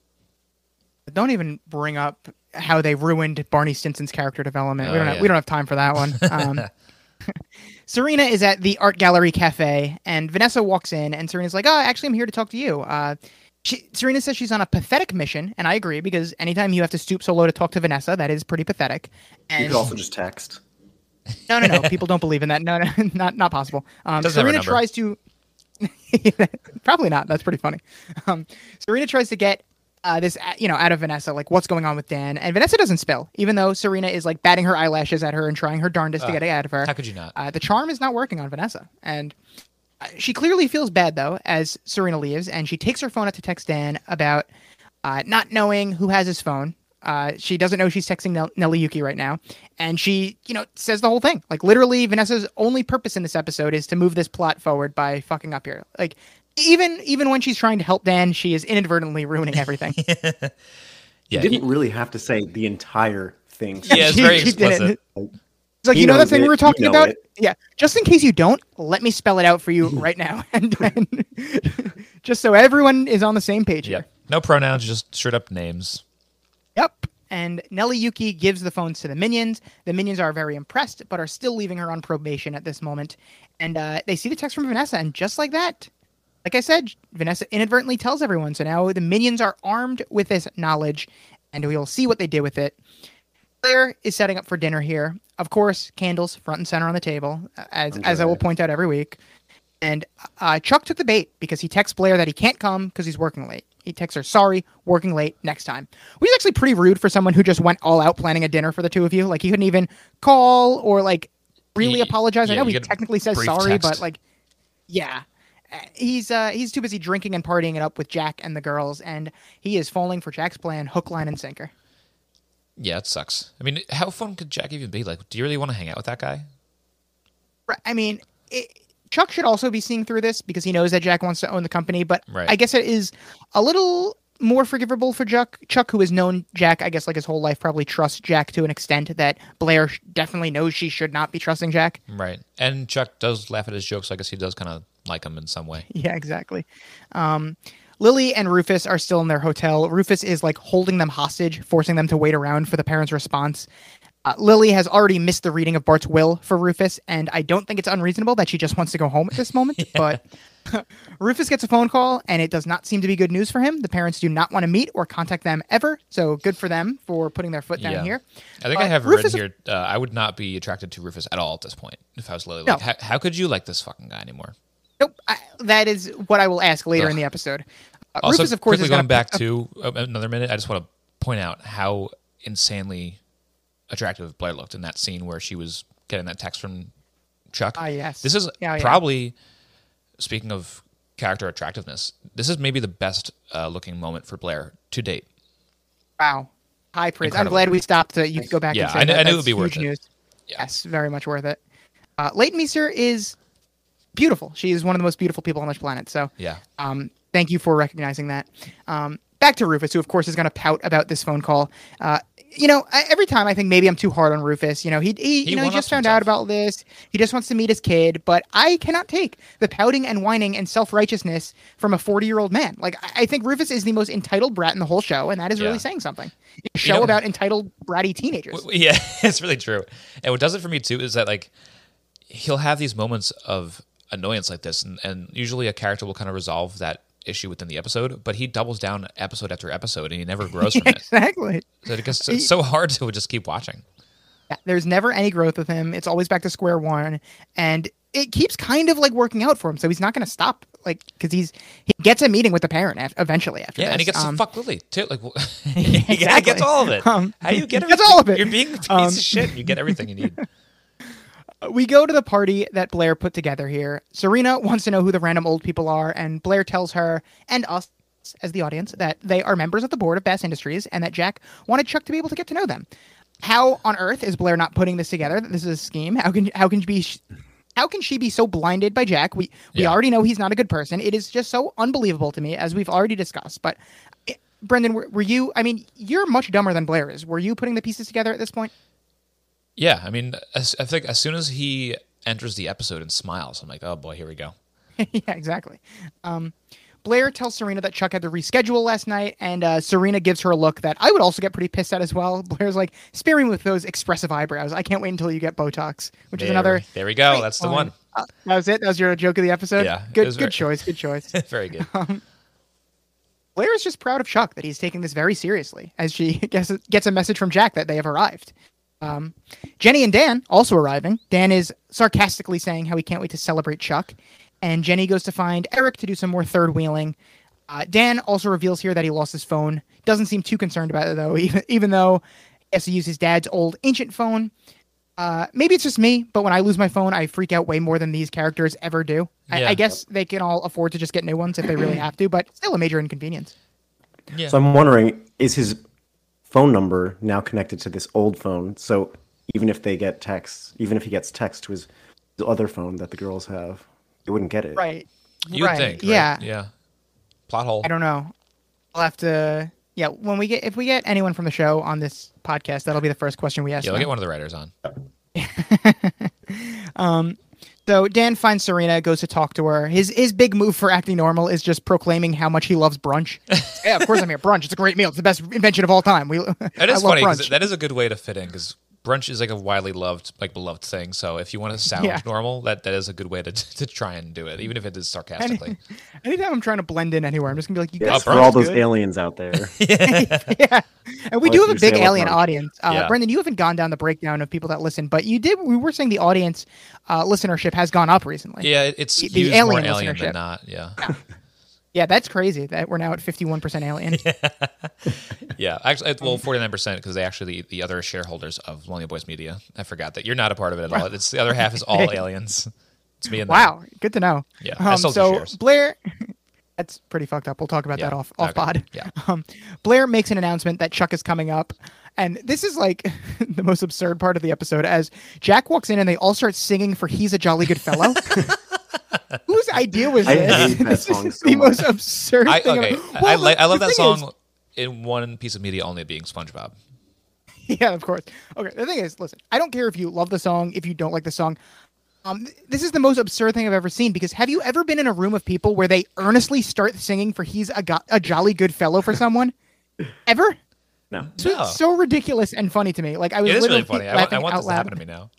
Speaker 2: Don't even bring up how they ruined Barney Stinson's character development. we
Speaker 1: Oh,
Speaker 2: don't have, we don't have time for that one. Um, Serena is at the art gallery cafe, and Vanessa walks in, and Serena's like, "Oh, actually, I'm here to talk to you." Uh, she, Serena says she's on a pathetic mission, and I agree because anytime you have to stoop so low to talk to Vanessa, that is pretty pathetic.
Speaker 4: You
Speaker 2: And
Speaker 4: could also just text.
Speaker 2: No, no, no. People don't believe in that. No, no, not not possible. Um,
Speaker 1: Doesn't have her
Speaker 2: Serena tries to. Probably not. That's pretty funny. Um, Serena tries to get uh, this, uh, you know, out of Vanessa, like what's going on with Dan, and Vanessa doesn't spill, even though Serena is like batting her eyelashes at her and trying her darndest to
Speaker 1: Ah,
Speaker 2: get it out of her.
Speaker 1: How could you not?
Speaker 2: Uh, the charm is not working on Vanessa, and uh, she clearly feels bad though as Serena leaves, and she takes her phone out to text Dan about uh, not knowing who has his phone. Uh, she doesn't know she's texting Nell- Nelly Yuki right now, and she, you know, says the whole thing. Like literally, Vanessa's only purpose in this episode is to move this plot forward by fucking up here. Like even even when she's trying to help Dan, she is inadvertently ruining everything.
Speaker 1: yeah,
Speaker 4: You didn't really have to say the entire thing.
Speaker 1: Yeah, it's
Speaker 2: She-
Speaker 1: very
Speaker 2: she didn't.
Speaker 1: explicit.
Speaker 2: It's like
Speaker 4: He
Speaker 2: you know that
Speaker 4: knows
Speaker 2: thing we
Speaker 4: it,
Speaker 2: were
Speaker 4: you
Speaker 2: talking
Speaker 4: know
Speaker 2: about.
Speaker 4: it.
Speaker 2: Yeah, just in case you don't, let me spell it out for you right now, and, and just so everyone is on the same page
Speaker 1: Yeah,
Speaker 2: here.
Speaker 1: no pronouns, just straight up names.
Speaker 2: And Nelly Yuki gives the phones to the minions. The minions are very impressed, but are still leaving her on probation at this moment. And uh, they see the text from Vanessa, and just like that, like I said, Vanessa inadvertently tells everyone. So now the minions are armed with this knowledge, and we'll see what they did with it. Blair is setting up for dinner here. Of course, candles front and center on the table, as as I will point out every week. And uh, Chuck took the bait because he texts Blair that he can't come because he's working late. He texts her, "Sorry, working late next time," which is actually pretty rude for someone who just went all out planning a dinner for the two of you. Like he couldn't even call or like really apologize. I know he technically says sorry,
Speaker 1: text.
Speaker 2: but like, yeah, he's uh he's too busy drinking and partying it up with Jack and the girls, and he is falling for Jack's plan, hook, line, and sinker.
Speaker 1: Yeah, it sucks. I mean, how fun could Jack even be? Like, do you really want to hang out with that guy?
Speaker 2: I mean, it, Chuck should also be seeing through this because he knows that Jack wants to own the company, but
Speaker 1: Right.
Speaker 2: I guess it is a little more forgivable for Chuck. Chuck, who has known Jack, I guess, like his whole life, probably trusts Jack to an extent that Blair definitely knows she should not be trusting Jack.
Speaker 1: Right. And Chuck does laugh at his jokes. So I guess he does kind of like him in some way.
Speaker 2: Yeah, exactly. Um, Lily and Rufus are still in their hotel. Rufus is like holding them hostage, forcing them to wait around for the parents' response. Uh, Lily has already missed the reading of Bart's will for Rufus, and I don't think it's unreasonable that she just wants to go home at this moment. But Rufus gets a phone call, and it does not seem to be good news for him. The parents do not want to meet or contact them ever, so good for them for putting their foot down
Speaker 1: Yeah.
Speaker 2: here.
Speaker 1: I think I
Speaker 2: Uh,
Speaker 1: have
Speaker 2: Rufus-
Speaker 1: written here. Uh, I would not be attracted to Rufus at all at this point if I was Lily.
Speaker 2: No.
Speaker 1: How, how could you like this fucking guy anymore?
Speaker 2: Nope, I, that is what I will ask later
Speaker 1: Ugh.
Speaker 2: in the episode. Uh,
Speaker 1: Also,
Speaker 2: Rufus, of course,
Speaker 1: quickly
Speaker 2: is gonna
Speaker 1: back to uh, another minute, I just want to point out how insanely attractive Blair looked in that scene where she was getting that text from Chuck.
Speaker 2: Ah, yes.
Speaker 1: This is
Speaker 2: Yeah, yeah.
Speaker 1: probably, speaking of character attractiveness, this is maybe the best uh, looking moment for Blair to date.
Speaker 2: Wow. High praise.
Speaker 1: Incredible.
Speaker 2: I'm glad we stopped To, you could go back
Speaker 1: Yeah, I kn-. I knew it would be worth it.
Speaker 2: News.
Speaker 1: Yeah.
Speaker 2: Yes, very much worth it. Uh, Leighton Meester is beautiful. She is one of the most beautiful people on this planet. So
Speaker 1: Yeah.
Speaker 2: um, thank you for recognizing that. Um, back to Rufus, who of course is going to pout about this phone call. Uh, you know, I, every time I think maybe I'm too hard on Rufus. You know, he, he,
Speaker 1: He
Speaker 2: you know, he just found out about this. He just wants to meet his kid, but I cannot take the pouting and whining and self righteousness from a 40 year old man. Like, I, I think Rufus is the most entitled brat in the whole show, and that is
Speaker 1: Yeah.
Speaker 2: really saying something. A show
Speaker 1: know-
Speaker 2: about entitled bratty teenagers.
Speaker 1: W- Yeah, it's really true. And what does it for me too is that like he'll have these moments of annoyance like this, and, and usually a character will kind of resolve that issue within the episode, but he doubles down episode after episode, and he never grows from it.
Speaker 2: exactly.
Speaker 1: So it gets it's so hard to just keep watching.
Speaker 2: Yeah, There's never any growth with him. It's always back to square one, and it keeps kind of like working out for him. So he's not going to stop, like, because he's he gets a meeting with the parent af- eventually after.
Speaker 1: Yeah, and he gets
Speaker 2: Um,
Speaker 1: to fuck Lily too. Like, he
Speaker 2: Exactly.
Speaker 1: gets all of it.
Speaker 2: Um,
Speaker 1: How do you get
Speaker 2: he
Speaker 1: everything?
Speaker 2: all of it.
Speaker 1: You're being a piece
Speaker 2: Um,
Speaker 1: of shit. You get everything you need.
Speaker 2: We go to the party that Blair put together here. Serena wants to know who the random old people are, and Blair tells her and us as the audience that they are members of the board of Bass Industries and that Jack wanted Chuck to be able to get to know them. How on earth is Blair not putting this together? That this is a scheme. How can how can she be how can she be so blinded by Jack? We we
Speaker 1: Yeah.
Speaker 2: already know he's not a good person. It is just so unbelievable to me, as we've already discussed. But eh, Brendan, were, were you? I mean, you're much dumber than Blair is. Were you putting the pieces together at this point?
Speaker 1: Yeah, I mean, as, I think as soon as he enters the episode and smiles, I'm like, oh boy, here we go.
Speaker 2: yeah, exactly. Um, Blair tells Serena that Chuck had to reschedule last night, and uh, Serena gives her a look that I would also get pretty pissed at as well. Blair's like, spare me with those expressive eyebrows. I can't wait until you get Botox, which is another.
Speaker 1: There we go. That's the one.
Speaker 2: Uh, that was it. That was your joke of the episode.
Speaker 1: Yeah,
Speaker 2: good, good
Speaker 1: very-
Speaker 2: choice. Good choice.
Speaker 1: Very good.
Speaker 2: Blair is just proud of Chuck that he's taking this very seriously as she gets gets a message from Jack that they have arrived. Um, Jenny and Dan also arriving. Dan is sarcastically saying how he can't wait to celebrate Chuck, and Jenny goes to find Eric to do some more third wheeling. Uh, Dan also reveals here that he lost his phone. Doesn't seem too concerned about it though, even even though he has to use his dad's old ancient phone. Uh, maybe it's just me, but when I lose my phone, I freak out way more than these characters ever do. I,
Speaker 1: Yeah.
Speaker 2: I guess they can all afford to just get new ones if they really have to, but still a major inconvenience.
Speaker 1: Yeah.
Speaker 4: So I'm wondering, is his phone number now connected to this old phone? So even if they get texts, even if he gets text to his, his other phone that the girls have, they wouldn't get it.
Speaker 2: Right.
Speaker 1: You'd
Speaker 2: right.
Speaker 1: think. right?
Speaker 2: Yeah.
Speaker 1: Yeah. Plot hole.
Speaker 2: I don't know. I'll have to. Yeah, when we get if we get anyone from the show on this podcast, that'll be the first question we ask.
Speaker 1: Yeah, we'll
Speaker 2: them.
Speaker 1: get one of the writers on.
Speaker 2: Um, So Dan finds Serena, goes to talk to her. His his big move for acting normal is just proclaiming how much he loves brunch. yeah, of course I'm here. Brunch. It's a great meal. It's the best invention of all time. We.
Speaker 1: It
Speaker 2: I love
Speaker 1: funny that is a good way to fit in because brunch is like a widely loved, like beloved thing. So if you want to sound
Speaker 2: Yeah.
Speaker 1: normal, that that is a good way to to try and do it, even if it is sarcastically.
Speaker 2: Anytime I'm trying to blend in anywhere, I'm just gonna be like, you
Speaker 4: Yes,
Speaker 2: guys
Speaker 4: for all those
Speaker 2: good.
Speaker 4: aliens out there.
Speaker 2: yeah, and we
Speaker 4: Like
Speaker 2: do have a big alien
Speaker 4: brunch.
Speaker 2: audience. Uh,
Speaker 1: Yeah.
Speaker 2: Brendan, you haven't gone down the breakdown of people that listen, but you did. We were saying the audience uh, listenership has gone up recently.
Speaker 1: Yeah, it's
Speaker 2: The- the alien
Speaker 1: more alien
Speaker 2: listenership.
Speaker 1: than not. Yeah,
Speaker 2: Yeah, that's crazy. That we're now at 51% alien.
Speaker 1: yeah. Actually, well, forty nine percent because they actually the the, other shareholders of Lonely Boys Media. I forgot that you're not a part of it at all. It's the other half is all aliens. It's me and them.
Speaker 2: wow, good to know.
Speaker 1: Yeah,
Speaker 2: Um, so. Blair, that's pretty fucked up. We'll talk about
Speaker 1: Yeah,
Speaker 2: that off off
Speaker 1: okay,
Speaker 2: pod.
Speaker 1: yeah.
Speaker 2: Um, Blair makes an announcement that Chuck is coming up, and this is like the most absurd part of the episode. As Jack walks in and they all start singing for "He's a Jolly Good Fellow." Whose idea was
Speaker 4: I
Speaker 2: this?
Speaker 4: hate that
Speaker 2: this
Speaker 4: song
Speaker 2: is
Speaker 4: so
Speaker 2: the most absurd
Speaker 1: I,
Speaker 2: thing.
Speaker 1: okay,
Speaker 2: ever.
Speaker 1: I,
Speaker 2: Well,
Speaker 1: like, I love that song
Speaker 2: is-
Speaker 1: in one piece of media only being SpongeBob.
Speaker 2: yeah, of course. Okay, the thing is, listen, I don't care if you love the song, if you don't like the song. Um, th- this is the most absurd thing I've ever seen because have you ever been in a room of people where they earnestly start singing for "He's a, go- a jolly good fellow" for someone? Ever?
Speaker 4: No.
Speaker 2: It's
Speaker 1: No.
Speaker 2: so ridiculous and funny to me. Like I was
Speaker 1: It is really
Speaker 2: literally
Speaker 1: funny. I, want- I
Speaker 2: laughing
Speaker 1: want
Speaker 2: out
Speaker 1: this to
Speaker 2: loud.
Speaker 1: happen to me now.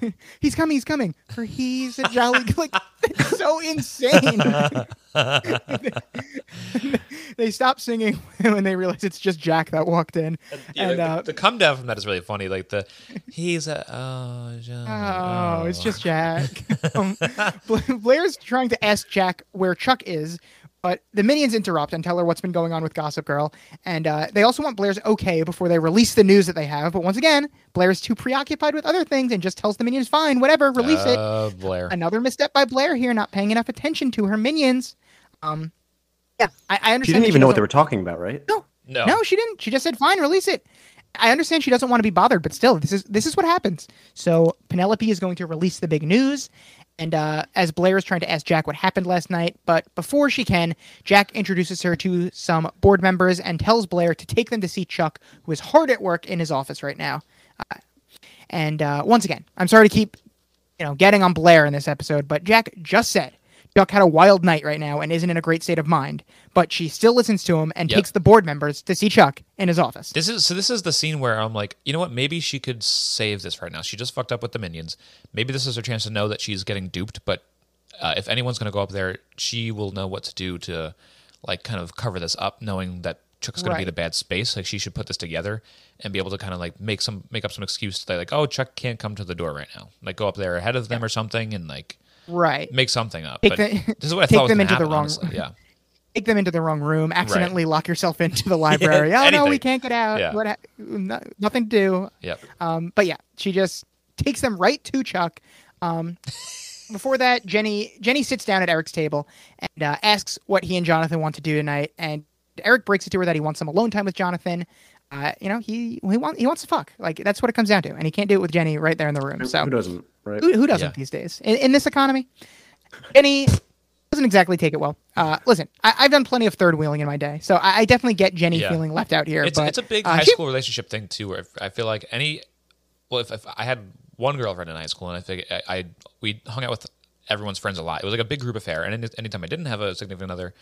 Speaker 2: He's coming. He's coming. For he's a jolly. like so insane. they stop singing when they realize it's just Jack that walked in.
Speaker 1: Yeah,
Speaker 2: and
Speaker 1: the,
Speaker 2: uh,
Speaker 1: the come down from that is really funny. Like the he's a oh, John,
Speaker 2: Oh, it's just Jack. um, Blair's trying to ask Jack where Chuck is, but the minions interrupt and tell her what's been going on with Gossip Girl. And uh, they also want Blair's okay before they release the news that they have. But once again, Blair's too preoccupied with other things and just tells the minions, fine, whatever, release it.
Speaker 1: Oh, Blair.
Speaker 2: Another misstep by Blair here, not paying enough attention to her minions. Um, yeah, I, I understand.
Speaker 4: She didn't
Speaker 2: that
Speaker 4: even know what they were talking about, right?
Speaker 2: No,
Speaker 1: No.
Speaker 2: no, she didn't. She just said, "Fine, release it." I understand she doesn't want to be bothered, but still, this is this is what happens. So Penelope is going to release the big news, and uh, as Blair is trying to ask Jack what happened last night, but before she can, Jack introduces her to some board members and tells Blair to take them to see Chuck, who is hard at work in his office right now. Uh, and uh, once again, I'm sorry to keep you know getting on Blair in this episode, but Jack just said. Chuck had a wild night right now and isn't in a great state of mind, but she still listens to him and
Speaker 1: Yep.
Speaker 2: takes the board members to see Chuck in his office.
Speaker 1: This is so. This is the scene where I'm like, you know what? Maybe she could save this right now. She just fucked up with the minions. Maybe this is her chance to know that she's getting duped. But uh, if anyone's going to go up there, she will know what to do to, like, kind of cover this up, knowing that Chuck's going to be in a bad space. Like, she should put this together and be able to kind of like make some make up some excuse to like, oh, Chuck can't come to the door right now. Like, go up there ahead of them or something and like
Speaker 2: Right.
Speaker 1: make something up.
Speaker 2: Take
Speaker 1: but
Speaker 2: the-
Speaker 1: this is what I
Speaker 2: take
Speaker 1: thought
Speaker 2: them into the wrong-
Speaker 1: honestly. Yeah.
Speaker 2: Take them into the wrong room, accidentally lock yourself into the library. oh no, we can't get out.
Speaker 1: Yeah.
Speaker 2: What? Ha- no, nothing to do.
Speaker 1: Yep.
Speaker 2: Um, but yeah, she just takes them right to Chuck. Um, before that, Jenny Jenny sits down at Eric's table and uh, asks what he and Jonathan want to do tonight. And Eric breaks it to her that he wants some alone time with Jonathan. Uh, you know, he he wants he wants to fuck. Like that's what it comes down to, and he can't do it with Jenny right there in the room.
Speaker 4: Who,
Speaker 2: So
Speaker 4: who doesn't, right?
Speaker 2: who, who doesn't
Speaker 1: Yeah.
Speaker 2: these days in, in this economy? Jenny doesn't exactly take it well. Uh, listen, I, I've done plenty of third wheeling in my day, so I, I definitely get Jenny
Speaker 1: Yeah.
Speaker 2: feeling left out here.
Speaker 1: It's,
Speaker 2: but
Speaker 1: it's a big
Speaker 2: uh,
Speaker 1: high
Speaker 2: she-
Speaker 1: school relationship thing too. Where I feel like any, well, if, if I had one girlfriend in high school, and I think I, I we hung out with everyone's friends a lot. It was like a big group affair, and any, anytime I didn't have a significant other,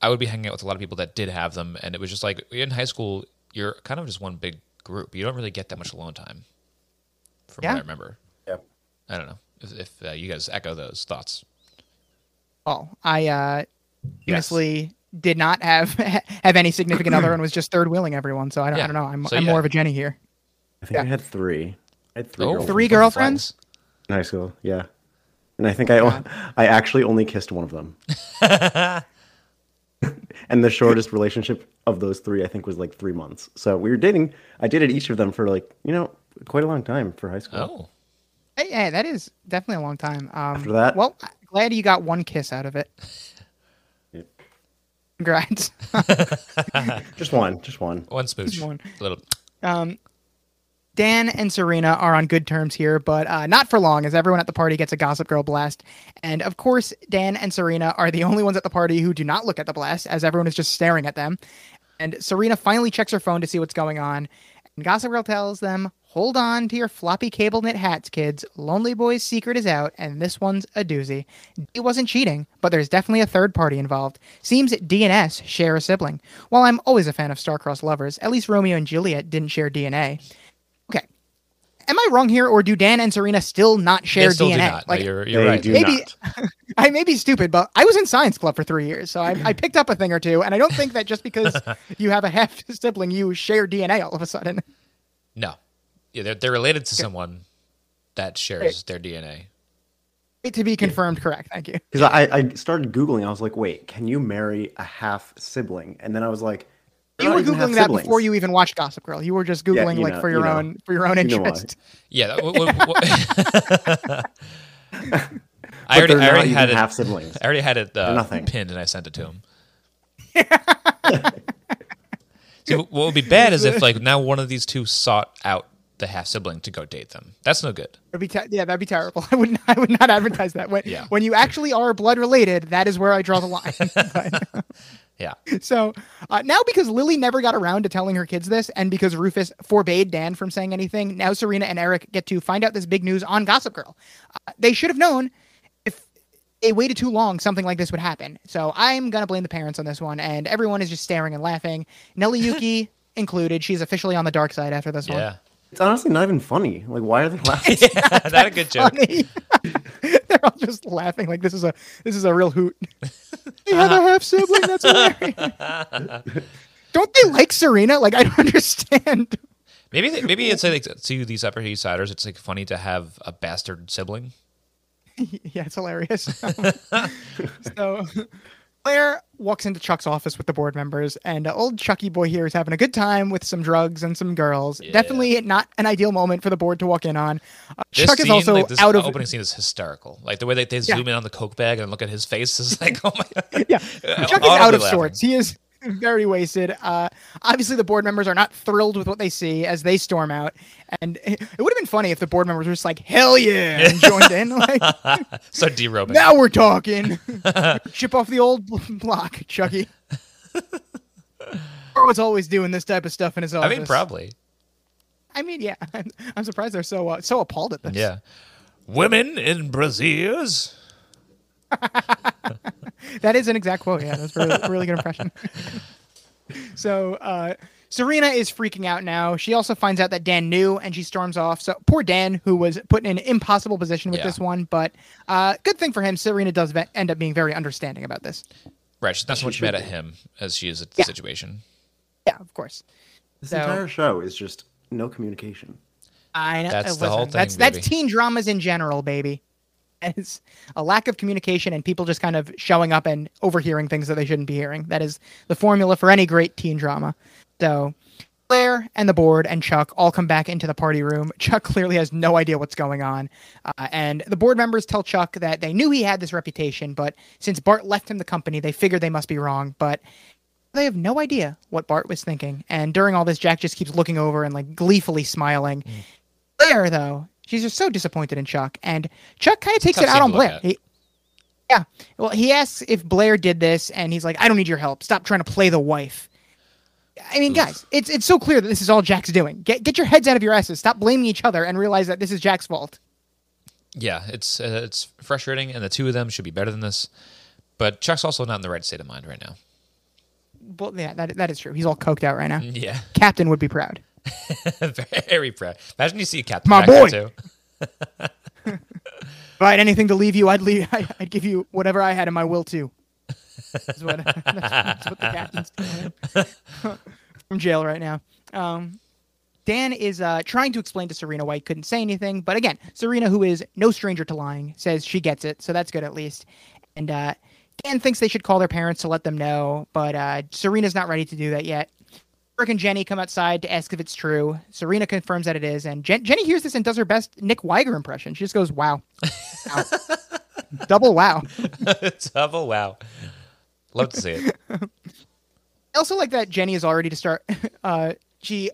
Speaker 1: I would be hanging out with a lot of people that did have them, and it was just like in high school, you're kind of just one big group. You don't really get that much alone time, from
Speaker 2: Yeah.
Speaker 1: what I remember.
Speaker 4: Yep.
Speaker 1: I don't know if, if uh, you guys echo those thoughts.
Speaker 2: Oh, I uh,
Speaker 1: Yes.
Speaker 2: honestly did not have have any significant other and was just third wheeling everyone. So I don't, I don't know. I'm,
Speaker 1: So,
Speaker 2: I'm
Speaker 1: yeah.
Speaker 2: more of a Jenny here.
Speaker 4: I think I had three. I had three
Speaker 1: Oh,
Speaker 4: girlfriends
Speaker 2: Three girlfriends?
Speaker 4: in high school. Yeah, and I think I, I actually only kissed one of them. and the shortest relationship of those three, I think, was like three months. So we were dating. I dated each of them for like you know quite a long time for high school.
Speaker 1: Oh,
Speaker 2: Hey, hey, that is definitely a long time. Um,
Speaker 4: After that-
Speaker 2: well, glad you got one kiss out of it.
Speaker 4: Yep.
Speaker 2: Congrats.
Speaker 4: Just one, just one.
Speaker 1: one smooch,
Speaker 2: one.
Speaker 1: little.
Speaker 2: Dan and Serena are on good terms here, but uh, not for long, as everyone at the party gets a Gossip Girl blast. And of course, Dan and Serena are the only ones at the party who do not look at the blast, as everyone is just staring at them. And Serena finally checks her phone to see what's going on. And Gossip Girl tells them, Hold on to your floppy cable knit hats, kids. Lonely Boy's secret is out, and this one's a doozy. D wasn't cheating, but there's definitely a third party involved. Seems D and S share a sibling. While I'm always a fan of star-crossed lovers, at least Romeo and Juliet didn't share DNA. Okay, am I wrong here, or do Dan and Serena still not share
Speaker 1: They still
Speaker 2: DNA?
Speaker 1: do not. No,
Speaker 2: Like,
Speaker 1: you're you're
Speaker 4: They
Speaker 1: right.
Speaker 4: do
Speaker 2: maybe
Speaker 4: not.
Speaker 2: I may be stupid, but I was in science club for three years, so I, I picked up a thing or two. And I don't think that just because you have a half sibling, you share DNA all of a sudden.
Speaker 1: No, yeah, they're they're related to someone that shares their DNA.
Speaker 2: To be confirmed, correct. Thank you.
Speaker 4: Because I, I started Googling. I was like, wait, can you marry a half sibling? And then I was like,
Speaker 2: You were
Speaker 4: not even half
Speaker 2: googling that
Speaker 4: siblings.
Speaker 2: before you even watched Gossip Girl. You were just
Speaker 4: Yeah,
Speaker 2: googling
Speaker 4: you
Speaker 2: like
Speaker 4: know-
Speaker 2: for your
Speaker 4: you know.
Speaker 2: own for your own
Speaker 4: You know
Speaker 2: interest.
Speaker 1: Yeah. That, w- w- w- I
Speaker 4: But
Speaker 1: already,
Speaker 4: they're
Speaker 1: I already
Speaker 4: even
Speaker 1: had it.
Speaker 4: half siblings.
Speaker 1: I already had it uh,
Speaker 4: nothing.
Speaker 1: pinned and I sent it to him. See, what would be bad is if like now one of these two sought out the half sibling to go date them. That's no good.
Speaker 2: That'd be te- yeah, that'd be terrible. I would not, I would not advertise that. When
Speaker 1: Yeah.
Speaker 2: when you actually are blood related, that is where I draw the line. But-
Speaker 1: Yeah.
Speaker 2: So uh, now, because Lily never got around to telling her kids this, and because Rufus forbade Dan from saying anything, now Serena and Eric get to find out this big news on Gossip Girl. Uh, they should have known if they waited too long, something like this would happen. So I'm gonna blame the parents on this one, and everyone is just staring and laughing. Nelly Yuki included. She's officially on the dark side after this one.
Speaker 1: Yeah.
Speaker 4: It's honestly not even funny. Like, why are they laughing?
Speaker 1: That's a good joke.
Speaker 2: They're all just laughing like this is a this is a real hoot. They have a uh-huh. half sibling. That's hilarious. don't they like Serena? Like I don't understand.
Speaker 1: Maybe they, maybe it's like to these Upper East Siders, it's like funny to have a bastard sibling.
Speaker 2: yeah, it's hilarious. so Blair walks into Chuck's office with the board members, and uh, old Chucky boy here is having a good time with some drugs and some girls.
Speaker 1: Yeah.
Speaker 2: Definitely not an ideal moment for the board to walk in on. Uh,
Speaker 1: This
Speaker 2: Chuck is also
Speaker 1: like, this
Speaker 2: out of
Speaker 1: opening scene is hysterical. Like the way that they
Speaker 2: Yeah.
Speaker 1: zoom in on the coke bag and look at his face is like, oh my god.
Speaker 2: yeah. Chuck is out of
Speaker 1: laughing.
Speaker 2: sorts. He is very wasted. Uh, obviously, the board members are not thrilled with what they see as they storm out. And it would have been funny if the board members were just like, "Hell yeah!" and joined in. Like,
Speaker 1: Start derobing.
Speaker 2: now we're talking. Chip off the old block, Chucky. or was always doing this type of stuff in his office.
Speaker 1: I mean, probably.
Speaker 2: I mean, yeah. I'm, I'm surprised they're so uh, so appalled at this.
Speaker 1: Yeah. Women in brassieres.
Speaker 2: That is an exact quote. Yeah, that's a really, really good impression. so uh, Serena is freaking out now. She also finds out that Dan knew, and she storms off. So poor Dan, who was put in an impossible position with
Speaker 1: Yeah.
Speaker 2: this one, but uh, good thing for him. Serena does ve- end up being very understanding about this.
Speaker 1: Right. She's not so much
Speaker 4: should
Speaker 1: mad at him as she is at the
Speaker 2: Yeah.
Speaker 1: situation.
Speaker 2: Yeah, of course.
Speaker 4: This
Speaker 2: So-
Speaker 4: entire show is just no communication.
Speaker 2: I know.
Speaker 1: That's
Speaker 2: uh,
Speaker 1: the whole
Speaker 2: listen, That's
Speaker 1: thing,
Speaker 2: that's
Speaker 1: baby.
Speaker 2: teen dramas in general, baby. It's a lack of communication and people just kind of showing up and overhearing things that they shouldn't be hearing. That is the formula for any great teen drama. So Blair and the board and Chuck all come back into the party room. Chuck clearly has no idea what's going on. Uh, and the board members tell Chuck that they knew he had this reputation, but since Bart left him the company, they figured they must be wrong. But they have no idea what Bart was thinking. And during all this, Jack just keeps looking over and like gleefully smiling. Blair, though, she's just so disappointed in Chuck, and Chuck kind of takes it out on Blair. He, yeah, well, he asks if Blair did this, and he's like, "I don't need your help. Stop trying to play the wife." I mean, guys, it's it's so clear that this is all Jack's doing. Get get your heads out of your asses. Stop blaming each other, and realize that this is Jack's fault.
Speaker 1: Yeah, it's uh, it's frustrating, and the two of them should be better than this. But Chuck's also not in the right state of mind right now.
Speaker 2: Well, yeah, that that is true. He's all coked out right now.
Speaker 1: Yeah,
Speaker 2: Captain would be proud.
Speaker 1: very proud. Imagine you see a captain
Speaker 2: My boy.
Speaker 1: too.
Speaker 2: If I had anything to leave you, I'd leave. I, I'd give you whatever I had in my will too. That's what, that's, that's what the captain's doing from jail right now. Um, Dan is uh, trying to explain to Serena why he couldn't say anything, but again, Serena, who is no stranger to lying, says she gets it, so that's good at least. And uh, Dan thinks they should call their parents to let them know, but uh, Serena's not ready to do that yet. Eric and Jenny come outside to ask if it's true. Serena confirms that it is, and Jen- Jenny hears this and does her best Nick Weiger impression. She just goes, "Wow, wow. double wow."
Speaker 1: Double wow. Love to see it.
Speaker 2: I also like that Jenny is already to start. Uh, she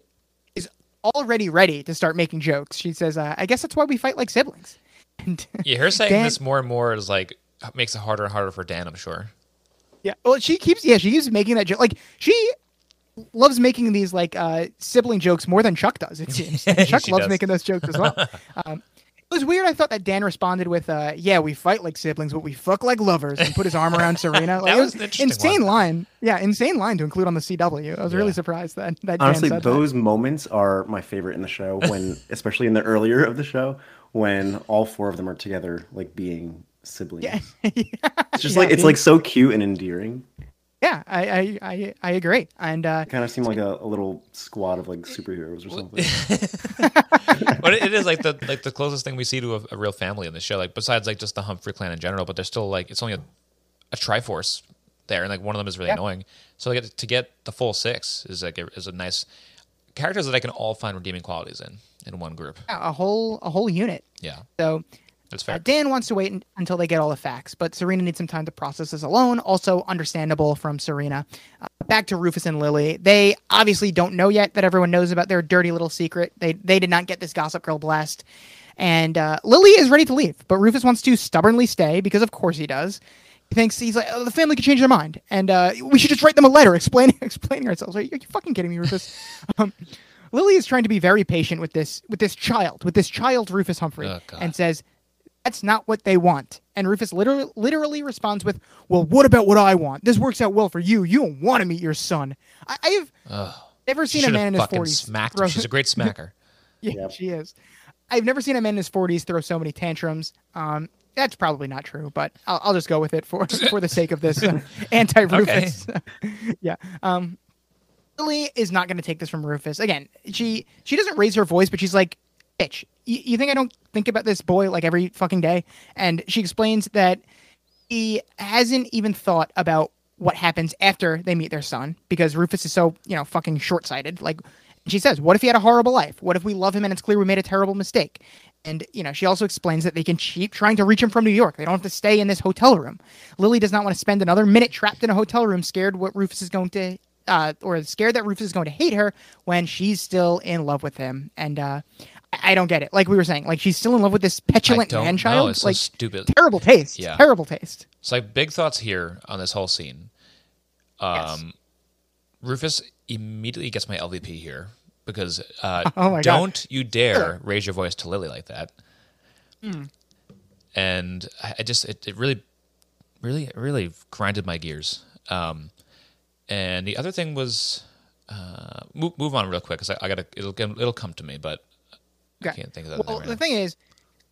Speaker 2: is already ready to start making jokes. She says, uh, "I guess that's why we fight like siblings." And
Speaker 1: Yeah, her saying
Speaker 2: Dan-
Speaker 1: this more and more is like makes it harder and harder for Dan. I'm sure.
Speaker 2: Yeah. Well, she keeps yeah, she keeps making that joke. Like she loves making these like uh sibling jokes more than Chuck does, it seems. And Chuck loves
Speaker 1: does.
Speaker 2: making those jokes as well. um, it was weird. I thought that Dan responded with, uh, "Yeah, we fight like siblings, but we fuck like lovers," and put his arm around Serena. Like,
Speaker 1: That
Speaker 2: it
Speaker 1: was an
Speaker 2: insane
Speaker 1: one.
Speaker 2: line. Yeah, insane line to include on the CW. I was really surprised that that Dan
Speaker 4: Honestly,
Speaker 2: said that.
Speaker 4: those moments are my favorite in the show. When, especially in the earlier of the show, when all four of them are together, like being siblings.
Speaker 2: Yeah,
Speaker 4: It's just
Speaker 2: Yeah,
Speaker 4: like it's
Speaker 2: being-
Speaker 4: like so cute and endearing.
Speaker 2: Yeah, I, I, I, I agree. And uh,
Speaker 4: Kind of seem like a, a little squad of like superheroes or something.
Speaker 1: but it is like the like the closest thing we see to a, a real family in the show. Like besides like just the Humphrey clan in general, but they're still like it's only a, a Triforce there, and like one of them is really
Speaker 2: Yeah.
Speaker 1: annoying. So like to get the full six is like a, is a nice characters that I can all find redeeming qualities in in one group.
Speaker 2: a whole a whole unit.
Speaker 1: Yeah,
Speaker 2: So
Speaker 1: that's
Speaker 2: Uh. Dan wants to wait un- until they get all the facts, but Serena needs some time to process this alone. Also, understandable from Serena. Uh, back to Rufus and Lily. They obviously don't know yet that everyone knows about their dirty little secret. They they did not get this Gossip Girl blast, and uh, Lily is ready to leave, but Rufus wants to stubbornly stay because, of course, he does. He thinks he's like, oh, the family could change their mind, and uh, we should just write them a letter explaining explaining ourselves. Are you, are you fucking kidding me, Rufus? um, Lily is trying to be very patient with this with this child, with this child Rufus Humphrey,
Speaker 1: Oh,
Speaker 2: and says, "That's not what they want." And Rufus literally literally responds with, "Well, what about what I want? This works out well for you. You don't want to meet your son." I, I have never seen a man in his forties
Speaker 1: smacked her. She's a great smacker.
Speaker 2: yeah,
Speaker 4: Yep.
Speaker 2: she is. I've never seen a man in his 40s throw so many tantrums. Um, that's probably not true, but I'll, I'll just go with it for for the sake of this uh, anti-Rufus. yeah. Um, Lily is not going to take this from Rufus. Again, she she doesn't raise her voice, but she's like, "Bitch, you, you think I don't think about this boy like every fucking day?" And she explains that he hasn't even thought about what happens after they meet their son because Rufus is so, you know, fucking short sighted. Like, she says, What if he had a horrible life? What if we love him and it's clear we made a terrible mistake? And, you know, she also explains that they can keep trying to reach him from New York. They don't have to stay in this hotel room. Lily does not want to spend another minute trapped in a hotel room, scared what Rufus is going to, uh, or scared that Rufus is going to hate her when she's still in love with him. And, uh, I don't get it. Like we were saying, like she's still in love with this petulant man child.
Speaker 1: It's so
Speaker 2: like
Speaker 1: stupid.
Speaker 2: terrible taste.
Speaker 1: Yeah.
Speaker 2: Terrible taste.
Speaker 1: So like big thoughts here on this whole scene. Um,
Speaker 2: Yes.
Speaker 1: Rufus immediately gets my LVP here because uh,
Speaker 2: Oh
Speaker 1: don't you dare raise your voice to Lily like that.
Speaker 2: Hmm.
Speaker 1: And I I just it, it really, really, really grinded my gears. Um, and the other thing was uh, move, move on real quick because I, I gotta it'll it'll come to me, but I can't think of that.
Speaker 2: Well,
Speaker 1: right
Speaker 2: the
Speaker 1: now.
Speaker 2: thing is,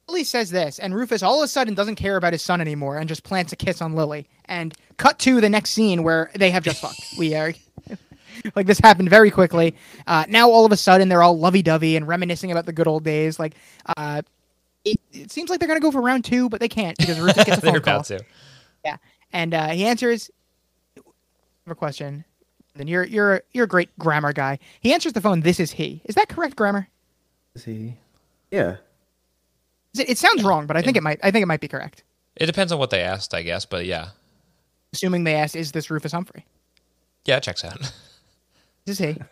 Speaker 2: Lily says this, and Rufus all of a sudden doesn't care about his son anymore and just plants a kiss on Lily. And cut to the next scene where they have just fucked. We are. Like this happened very quickly. Uh, now all of a sudden they're all lovey-dovey and reminiscing about the good old days. Like, uh, it, it seems like they're gonna go for round two, but they can't because Rufus gets a
Speaker 1: They're
Speaker 2: phone call.
Speaker 1: about to.
Speaker 2: Yeah, and uh, he answers. I have a question. Then you're you're you're a great grammar guy. He answers the phone. This is he. Is that correct grammar?
Speaker 4: Is he? Yeah.
Speaker 2: It, it sounds wrong, but I think it might. I think it might be correct.
Speaker 1: It depends on what they asked, I guess, but yeah,
Speaker 2: Assuming they asked, "Is this Rufus Humphrey?"
Speaker 1: yeah, it checks out.
Speaker 2: This is he.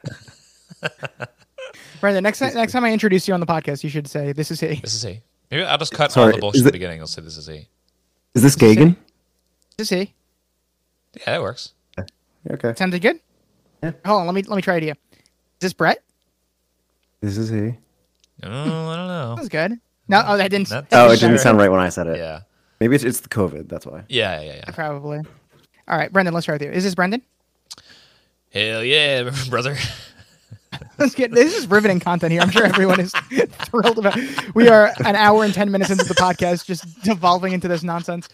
Speaker 2: Brendan, next time, next time I introduce you on the podcast, you should say, "This is he."
Speaker 1: This is he. Maybe I'll just cut all the bullshit at the beginning. I'll say this is he.
Speaker 4: Is this Gagan?
Speaker 2: This is he.
Speaker 1: Yeah, that works.
Speaker 4: Okay.
Speaker 2: Sounded good.
Speaker 4: Yeah.
Speaker 2: Hold on. Let me let me try it again. Is this Brett?
Speaker 4: This is he.
Speaker 1: Oh, I don't know.
Speaker 2: That was good. No, oh, that didn't.
Speaker 1: That-
Speaker 2: that
Speaker 4: Oh, it
Speaker 2: didn't
Speaker 4: didn't
Speaker 2: sound
Speaker 4: sound right when I said it.
Speaker 1: Yeah.
Speaker 4: Maybe it's, it's the COVID. That's why.
Speaker 1: Yeah, yeah, yeah.
Speaker 2: Probably. All right, Brendan. Let's try with you. Is this Brendan?
Speaker 1: Hell yeah, brother.
Speaker 2: Let's get. This is riveting content here. I'm sure everyone is thrilled about. We are an hour and ten minutes into the podcast, just devolving into this nonsense.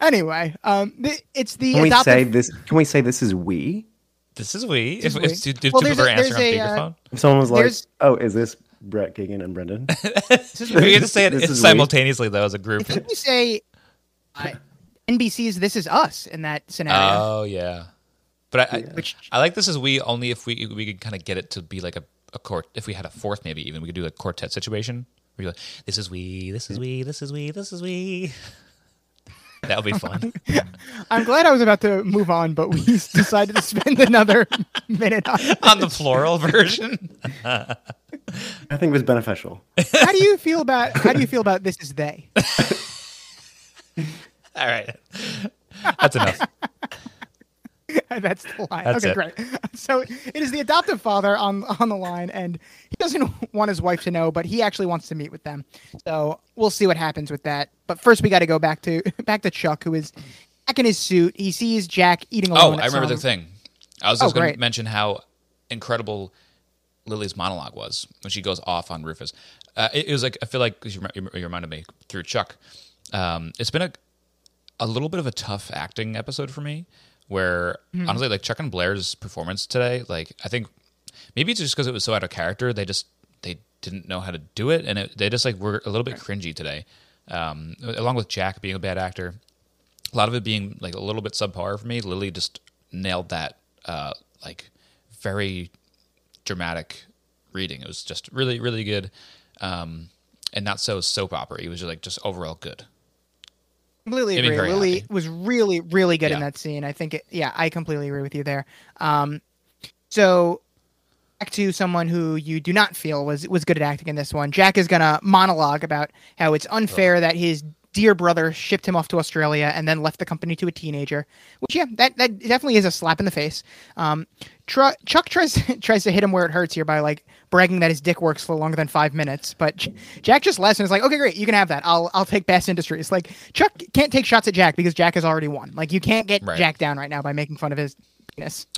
Speaker 2: anyway, um, it's the
Speaker 4: Can we
Speaker 2: adoptive.
Speaker 4: say this? Can we say this is we?
Speaker 1: This is we.
Speaker 2: This
Speaker 1: If,
Speaker 2: is
Speaker 1: if,
Speaker 2: we.
Speaker 1: if,
Speaker 2: Well, there's
Speaker 1: people
Speaker 2: a-
Speaker 1: are answering on
Speaker 2: there's a, uh,
Speaker 4: someone was like,
Speaker 2: There's-
Speaker 4: "Oh, is this Brett Gagan and Brendan?"
Speaker 2: this
Speaker 1: we get to say it
Speaker 4: This is we.
Speaker 1: simultaneously though as a group.
Speaker 2: I think you say uh, NBC's "This Is Us" in that scenario.
Speaker 1: Oh yeah, but I, I,
Speaker 2: Which-
Speaker 1: I like this as we only if we we could kind of get it to be like a, a court. If we had a fourth, maybe even we could do a quartet situation. Where you're like, this is we, this is we, this is we, this is we. That would be fun.
Speaker 2: I'm glad I was about to move on, but we decided to spend another minute on.
Speaker 1: on the plural version.
Speaker 4: I think it was beneficial.
Speaker 2: How do you feel about How do you feel about "This Is They"?
Speaker 1: All right, that's enough.
Speaker 2: That's the line.
Speaker 1: That's
Speaker 2: okay,
Speaker 1: it.
Speaker 2: great. so it is the adoptive father on on the line, and he doesn't want his wife to know, but he actually wants to meet with them. So we'll see what happens with that. But first, we got to go back to back to Chuck, who is back in his suit. He sees Jack eating alone.
Speaker 1: Oh.
Speaker 2: I
Speaker 1: remember the thing. I was
Speaker 2: Oh,
Speaker 1: just going to mention how incredible Lily's monologue was when she goes off on Rufus. Uh, it, it was like I feel like you, you reminded me through Chuck. Um, it's been a a little bit of a tough acting episode for me, where
Speaker 2: Hmm.
Speaker 1: honestly, like Chuck and Blair's performance today, like I think maybe it's just because it was so out of character, they just they didn't know how to do it, and it, they just like were a little bit cringy today. Um, along with Jack being a bad actor, a lot of it being like a little bit subpar for me. Lily just nailed that, uh, like very dramatic reading. It was just really, really good, um, and not so soap opera. It was just like just overall good.
Speaker 2: Completely agree. Lily
Speaker 1: happy.
Speaker 2: was really, really good in that scene. I think, it, yeah, I completely agree with you there. Um, so back to someone who you do not feel was was good at acting in this one. Jack is gonna monologue about how it's unfair that his dear brother shipped him off to Australia and then left the company to a teenager. Which, yeah, that that definitely is a slap in the face. Um, Tru- Chuck tries tries to hit him where it hurts here by like bragging that his dick works for longer than five minutes, but J- Jack just laughs and is like, "Okay, great, you can have that. I'll I'll take Bass Industries." Like Chuck can't take shots at Jack because Jack has already won. Like you can't get
Speaker 1: Right.
Speaker 2: Jack down right now by making fun of his penis.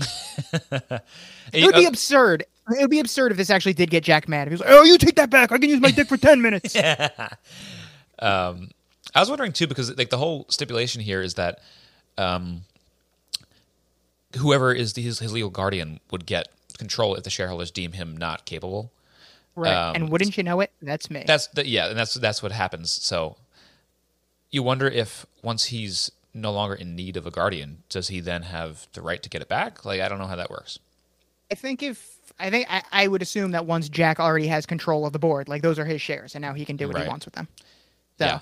Speaker 2: It would be absurd. It would be absurd if this actually did get Jack mad. If he was like, "Oh, you take that back. I can use my dick for ten minutes."
Speaker 1: I was wondering too because like the whole stipulation here is that um, whoever is the, his, his legal guardian would get control if the shareholders deem him not capable.
Speaker 2: Right.
Speaker 1: Um,
Speaker 2: and wouldn't you know it? That's me.
Speaker 1: That's the, yeah, and that's that's what happens. So you wonder if once he's no longer in need of a guardian, does he then have the right to get it back? Like I don't know how that works.
Speaker 2: I think if I think I, I would assume that once Jack already has control of the board, like those are his shares, and now he can do what
Speaker 1: Right.
Speaker 2: he wants with them. So
Speaker 1: yeah.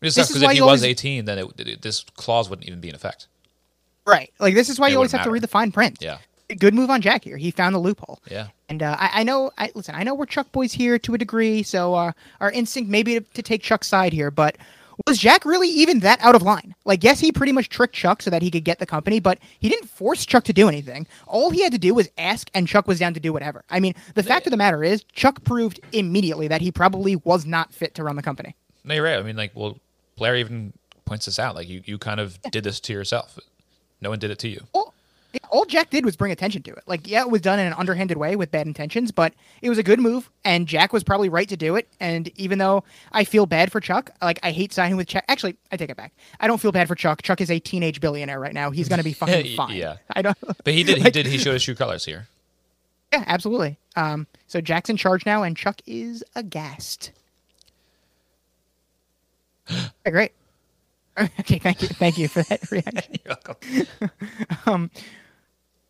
Speaker 2: This
Speaker 1: because
Speaker 2: is
Speaker 1: if
Speaker 2: why
Speaker 1: he was
Speaker 2: always-
Speaker 1: 18, then it, it- this clause wouldn't even be in effect.
Speaker 2: right, like this is why
Speaker 1: It
Speaker 2: you always have to read the fine print.
Speaker 1: Yeah.
Speaker 2: Good move on Jack here. He found the loophole.
Speaker 1: Yeah.
Speaker 2: And uh, I, I know, I listen. I know we're Chuck boys here to a degree, so uh, our instinct maybe to, to take Chuck's side here. But was Jack really even that out of line? Like, yes, he pretty much tricked Chuck so that he could get the company, but he didn't force Chuck to do anything. All he had to do was ask, and Chuck was down to do whatever. I mean, the fact of the matter is, Chuck proved immediately that he probably was not fit to run the company.
Speaker 1: No, you're right. I mean, like, well, Blair even points this out. Like, you, you kind of did this to yourself. No one did it to you.
Speaker 2: yeah, all Jack did was bring attention to it. Like, yeah, it was done in an underhanded way with bad intentions, but it was a good move, and Jack was probably right to do it. And even though I feel bad for Chuck, like I hate signing with Chuck. Actually, I take it back. I don't feel bad for Chuck. Chuck is a teenage billionaire right now. He's gonna be fucking fine.
Speaker 1: Yeah.
Speaker 2: I don't.
Speaker 1: But he did. He did. He showed his true colors here.
Speaker 2: Yeah, absolutely. Um, so Jack's in charge now, and Chuck is aghast. Okay, great. Okay, thank you, thank you for that reaction.
Speaker 1: You're welcome.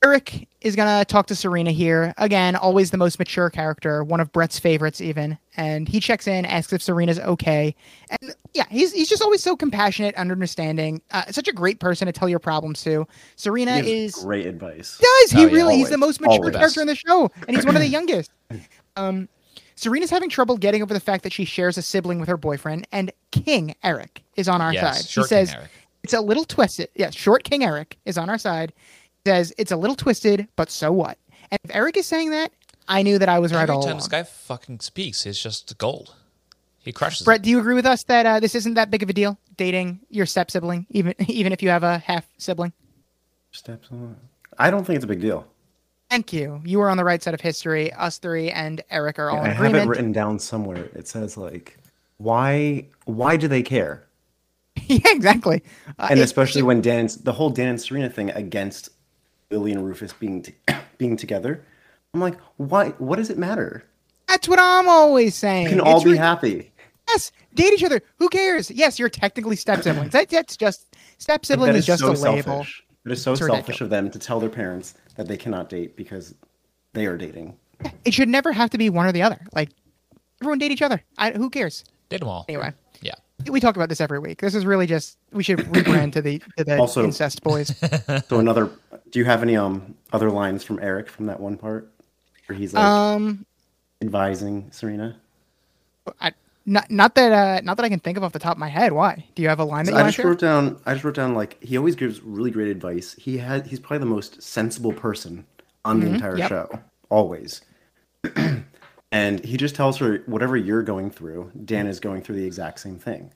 Speaker 2: Eric is gonna talk to Serena here again. Always the most mature character, one of Brett's favorites, even. And he checks in, asks if Serena's okay, and yeah, he's he's just always so compassionate and understanding. Uh, such a great person to tell your problems to. Serena
Speaker 4: He
Speaker 2: is
Speaker 4: great advice.
Speaker 2: does he
Speaker 1: Oh, yeah,
Speaker 2: really? he's the most mature
Speaker 4: Always.
Speaker 2: character in the show, and he's one of the youngest. Um, Serena's having trouble getting over the fact that she shares a sibling with her boyfriend, and King Eric is on our
Speaker 1: Yes,
Speaker 2: side. He
Speaker 1: short King
Speaker 2: says
Speaker 1: Eric.
Speaker 2: it's a little twisted. Yeah, short King Eric is on our side. Says it's a little twisted, but so what? And if Eric is saying that, I knew that I was right
Speaker 1: Every
Speaker 2: all
Speaker 1: time
Speaker 2: along.
Speaker 1: this guy fucking speaks, it's just gold. He crushes. it.
Speaker 2: Brett, do you agree with us that uh, this isn't that big of a deal? Dating your step sibling, even even if you have a half sibling.
Speaker 4: Steps on. I don't think it's a big deal.
Speaker 2: Thank you. You were on the right side of history. Us three and Eric are all
Speaker 4: I
Speaker 2: in
Speaker 4: have it written down somewhere. It says like, why? Why do they care?
Speaker 2: yeah, exactly. Uh,
Speaker 4: And
Speaker 2: it-
Speaker 4: especially when Dan, the whole Dan and Serena thing against Lily and Rufus being t- being together. I'm like, why? What does it matter?
Speaker 2: That's what I'm always saying.
Speaker 4: We can all
Speaker 2: It's
Speaker 4: be
Speaker 2: re-
Speaker 4: happy.
Speaker 2: Yes, date each other. Who cares? Yes, you're technically step siblings. That, that's just step sibling
Speaker 4: That
Speaker 2: is, just
Speaker 4: so
Speaker 2: a label.
Speaker 4: selfish. It is so
Speaker 2: It's
Speaker 4: selfish
Speaker 2: ridiculous.
Speaker 4: of them to tell their parents that they cannot date because they are dating.
Speaker 2: It should never have to be one or the other. Like everyone date each other. I, who cares?
Speaker 1: Date them all.
Speaker 2: Anyway,
Speaker 1: Yeah.
Speaker 2: we talk about this every week. This is really just we should rebrand to the to the
Speaker 4: Also-
Speaker 2: incest boys.
Speaker 4: So another. Do you have any um other lines from Eric from that one part where he's like
Speaker 2: Um,
Speaker 4: advising Serena?
Speaker 2: I not not that uh, not that I can think of off the top of my head. Why? Do you have a line that you
Speaker 4: I just
Speaker 2: share?
Speaker 4: wrote down. I just wrote down like he always gives really great advice. He had. He's probably the most sensible person on the entire
Speaker 2: Mm-hmm. Yep.
Speaker 4: show, always. and he just tells her whatever you're going through, Dan is going through the exact same thing.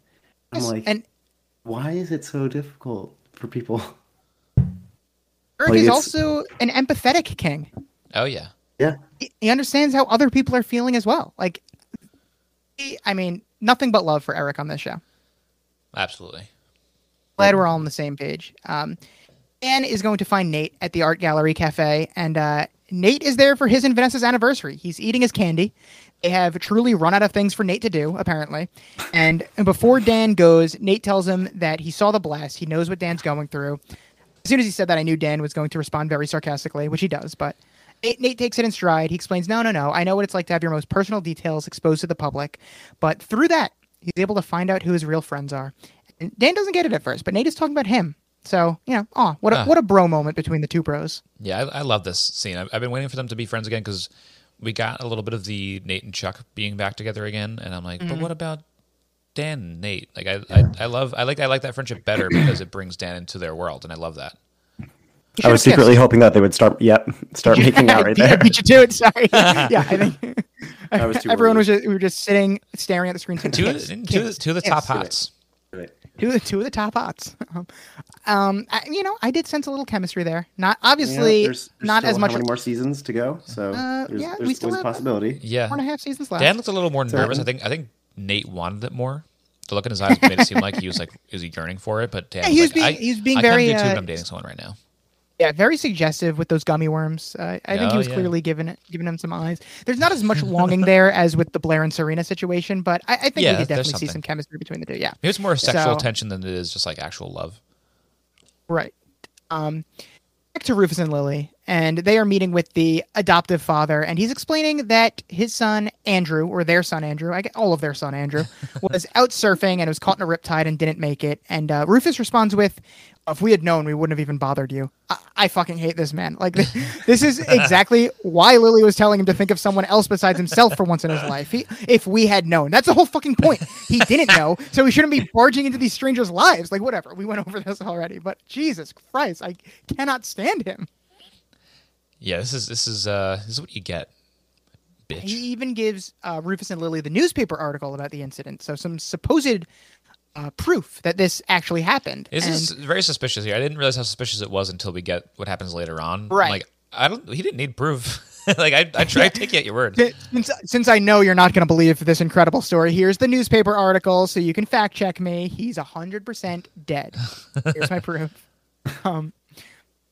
Speaker 4: I'm like,
Speaker 2: and
Speaker 4: why is it so difficult for people?
Speaker 2: Eric
Speaker 4: Like,
Speaker 2: is also an empathetic king.
Speaker 1: Oh yeah.
Speaker 4: Yeah,
Speaker 2: He, he understands how other people are feeling as well. Like, he, I mean, nothing but love for Eric on this show.
Speaker 1: Absolutely.
Speaker 2: Glad we're all on the same page. Um, Dan is going to find Nate at the art gallery cafe, and uh, Nate is there for his and Vanessa's anniversary. He's eating his candy. They have truly run out of things for Nate to do, apparently. And before Dan goes, Nate tells him that he saw the blast. He knows what Dan's going through. As soon as he said that, I knew Dan was going to respond very sarcastically, which he does. But Nate, Nate takes it in stride. He explains, "No, no, no. I know what it's like to have your most personal details exposed to the public, but through that, he's able to find out who his real friends are." And Dan doesn't get it at first, but Nate is talking about him. So you know, oh, what a
Speaker 1: Ah.
Speaker 2: what a bro moment between the two bros.
Speaker 1: Yeah, I, I love this scene. I've, I've been waiting for them to be friends again because we got a little bit of the Nate and Chuck being back together again, and I'm like,
Speaker 2: Mm-hmm.
Speaker 1: but what about Dan and Nate? Like, I, I, I love, I like, I like that friendship better because it brings Dan into their world, and I love that.
Speaker 4: I was secretly
Speaker 2: kissed.
Speaker 4: hoping that they would start. Yep, start making out right
Speaker 2: I
Speaker 4: there.
Speaker 2: beat you to it. Sorry. yeah, I think
Speaker 4: I was too
Speaker 2: everyone
Speaker 4: worried.
Speaker 2: was just we were just sitting, staring at the screen. saying,
Speaker 1: Two,
Speaker 2: "Kiss,
Speaker 1: two,
Speaker 2: kiss,
Speaker 1: two of the top hots.
Speaker 4: Right.
Speaker 2: Two of the two of the top hots. Um, I, you know, I did sense a little chemistry there. Not obviously,
Speaker 4: Yeah,
Speaker 2: obviously
Speaker 4: there's, there's
Speaker 2: not as much.
Speaker 4: How many more seasons to go? So
Speaker 2: Uh,
Speaker 4: there's,
Speaker 2: yeah,
Speaker 4: there's
Speaker 2: we still
Speaker 4: always a possibility.
Speaker 1: Yeah,
Speaker 2: One and a half seasons left.
Speaker 1: Dan looked a little more nervous. I think, I think Nate wanted it more. The look in his eyes made it seem like he was like, is he yearning for it? But Dan,
Speaker 2: Yeah,
Speaker 1: was
Speaker 2: he was
Speaker 1: like,
Speaker 2: being-
Speaker 1: I,
Speaker 2: he was being
Speaker 1: I kinda
Speaker 2: very,
Speaker 1: do too,
Speaker 2: uh,
Speaker 1: but I'm dating someone right now.
Speaker 2: Yeah, very suggestive with those gummy worms. Uh, I think he
Speaker 1: Oh,
Speaker 2: was
Speaker 1: yeah.
Speaker 2: clearly giving it, giving him some eyes. There's not as much longing there as with the Blair and Serena situation, but I, I think
Speaker 1: Yeah,
Speaker 2: we could definitely see some chemistry between the two. Yeah,
Speaker 1: Maybe it's more sexual
Speaker 2: So-
Speaker 1: tension than it is just like actual love.
Speaker 2: Right. Um, back to Rufus and Lily, and they are meeting with the adoptive father, and he's explaining that his son Andrew, or their son Andrew, I get all of their son Andrew, was out surfing and was caught in a riptide and didn't make it. And uh, Rufus responds with, "If we had known, we wouldn't have even bothered you." I, I fucking hate this man. Like this, this is exactly why Lily was telling him to think of someone else besides himself for once in his life. He, if we had known, that's the whole fucking point. He didn't know, so he shouldn't be barging into these strangers' lives. Like whatever, we went over this already. But Jesus Christ, I cannot stand him.
Speaker 1: Yeah, this is this is uh this is what you get, bitch.
Speaker 2: He even gives uh, Rufus and Lily the newspaper article about the incident, so some supposed uh, proof that this actually happened.
Speaker 1: This
Speaker 2: And-
Speaker 1: is very suspicious here. I didn't realize how suspicious it was until we get what happens later on. I'm
Speaker 2: Right.
Speaker 1: like I don't. He didn't need proof. like I, I try to take you at your word.
Speaker 2: since, since I know you're not going to believe this incredible story, here's the newspaper article so you can fact check me. He's 100% dead. Here's my proof. Um,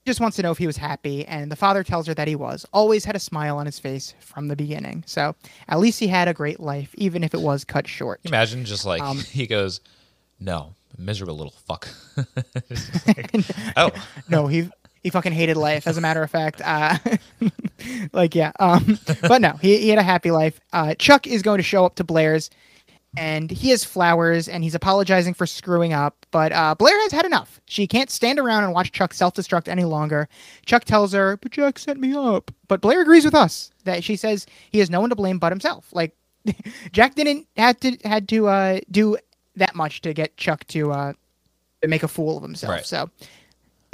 Speaker 2: just wants to know if he was happy, and the father tells her that he was. Always had a smile on his face from the beginning. So at least he had a great life, even if it was cut short.
Speaker 1: Imagine just like
Speaker 2: Um,
Speaker 1: he goes, "No, miserable little fuck." Like, oh,
Speaker 2: no, he he fucking hated life. As a matter of fact, uh, like yeah. Um, but no, he he had a happy life. Uh, Chuck is going to show up to Blair's, and he has flowers, and he's apologizing for screwing up. But uh, Blair has had enough. She can't stand around and watch Chuck self destruct any longer. Chuck tells her, "But Jack set me up." But Blair agrees with us that she says he has no one to blame but himself. Like Jack didn't had to had to uh, do that much to get Chuck to uh, to make a fool of himself.
Speaker 1: Right.
Speaker 2: So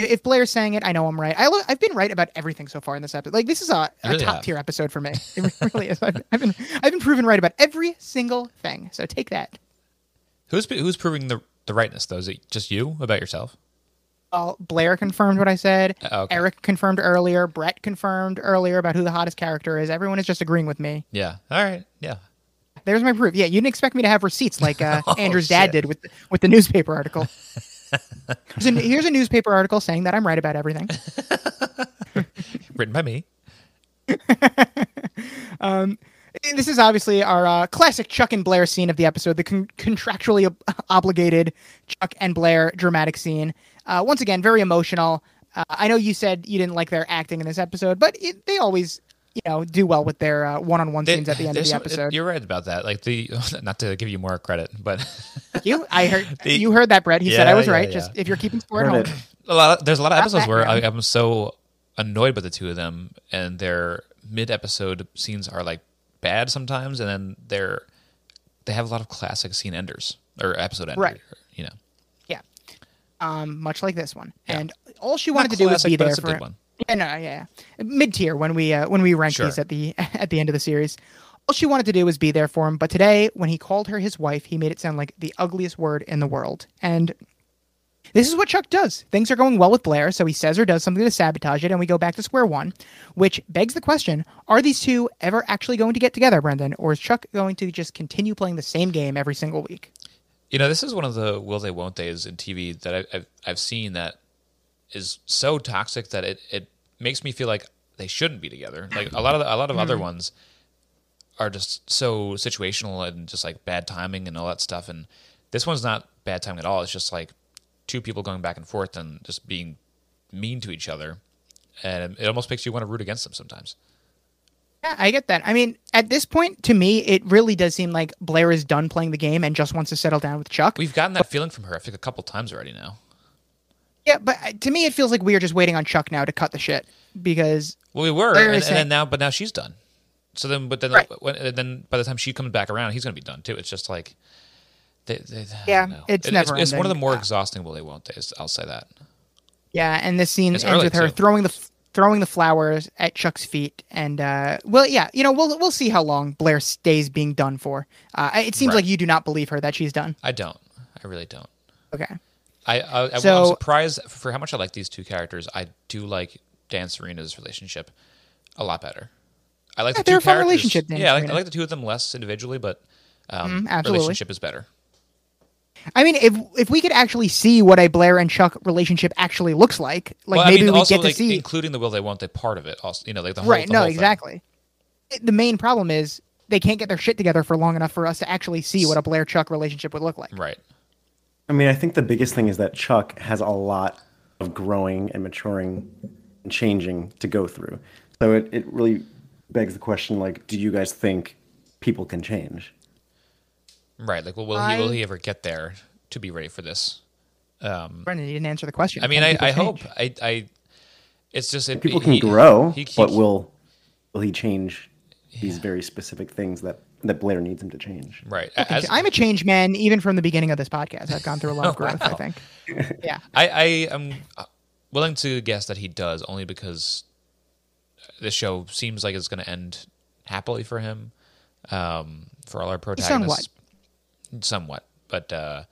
Speaker 2: if Blair's saying it, I know I'm right. I lo- I've been right about everything so far in this episode. Like this is a, a
Speaker 1: really
Speaker 2: top
Speaker 1: have.
Speaker 2: tier episode for me. It really is. I've, I've been I've been proven right about every single thing. So take that.
Speaker 1: who's who's proving the the rightness though? Is it just you about yourself?
Speaker 2: Well, Blair confirmed what I said.
Speaker 1: Uh, okay.
Speaker 2: Eric confirmed earlier. Brett confirmed earlier about who the hottest character is. Everyone is just agreeing with me.
Speaker 1: Yeah. All right. Yeah.
Speaker 2: There's my proof. Yeah, you didn't expect me to have receipts like uh,
Speaker 1: Oh,
Speaker 2: Andrew's dad did with with the newspaper article. here's, a, here's a newspaper article saying that I'm right about everything.
Speaker 1: Written by me.
Speaker 2: this is obviously our uh, classic Chuck and Blair scene of the episode, the con- contractually ob- obligated Chuck and Blair dramatic scene. Uh, once again, very emotional. Uh, I know you said you didn't like their acting in this episode, but it, they always, you know, do well with their uh, one-on-one
Speaker 1: They-
Speaker 2: scenes at the end of the
Speaker 1: some-
Speaker 2: episode.
Speaker 1: You're right about that. Like the not to give you more credit, but
Speaker 2: you, I heard
Speaker 1: The-
Speaker 2: you heard that, Brett. He said I was
Speaker 1: yeah,
Speaker 2: right.
Speaker 1: yeah.
Speaker 2: Just if you're keeping score at home.
Speaker 1: a lot. Of, there's a lot of
Speaker 2: Not
Speaker 1: episodes where I, I'm so annoyed by the two of them, and their mid-episode scenes are like bad sometimes, and then they're they have a lot of classic scene enders or episode enders.
Speaker 2: Right.
Speaker 1: You know,
Speaker 2: Yeah. Um, much like this one.
Speaker 1: Yeah.
Speaker 2: And all she wanted
Speaker 1: Not
Speaker 2: to do was be there
Speaker 1: it's a
Speaker 2: for
Speaker 1: good one.
Speaker 2: Yeah, no, yeah. Mid tier when we uh, when we rank
Speaker 1: Sure.
Speaker 2: these at the at the end of the series. All she wanted to do was be there for him, but today when he called her his wife, he made it sound like the ugliest word in the world. And this is what Chuck does. Things are going well with Blair, so he says or does something to sabotage it, and we go back to square one, which begs the question are these two ever actually going to get together, Brendan? Or is Chuck going to just continue playing the same game every single week?
Speaker 1: You know, this is one of the will they won't they's in TV that I, I've I've seen that is so toxic that it, it makes me feel like they shouldn't be together. Like a mm-hmm. lot of the, a lot of other mm-hmm. ones are just so situational and just like bad timing and all that stuff. And this one's not bad timing at all. It's just like two people going back and forth and just being mean to each other, and it almost makes you want to root against them sometimes.
Speaker 2: Yeah, I get that. I mean, at this point, to me, it really does seem like Blair is done playing the game and just wants to settle down with Chuck.
Speaker 1: We've gotten that feeling from her. I think a couple times already now.
Speaker 2: Yeah, but uh, to me, it feels like we are just waiting on Chuck now to cut the shit because
Speaker 1: Well, we were, and, and then now, but now she's done. So then, but then,
Speaker 2: Right.
Speaker 1: when, then by the time she comes back around, he's going to be done too. It's just like, they, they,
Speaker 2: Yeah, it's
Speaker 1: It-
Speaker 2: never
Speaker 1: It's, one of the more exhausting will they won't days. I'll say that.
Speaker 2: yeah, and this scene
Speaker 1: It's
Speaker 2: ends with her
Speaker 1: too.
Speaker 2: throwing the throwing the flowers at Chuck's feet, and uh, well, yeah, you know, we'll we'll see how long Blair stays being done for. Uh, it seems
Speaker 1: Right.
Speaker 2: like you do not believe her that she's done.
Speaker 1: I don't. I really don't.
Speaker 2: Okay.
Speaker 1: I, I, I
Speaker 2: So-
Speaker 1: am surprised for how much I like these two characters. I do like Dan Serena's relationship a lot better. I like
Speaker 2: Yeah,
Speaker 1: the two characters.
Speaker 2: relationship, Dan
Speaker 1: yeah, I like, I like the two of them less individually, but um,
Speaker 2: absolutely.
Speaker 1: relationship is better.
Speaker 2: I mean, if if we could actually see what a Blair and Chuck relationship actually looks like, like
Speaker 1: well,
Speaker 2: maybe
Speaker 1: mean,
Speaker 2: we
Speaker 1: also
Speaker 2: get to
Speaker 1: like
Speaker 2: see
Speaker 1: including the will they won't they part of it. Also, you know, like the whole
Speaker 2: right.
Speaker 1: the
Speaker 2: No,
Speaker 1: whole
Speaker 2: exactly. It- The main problem is they can't get their shit together for long enough for us to actually see what a Blair Chuck relationship would look like.
Speaker 1: Right.
Speaker 4: I mean, I think the biggest thing is that Chuck has a lot of growing and maturing and changing to go through. So it, it really begs the question like, do you guys think people can change?
Speaker 1: Right. Like, well, will he will he ever get there to be ready for this?
Speaker 2: Um, Brendan, you didn't answer the question.
Speaker 1: I mean,
Speaker 2: Can
Speaker 1: I, I hope I, I. It's just it,
Speaker 4: People can
Speaker 1: he-
Speaker 4: grow,
Speaker 1: he- he-
Speaker 4: but will will he change these very specific things that that Blair needs him to change?
Speaker 1: right. As,
Speaker 2: I'm a change man even from the beginning of this podcast. I've gone through a lot of growth, I think. Yeah.
Speaker 1: I, I am uh, willing to guess that he does, only because this show seems like it's going to end happily for him, um, for all our protagonists. Somewhat, but uh,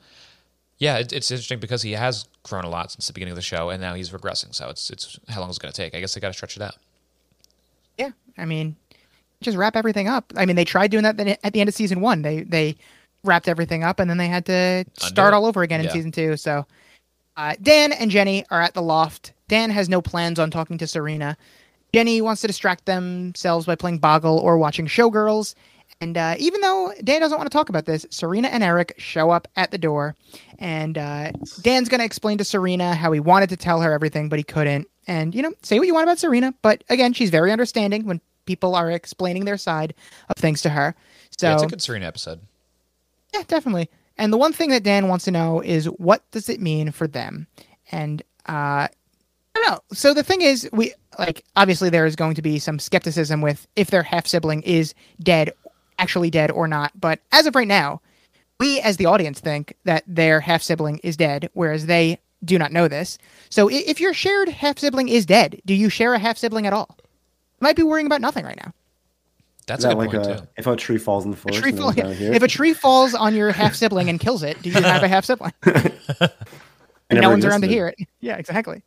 Speaker 1: yeah, it, it's interesting because he has grown a lot since the beginning of the show, and now he's regressing. So it's it's how long is it going to take? I guess they got to stretch it out.
Speaker 2: Yeah. I mean, just wrap everything up. I mean, they tried doing that at the end of season one. They they wrapped everything up and then they had to start all over again in
Speaker 1: Yeah.
Speaker 2: season two. So uh, Dan and Jenny are at the loft. Dan has no plans on talking to Serena. Jenny wants to distract themselves by playing Boggle or watching Showgirls. And uh, even though Dan doesn't want to talk about this, Serena and Eric show up at the door. And uh, Dan's going to explain to Serena how he wanted to tell her everything, but he couldn't. And, you know, say what you want about Serena. But again, she's very understanding when people are explaining their side of things to her. So,
Speaker 1: yeah, it's a good Serena episode.
Speaker 2: yeah, definitely. And the one thing that Dan wants to know is what does it mean for them? And uh I don't know. So the thing is, we like obviously there is going to be some skepticism with if their half sibling is dead, actually dead or not. But as of right now, we as the audience think that their half sibling is dead, whereas they do not know this. So if your shared half sibling is dead, do you share a half sibling at all? You might be worrying about nothing right now.
Speaker 1: That's
Speaker 4: Is
Speaker 1: a good
Speaker 4: like
Speaker 1: point
Speaker 4: a
Speaker 1: too.
Speaker 4: if a tree falls in the forest?
Speaker 2: Tree fall-
Speaker 4: here,
Speaker 2: if a tree falls on your half sibling and kills it, do you have a half sibling? and no one's around to hear it. Yeah, exactly.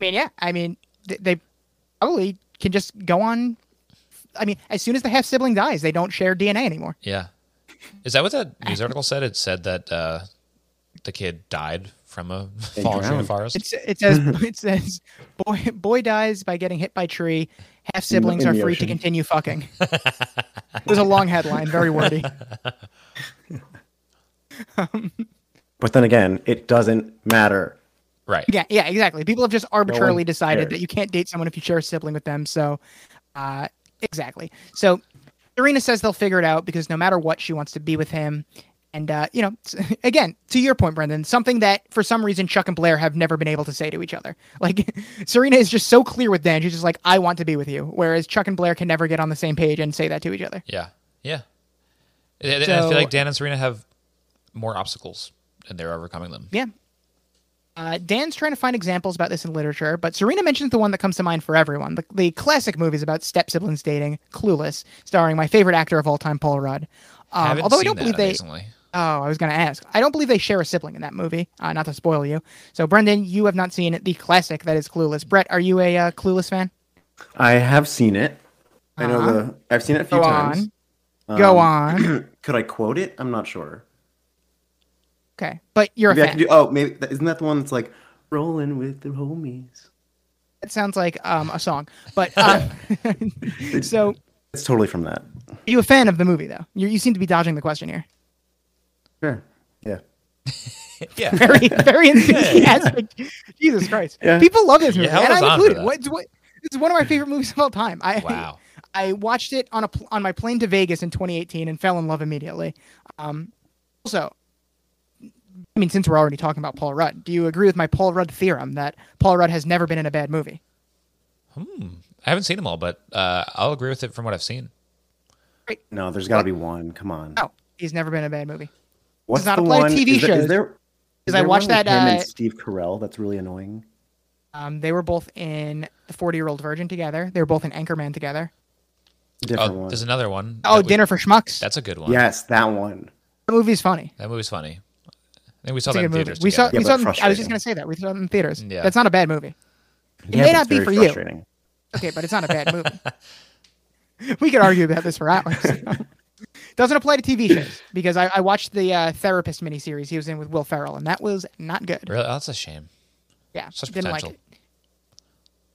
Speaker 2: I mean, yeah, I mean, th- they probably can just go on. I mean, as soon as the half sibling dies, they don't share DNA anymore.
Speaker 1: Yeah. Is that what that news article said? It said that uh, the kid died from a
Speaker 4: They
Speaker 1: falling tree in the forest.
Speaker 2: It's, it says it says boy boy dies by getting hit by tree. Half siblings are
Speaker 4: the
Speaker 2: free to continue fucking. it was a long headline, very wordy.
Speaker 4: But then again, it doesn't matter.
Speaker 1: right.
Speaker 2: Yeah, yeah, exactly. People have just arbitrarily decided
Speaker 4: cares.
Speaker 2: that you can't date someone if you share a sibling with them. So, uh, exactly. So, Serena says they'll figure it out because no matter what, she wants to be with him. And uh, you know, again, to your point, Brendan, something that for some reason Chuck and Blair have never been able to say to each other. Like Serena is just so clear with Dan; she's just like, "I want to be with you," whereas Chuck and Blair can never get on the same page and say that to each other.
Speaker 1: Yeah. Yeah. I, I feel like Dan and Serena have more obstacles, and they're overcoming them.
Speaker 2: Yeah. Uh, Dan's trying to find examples about this in literature, but Serena mentions the one that comes to mind for everyone the, the classic movies about step siblings dating, Clueless, starring my favorite actor of all time, Paul Rudd. Um, although I don't
Speaker 1: that,
Speaker 2: believe they.
Speaker 1: amazingly.
Speaker 2: Oh, I was going to ask. I don't believe they share a sibling in that movie. Uh, not to spoil you. So, Brendan, you have not seen the classic that is Clueless. Brett, are you a uh, Clueless fan?
Speaker 4: I have seen it. I know
Speaker 2: Uh-huh.
Speaker 4: the. I've seen it a few
Speaker 2: Go
Speaker 4: times.
Speaker 2: on. Go
Speaker 4: Um,
Speaker 2: on.
Speaker 4: Could I quote it? I'm not sure.
Speaker 2: Okay, but you're
Speaker 4: Maybe
Speaker 2: a fan.
Speaker 4: do. Oh, maybe isn't that the one that's like rolling with the homies?
Speaker 2: It sounds like um, a song. But uh, so,
Speaker 4: It's totally from that.
Speaker 2: are you a fan of the movie, though? You, you seem to be dodging the question here.
Speaker 4: Sure. Yeah.
Speaker 1: Yeah.
Speaker 2: very, very enthusiastic. Jesus Christ,
Speaker 4: Yeah.
Speaker 2: people love this movie,
Speaker 1: Yeah,
Speaker 2: and I'm
Speaker 1: on
Speaker 2: included.
Speaker 1: that.
Speaker 2: What, it's, what, it's one of my favorite movies of all time. I
Speaker 1: Wow.
Speaker 2: I watched it on a on my plane to Vegas in 2018 and fell in love immediately. Um, also, I mean, since we're already talking about Paul Rudd, do you agree with my Paul Rudd theorem that Paul Rudd has never been in a bad movie? Hmm.
Speaker 1: I haven't seen them all, but uh, I'll agree with it from what I've seen.
Speaker 4: No, there's got to be one. Come on.
Speaker 2: No, he's never been in a bad movie.
Speaker 4: What's
Speaker 2: not
Speaker 4: the
Speaker 2: apply to
Speaker 4: one?
Speaker 2: TV
Speaker 4: is there, is
Speaker 2: shows.
Speaker 4: there,
Speaker 2: 'Cause
Speaker 4: is
Speaker 2: I
Speaker 4: there
Speaker 2: watched that,
Speaker 4: Him and
Speaker 2: uh,
Speaker 4: Steve Carell. That's really annoying.
Speaker 2: Um, they were both in The 40 Year Old Virgin together. They were both in Anchorman together.
Speaker 4: Different
Speaker 1: Oh,
Speaker 4: one.
Speaker 1: there's another one.
Speaker 2: Oh,
Speaker 1: that we-
Speaker 2: Dinner for Schmucks.
Speaker 1: That's a good one.
Speaker 4: Yes, that one.
Speaker 2: The movie's funny.
Speaker 1: That movie's funny. I think we saw
Speaker 2: It's
Speaker 1: that in theaters
Speaker 2: We saw.
Speaker 1: together.
Speaker 2: We saw.
Speaker 4: but
Speaker 2: Them, I was just gonna say that we saw it in theaters.
Speaker 1: Yeah.
Speaker 2: That's not a bad movie. It
Speaker 4: Yeah,
Speaker 2: may not be for you. Okay, but it's not a bad movie. we could argue about this for hours. Doesn't apply to TV shows because I, I watched the uh, Therapist miniseries he was in with Will Ferrell, and that was not good.
Speaker 1: Really? Oh, that's a shame.
Speaker 2: Yeah,
Speaker 1: Such
Speaker 2: didn't like
Speaker 1: potential.
Speaker 2: it.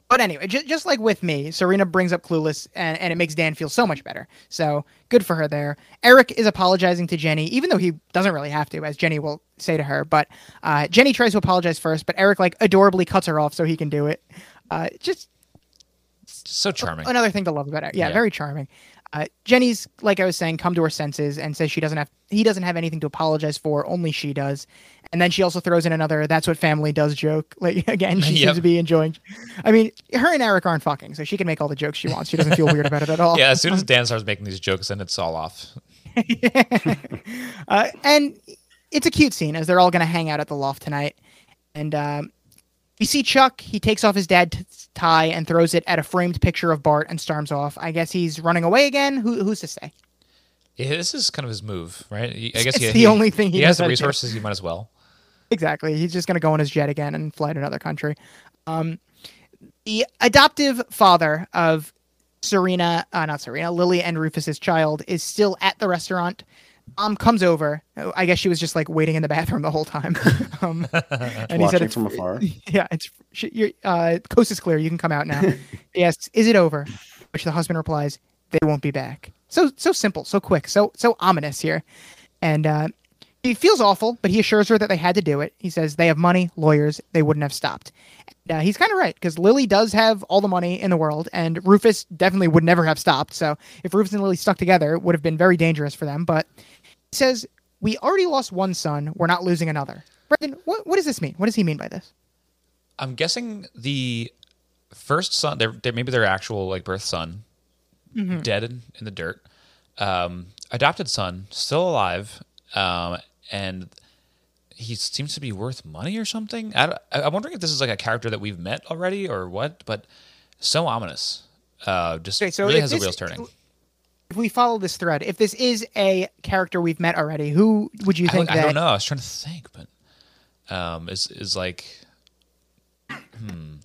Speaker 2: But anyway, just, just like with me, Serena brings up Clueless, and, and it makes Dan feel so much better. So good for her there. Eric is apologizing to Jenny, even though he doesn't really have to, as Jenny will say to her. But uh, Jenny tries to apologize first, but Eric like adorably cuts her off so he can do it. Uh, just
Speaker 1: So charming.
Speaker 2: another thing to love about it. Yeah,
Speaker 1: Yeah.
Speaker 2: very charming. Uh, Jenny's, like I was saying, come to her senses and says she doesn't have he doesn't have anything to apologize for. Only she does. And then she also throws in another "that's what family does" joke. Like again, she
Speaker 1: Yep.
Speaker 2: seems to be enjoying. I mean, her and Eric aren't fucking, so she can make all the jokes she wants. She doesn't feel weird about it at all.
Speaker 1: Yeah, as soon as Dan starts making these jokes, then it's all off.
Speaker 2: Uh, and it's a cute scene as they're all going to hang out at the loft tonight. And um, we see Chuck. He takes off his dad's tie and throws it at a framed picture of Bart and storms off. I guess he's running away again. Who, who's to say?
Speaker 1: Yeah, this is kind of his move, right? I guess
Speaker 2: It's
Speaker 1: he,
Speaker 2: the
Speaker 1: he-
Speaker 2: only thing he
Speaker 1: he has the resources. He might as well.
Speaker 2: Exactly. He's just going to go on his jet again and fly to another country. Um, the adoptive father of Serena, uh, not Serena, Lily and Rufus's child is still at the restaurant. Mom comes over. Oh, I guess she was just like waiting in the bathroom the whole time. um, and he said
Speaker 4: Watching
Speaker 2: it's
Speaker 4: from afar.
Speaker 2: Yeah, it's sh- you're, uh, coast is clear. You can come out now. he asks, "Is it over?" Which the husband replies, "They won't be back." So so simple, so quick, so so ominous here. And uh, he feels awful, but he assures her that they had to do it. He says they have money, lawyers, they wouldn't have stopped. And, uh, he's kind of right because Lily does have all the money in the world, and Rufus definitely would never have stopped. So if Rufus and Lily stuck together, it would have been very dangerous for them. But he says we already lost one son, we're not losing another. Brendan, what what does this mean? What does he mean by this?
Speaker 1: I'm guessing the first son, their, their maybe their actual like birth son,
Speaker 2: Mm-hmm.
Speaker 1: dead in, in the dirt. Um, adopted son, still alive, um, and he seems to be worth money or something. I, I'm wondering if this is like a character that we've met already or what. But so ominous. Uh, just
Speaker 2: Okay, so
Speaker 1: really has the wheels turning.
Speaker 2: If we follow this thread, if this is a character we've met already, who would you
Speaker 1: I,
Speaker 2: think
Speaker 1: don't- I don't know. I was trying to think, but um, is is like, hmm.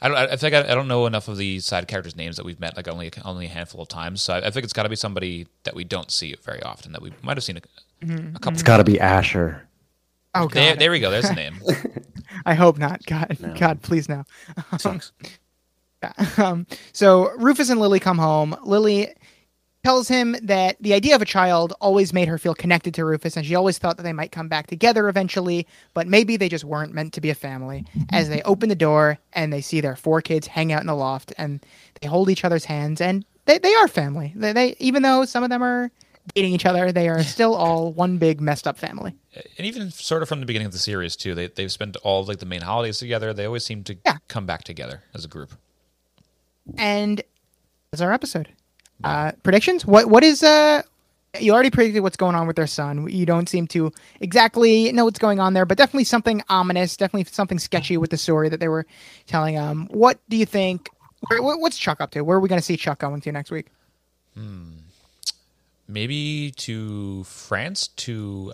Speaker 1: I don't. I I feel like I, I don't know enough of the side characters' names that we've met like only only a handful of times. So I, I think it's got to be somebody that we don't see very often that we might have seen a,
Speaker 2: Mm-hmm.
Speaker 1: a couple.
Speaker 4: It's got to be Asher.
Speaker 2: Oh God,
Speaker 1: There, there we go. There's the name.
Speaker 2: I hope not. God, God, please no. um, so Rufus and Lily come home. Lily tells him that the idea of a child always made her feel connected to Rufus, and she always thought that they might come back together eventually, but maybe they just weren't meant to be a family. As they open the door and they see their four kids hang out in the loft, and they hold each other's hands, and they, they are family. They, they even though some of them are dating each other, they are still all one big messed up family.
Speaker 1: and even sort of from the beginning of the series too. They they've spent all like the main holidays together. They always seem to
Speaker 2: Yeah.
Speaker 1: come back together as a group.
Speaker 2: and that's our episode. Uh, predictions? What what is uh you already predicted what's going on with their son. You don't seem to exactly know what's going on there, but definitely something ominous, definitely something sketchy with the story that they were telling. Um, what do you think? What's Chuck up to? Where are we going to see Chuck going to next week? Hmm.
Speaker 1: Maybe to France to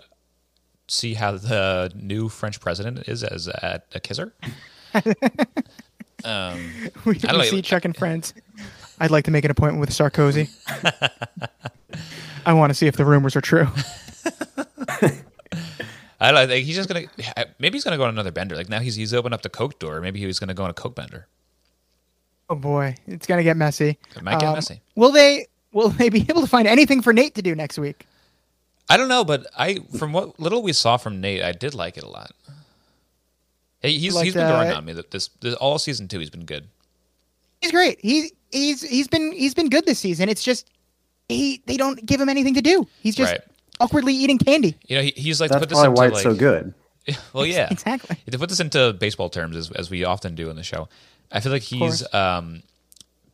Speaker 1: see how the new French president is as at a kisser. um,
Speaker 2: We, we see Chuck and friends. I'd like to make an appointment with Sarkozy. I want to see if the rumors are true.
Speaker 1: I don't know. Like he's just gonna. Maybe he's gonna go on another bender. Like now he's he's opened up the Coke door. Maybe he was gonna go on a Coke bender.
Speaker 2: Oh boy, it's gonna get messy.
Speaker 1: It might get
Speaker 2: Um,
Speaker 1: messy.
Speaker 2: Will they? Will they be able to find anything for Nate to do next week?
Speaker 1: I don't know, but I from what little we saw from Nate, I did like it a lot. Hey, he's
Speaker 2: Like
Speaker 1: he's been growing
Speaker 2: the-
Speaker 1: on me. That this, this all season two, he's been good.
Speaker 2: He's great. He he's he's been he's been good this season. It's just he they don't give him anything to do. He's just
Speaker 1: Right.
Speaker 2: awkwardly eating candy.
Speaker 1: You know, he, he's like to put this
Speaker 4: probably
Speaker 1: into
Speaker 4: why
Speaker 1: like
Speaker 4: so good.
Speaker 1: well, yeah,
Speaker 2: Exactly.
Speaker 1: To put this into baseball terms, as, as we often do in the show, I feel like he's
Speaker 2: course.
Speaker 1: um,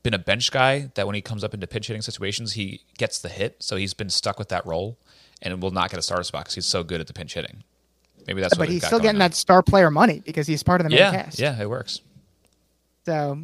Speaker 1: been a bench guy that when he comes up into pinch hitting situations, he gets the hit. So he's been stuck with that role and will not get a starter spot because he's so good at the pinch hitting. Maybe that's what
Speaker 2: but
Speaker 1: we've
Speaker 2: he's
Speaker 1: got
Speaker 2: still getting
Speaker 1: on.
Speaker 2: that star player money because he's part of the main
Speaker 1: Yeah,
Speaker 2: cast.
Speaker 1: yeah, it works.
Speaker 2: So,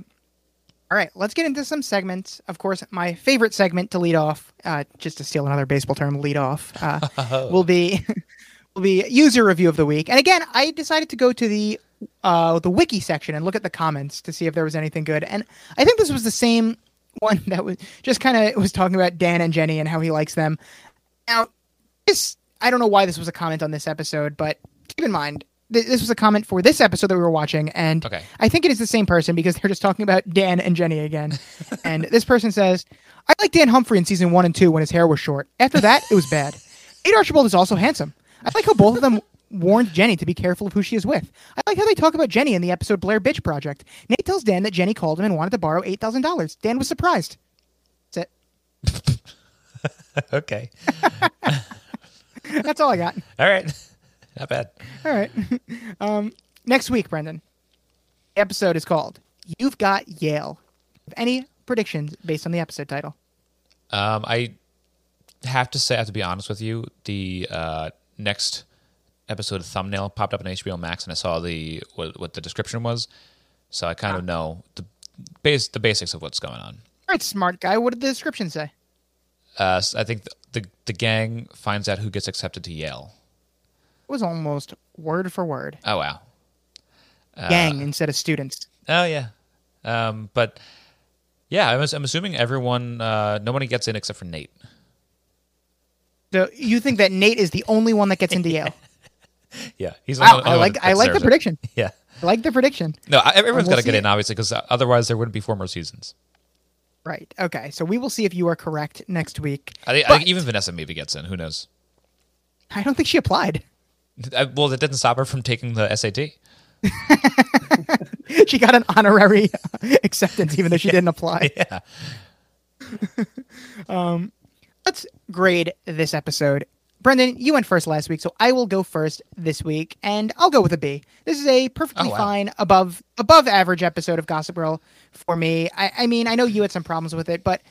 Speaker 2: all right, let's get into some segments. Of course, my favorite segment to lead off, uh, just to steal another baseball term, lead off, uh, will be will be user review of the week. And again, I decided to go to the uh, the wiki section and look at the comments to see if there was anything good. And I think this was the same one that was just kind of was talking about Dan and Jenny and how he likes them. Now, this I don't know why this was a comment on this episode, but keep in mind th- this was a comment for this episode that we were watching, and
Speaker 1: Okay.
Speaker 2: I think it is the same person because they're just talking about Dan and Jenny again. and this person says, "I like Dan Humphrey in season one and two when his hair was short. After that, it was bad. Nate Archibald is also handsome. I like how both of them." Warned Jenny to be careful of who she is with. I like how they talk about Jenny in the episode Blair Bitch Project. Nate tells Dan that Jenny called him and wanted to borrow eight thousand dollars. Dan was surprised. That's it.
Speaker 1: okay.
Speaker 2: That's all I got.
Speaker 1: All right. Not bad.
Speaker 2: All right. um, next week, Brendan. Episode is called "You've Got Yale." Any predictions based on the episode title?
Speaker 1: Um, I have to say, I have to be honest with you. The uh, next episode thumbnail popped up on HBO Max, and I saw the what, what the description was, so I kind of know the base the basics of what's going on.
Speaker 2: All right, smart guy. What did the description say?
Speaker 1: Uh, I think the, the the gang finds out who gets accepted to Yale.
Speaker 2: It was almost word for word.
Speaker 1: Oh wow. Uh,
Speaker 2: Gang instead of students.
Speaker 1: Oh yeah. Um, but yeah, I'm, I'm assuming everyone, uh, nobody gets in except for Nate.
Speaker 2: So you think that Nate is the only one that gets into Yale?
Speaker 1: Yeah, he's
Speaker 2: Wow,
Speaker 1: only
Speaker 2: I like I like the
Speaker 1: it.
Speaker 2: prediction.
Speaker 1: Yeah.
Speaker 2: I like the prediction.
Speaker 1: No, everyone's
Speaker 2: we'll
Speaker 1: got to get in, obviously, because otherwise there wouldn't be four more seasons.
Speaker 2: Right. Okay. So we will see if you are correct next week.
Speaker 1: I think, I think even Vanessa maybe gets in. Who knows?
Speaker 2: I don't think she applied.
Speaker 1: I, well, that didn't stop her from taking the SAT.
Speaker 2: she got an honorary acceptance even though she didn't apply.
Speaker 1: Yeah.
Speaker 2: Um, let's grade this episode. Brendan, you went first last week, so I will go first this week, and I'll go with a B. This is a perfectly
Speaker 1: Oh, wow.
Speaker 2: fine, above above average episode of Gossip Girl for me. I, I mean, I know you had some problems with it, but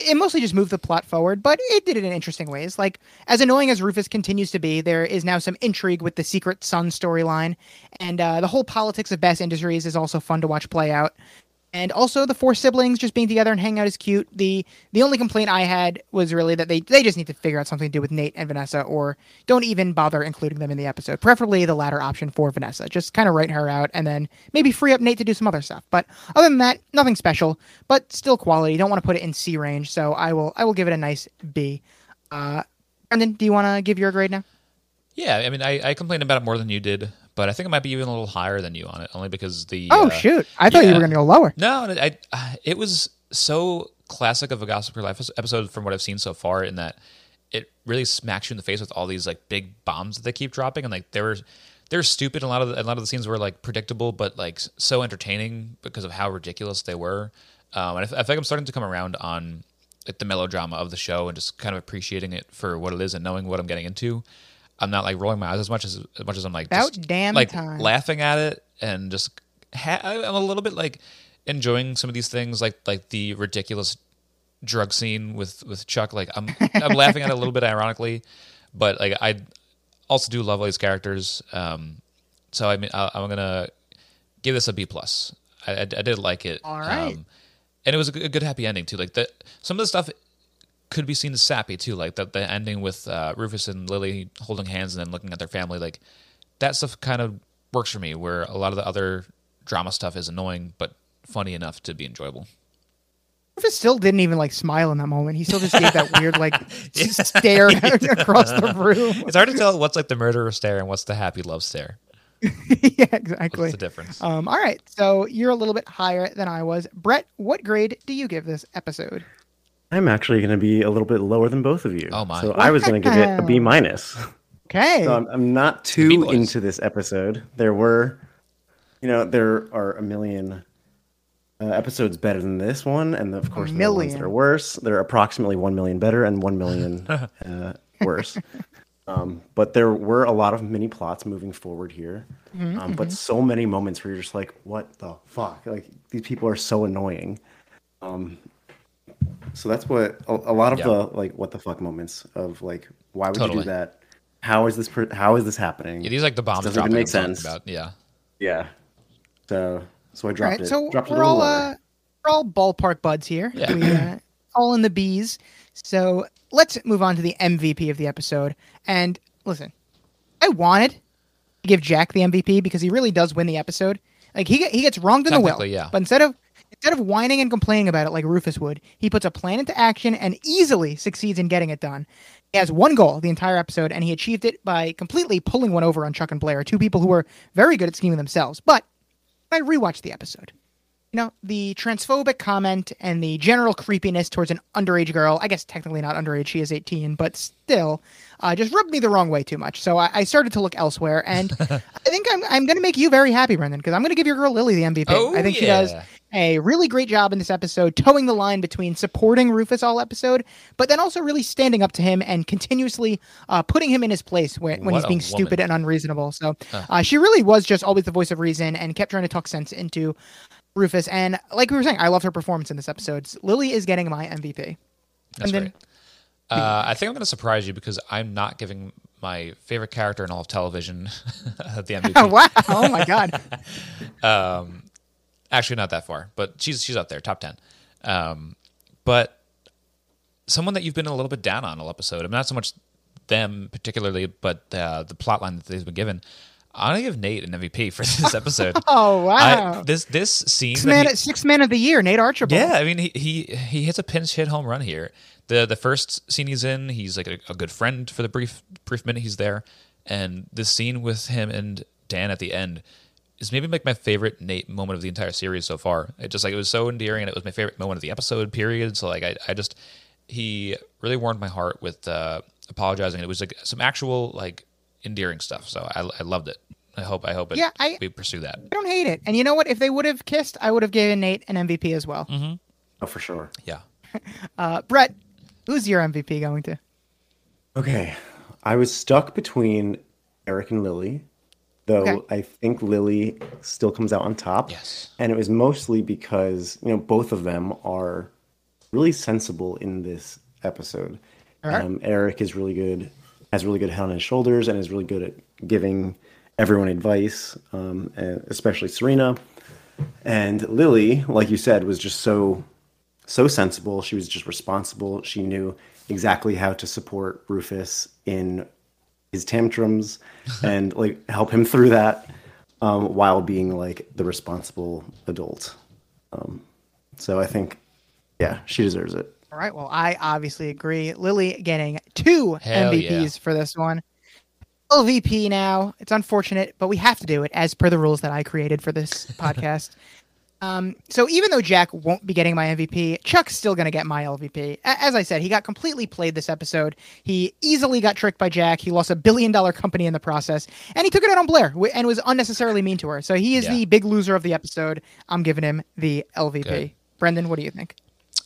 Speaker 2: it mostly just moved the plot forward. But it did it in interesting ways. Like as annoying as Rufus continues to be, there is now some intrigue with the secret son storyline, and uh, the whole politics of Bass Industries is also fun to watch play out. And also the four siblings just being together and hanging out is cute. The the only complaint I had was really that they they just need to figure out something to do with Nate and Vanessa or don't even bother including them in the episode. Preferably the latter option for Vanessa. Just kind of write her out and then maybe free up Nate to do some other stuff. But other than that, nothing special, but still quality. Don't want to put it in C range, so I will I will give it a nice B. Uh Brendan, do you want to give your grade now?
Speaker 1: Yeah, I mean, I, I complained about it more than you did, but I think it might be even a little higher than you on it, only because the.
Speaker 2: Oh
Speaker 1: uh,
Speaker 2: shoot. I thought you were going to go lower.
Speaker 1: No, I, I it was so classic of a Gossip Girl Life episode from what I've seen so far, in that it really smacks you in the face with all these like big bombs that they keep dropping, and like they were they're stupid. A lot of the, a lot of the scenes were like predictable, but like so entertaining because of how ridiculous they were. Um, and I, feel like I'm starting to come around on like the melodrama of the show and just kind of appreciating it for what it is and knowing what I'm getting into. I'm not like rolling my eyes as much as as much as I'm like
Speaker 2: About
Speaker 1: just,
Speaker 2: damn
Speaker 1: like
Speaker 2: time.
Speaker 1: laughing at it and just ha- I'm a little bit like enjoying some of these things like like the ridiculous drug scene with with Chuck. Like I'm I'm laughing at it a little bit ironically, but like I also do love all these characters. Um, so I mean I, I'm gonna give this a B plus. I, I, I did like it.
Speaker 2: All right.
Speaker 1: Um, and it was a good, a good happy ending too. Like the some of the stuff could be seen as sappy too. Like the the ending with uh, Rufus and Lily holding hands and then looking at their family. Like that stuff kind of works for me. Where a lot of the other drama stuff is annoying but funny enough to be enjoyable.
Speaker 2: Rufus still didn't even like smile in that moment. He still just gave that weird like stare across the room.
Speaker 1: It's hard to tell what's like the murderer stare and what's the happy love stare.
Speaker 2: yeah, exactly.
Speaker 1: What's the difference?
Speaker 2: Um, all right, so you're a little bit higher than I was. Brett, what grade do you give this episode?
Speaker 4: I'm actually going to be a little bit lower than both of you.
Speaker 1: Oh, my.
Speaker 4: So I was going to give it a B minus.
Speaker 2: Okay.
Speaker 4: So I'm, I'm not too into this episode. There were, you know, there are a million uh, episodes better than this one, and of course there are ones that are worse. There are approximately one million better and one million uh, worse. Um, but there were a lot of mini plots moving forward here,
Speaker 2: Mm-hmm,
Speaker 4: um, but so many moments where you're just like, "What the fuck?" Like these people are so annoying. Um, so that's what a, a lot of
Speaker 1: Yeah.
Speaker 4: the like what the fuck moments of like, why would you do that? How is this? Per- how is this happening?
Speaker 1: Yeah, these like the bombs
Speaker 4: Doesn't even make sense.
Speaker 1: About. Yeah.
Speaker 4: Yeah. So so I dropped
Speaker 2: right,
Speaker 4: it.
Speaker 2: so
Speaker 4: dropped it
Speaker 2: we're
Speaker 4: little
Speaker 2: all uh, we're all ballpark buds here.
Speaker 1: Yeah.
Speaker 2: We, uh, all in the bees. So let's move on to the MVP of the episode. And listen, I wanted to give Jack the MVP because he really does win the episode. Like he he gets wronged in the will,
Speaker 1: yeah.
Speaker 2: but instead of instead of whining and complaining about it like Rufus would, he puts a plan into action and easily succeeds in getting it done. He has one goal the entire episode, and he achieved it by completely pulling one over on Chuck and Blair, two people who were very good at scheming themselves. But I rewatched the episode, you know, the transphobic comment and the general creepiness towards an underage girl, I guess technically not underage, she is 18, but still, uh, just rubbed me the wrong way too much. So I, I started to look elsewhere, and I think I'm, I'm going to make you very happy, Brendan, because I'm going to give your girl Lily the MVP.
Speaker 1: Oh,
Speaker 2: I think she does a really great job in this episode, toeing the line between supporting Rufus all episode, but then also really standing up to him and continuously uh, putting him in his place when, when he's being
Speaker 1: woman.
Speaker 2: stupid and unreasonable. So uh, she really was just always the voice of reason and kept trying to talk sense into Rufus. And like we were saying, I love her performance in this episode. Lily is getting my MVP.
Speaker 1: That's
Speaker 2: And then-
Speaker 1: great. Uh, I think I'm going to surprise you because I'm not giving my favorite character in all of television the MVP.
Speaker 2: Oh, wow. Oh, my God.
Speaker 1: um, Actually, not that far, but she's she's up there, top ten. Um, but someone that you've been a little bit down on all episode. I'm not so much them particularly, but uh, the plot line that they've been given. I'm gonna give Nate an MVP for this episode.
Speaker 2: Oh, wow.
Speaker 1: I, this this scene.
Speaker 2: Six man,
Speaker 1: he-
Speaker 2: six man of the year, Nate Archibald.
Speaker 1: Yeah, I mean he, he he hits a pinch hit home run here. The the first scene he's in, he's like a, a good friend for the brief brief minute he's there, and the scene with him and Dan at the end is maybe like my favorite Nate moment of the entire series so far. It just like it was so endearing, and it was my favorite moment of the episode. Period. So like I I just he really warmed my heart with uh, apologizing. It was like some actual like endearing stuff. So I I loved it. I hope I hope it,
Speaker 2: Yeah, I-
Speaker 1: we pursue that.
Speaker 2: I don't hate it. And you know what? If they would have kissed, I would have given Nate an MVP as well.
Speaker 4: Oh, for sure.
Speaker 1: Yeah.
Speaker 2: Uh, Brett, who's your MVP going to?
Speaker 4: Okay. I was stuck between Eric and Lily, though
Speaker 2: Okay.
Speaker 4: I think Lily still comes out on top.
Speaker 1: Yes.
Speaker 4: And it was mostly because, you know, both of them are really sensible in this episode.
Speaker 2: Alright.
Speaker 4: Um, Eric is really good, has really good head on his shoulders, and is really good at giving everyone advice, um, especially Serena. And Lily, like you said, was just so so sensible. She was just responsible. She knew exactly how to support Rufus in his tantrums and like help him through that um, while being like the responsible adult. Um, so I think, yeah, she deserves it.
Speaker 2: All right. Well, I obviously agree. Lily getting two
Speaker 1: Hell
Speaker 2: MVPs
Speaker 1: yeah.
Speaker 2: for this one. LVP now. It's unfortunate, but we have to do it as per the rules that I created for this podcast. Um, so even though Jack won't be getting my MVP, Chuck's still going to get my LVP. A- As I said, he got completely played this episode. He easily got tricked by Jack. He lost a billion dollar company in the process, and he took it out on Blair wh- and was unnecessarily mean to her. So he is
Speaker 1: Yeah.
Speaker 2: the big loser of the episode. I'm giving him the LVP.
Speaker 1: Good.
Speaker 2: Brendan, what do you think?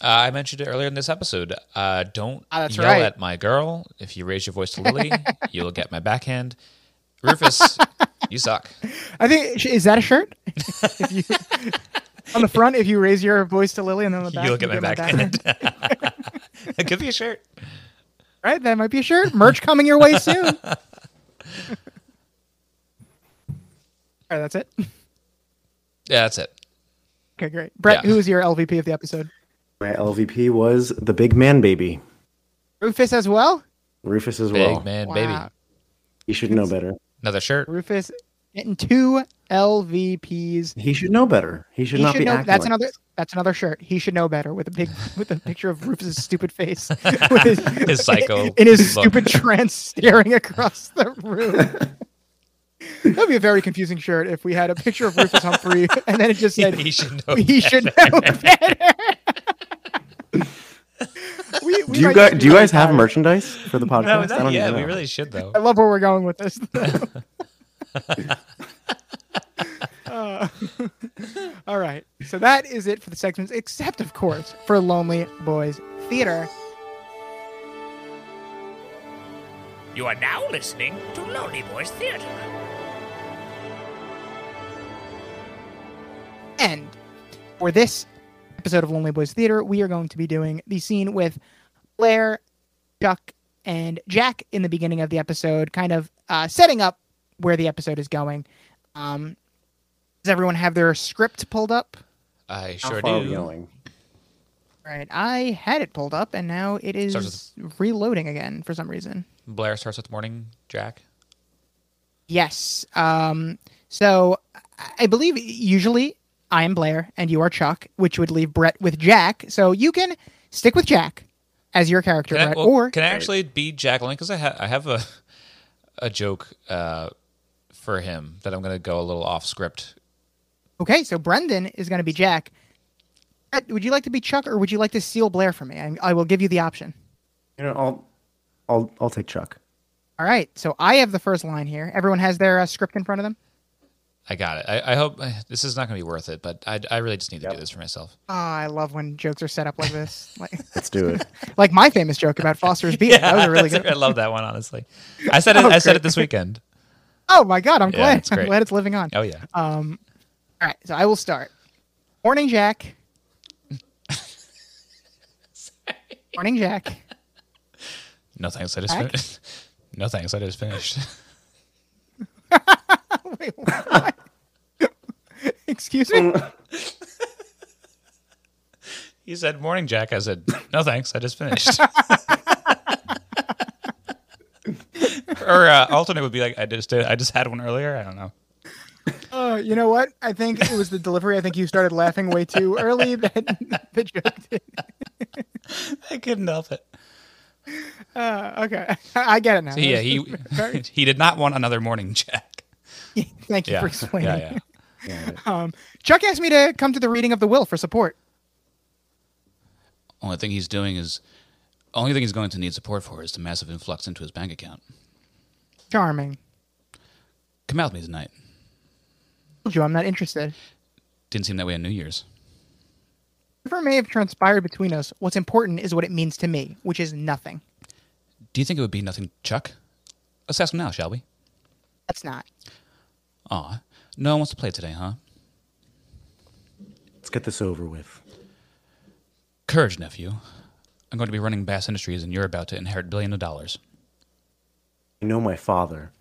Speaker 1: Uh, I mentioned it earlier in this episode. Uh, don't
Speaker 2: that's
Speaker 1: yell
Speaker 2: right.
Speaker 1: at my girl. If you raise your voice to Lily, you'll get my backhand. Rufus, you suck.
Speaker 2: I think is that a shirt? If you- on the front, if you raise your voice to Lily, and then on the back,
Speaker 1: you look at my back.
Speaker 2: backhand.
Speaker 1: it could be a shirt.
Speaker 2: right, that might be a shirt. Merch coming your way soon. All right, that's it.
Speaker 1: Yeah, that's it.
Speaker 2: Okay, great. Brett,
Speaker 1: Yeah.
Speaker 2: who is your LVP of the episode?
Speaker 4: My LVP was the big man baby,
Speaker 2: Rufus as well.
Speaker 4: Rufus as
Speaker 1: Big
Speaker 4: well.
Speaker 1: man,
Speaker 2: Wow.
Speaker 1: baby.
Speaker 4: You should know better.
Speaker 1: Another shirt.
Speaker 2: Rufus getting two LVPs.
Speaker 4: He should know better. He should
Speaker 2: He
Speaker 4: not
Speaker 2: should
Speaker 4: be
Speaker 2: know.
Speaker 4: acting
Speaker 2: That's
Speaker 4: like
Speaker 2: another.
Speaker 4: this.
Speaker 2: That's another shirt. He should know better with a big with a picture of Rufus's stupid face, with his,
Speaker 1: His psycho
Speaker 2: in his
Speaker 1: look.
Speaker 2: stupid trance, staring across the room. That'd be a very confusing shirt if we had a picture of Rufus Humphrey and then it just said
Speaker 1: he should know.
Speaker 2: he should know better. we, we
Speaker 4: Do you guys do you guys have
Speaker 2: tired.
Speaker 4: merchandise for the podcast?
Speaker 1: No,
Speaker 4: I
Speaker 1: not
Speaker 4: don't
Speaker 1: yet.
Speaker 4: even
Speaker 1: We really should though.
Speaker 2: I love where we're going with this. Uh, all right. So that is it for the segments, except, of course, for Lonely Boys Theater.
Speaker 5: You are now listening to Lonely Boys Theater.
Speaker 2: And for this episode of Lonely Boys Theater, we are going to be doing the scene with Blair, Chuck, and Jack in the beginning of the episode, kind of uh, setting up where the episode is going. Um, does everyone have their script pulled up?
Speaker 1: I
Speaker 4: How
Speaker 1: sure
Speaker 4: far are we
Speaker 1: do.
Speaker 4: going?
Speaker 2: Right. I had it pulled up, and now it is
Speaker 1: Starts
Speaker 2: reloading again for some reason.
Speaker 1: Blair starts with morning, Jack.
Speaker 2: Yes. Um, so I- I believe usually I am Blair and you are Chuck, which would leave Brett with Jack. So you can stick with Jack as your character,
Speaker 1: Can I,
Speaker 2: Brett,
Speaker 1: well,
Speaker 2: or
Speaker 1: can I actually be Jack only because I, ha- I have a a joke uh, for him that I'm going to go a little off script.
Speaker 2: okay. So Brendan is going to be Jack. Brett, would you like to be Chuck, or would you like to steal Blair from me? I, I will give you the option.
Speaker 4: You know, I'll I'll I'll take Chuck.
Speaker 2: All right. So I have the first line here. Everyone has their uh, script in front of them.
Speaker 1: I got it. I, I hope this is not going to be worth it, but I, I really just need to do this for myself.
Speaker 2: Oh, I love when jokes are set up like this. Like,
Speaker 4: Let's do it.
Speaker 2: like my famous joke about Foster's Beer. yeah, that was a really
Speaker 1: that's-
Speaker 2: good.
Speaker 1: I love that one. Honestly, I said it.
Speaker 2: Oh,
Speaker 1: I said it this weekend.
Speaker 2: Oh my god, I'm
Speaker 1: Yeah,
Speaker 2: glad.
Speaker 1: it's
Speaker 2: I'm glad it's living on.
Speaker 1: Oh yeah.
Speaker 2: Um, all right, so I will start. Morning, Jack. Morning, Jack.
Speaker 1: No thanks. I just
Speaker 2: Jack?
Speaker 1: finished. No thanks. I just finished.
Speaker 2: Wait? Excuse me.
Speaker 1: You said morning, Jack. I said no thanks. I just finished. Or uh, alternate would be like I just did, I just had one earlier. I don't know.
Speaker 2: Uh, you know what? I think it was the delivery. I think you started laughing way too early. That the joke did.
Speaker 1: I couldn't help it.
Speaker 2: Uh, okay, I get it now.
Speaker 1: So, yeah, he he did not want another morning, Jack.
Speaker 2: Thank you
Speaker 1: Yeah,
Speaker 2: for explaining.
Speaker 1: yeah, yeah.
Speaker 2: Um, Chuck asked me to come to the reading of the will for support.
Speaker 1: Only thing he's doing is, only thing he's going to need support for is the massive influx into his bank account.
Speaker 2: Charming.
Speaker 1: Come out with me tonight.
Speaker 2: Told you I'm not interested.
Speaker 1: Didn't seem that way on New Year's.
Speaker 2: Whatever may have transpired between us, what's important is what it means to me, which is nothing.
Speaker 1: Do you think it would be nothing, Chuck? Let's ask him now, shall we?
Speaker 2: That's not.
Speaker 1: Aw, no one wants to play today, huh?
Speaker 4: Let's get this over with.
Speaker 1: Courage, nephew. I'm going to be running Bass Industries, and you're about to inherit billions of dollars.
Speaker 4: I know my father.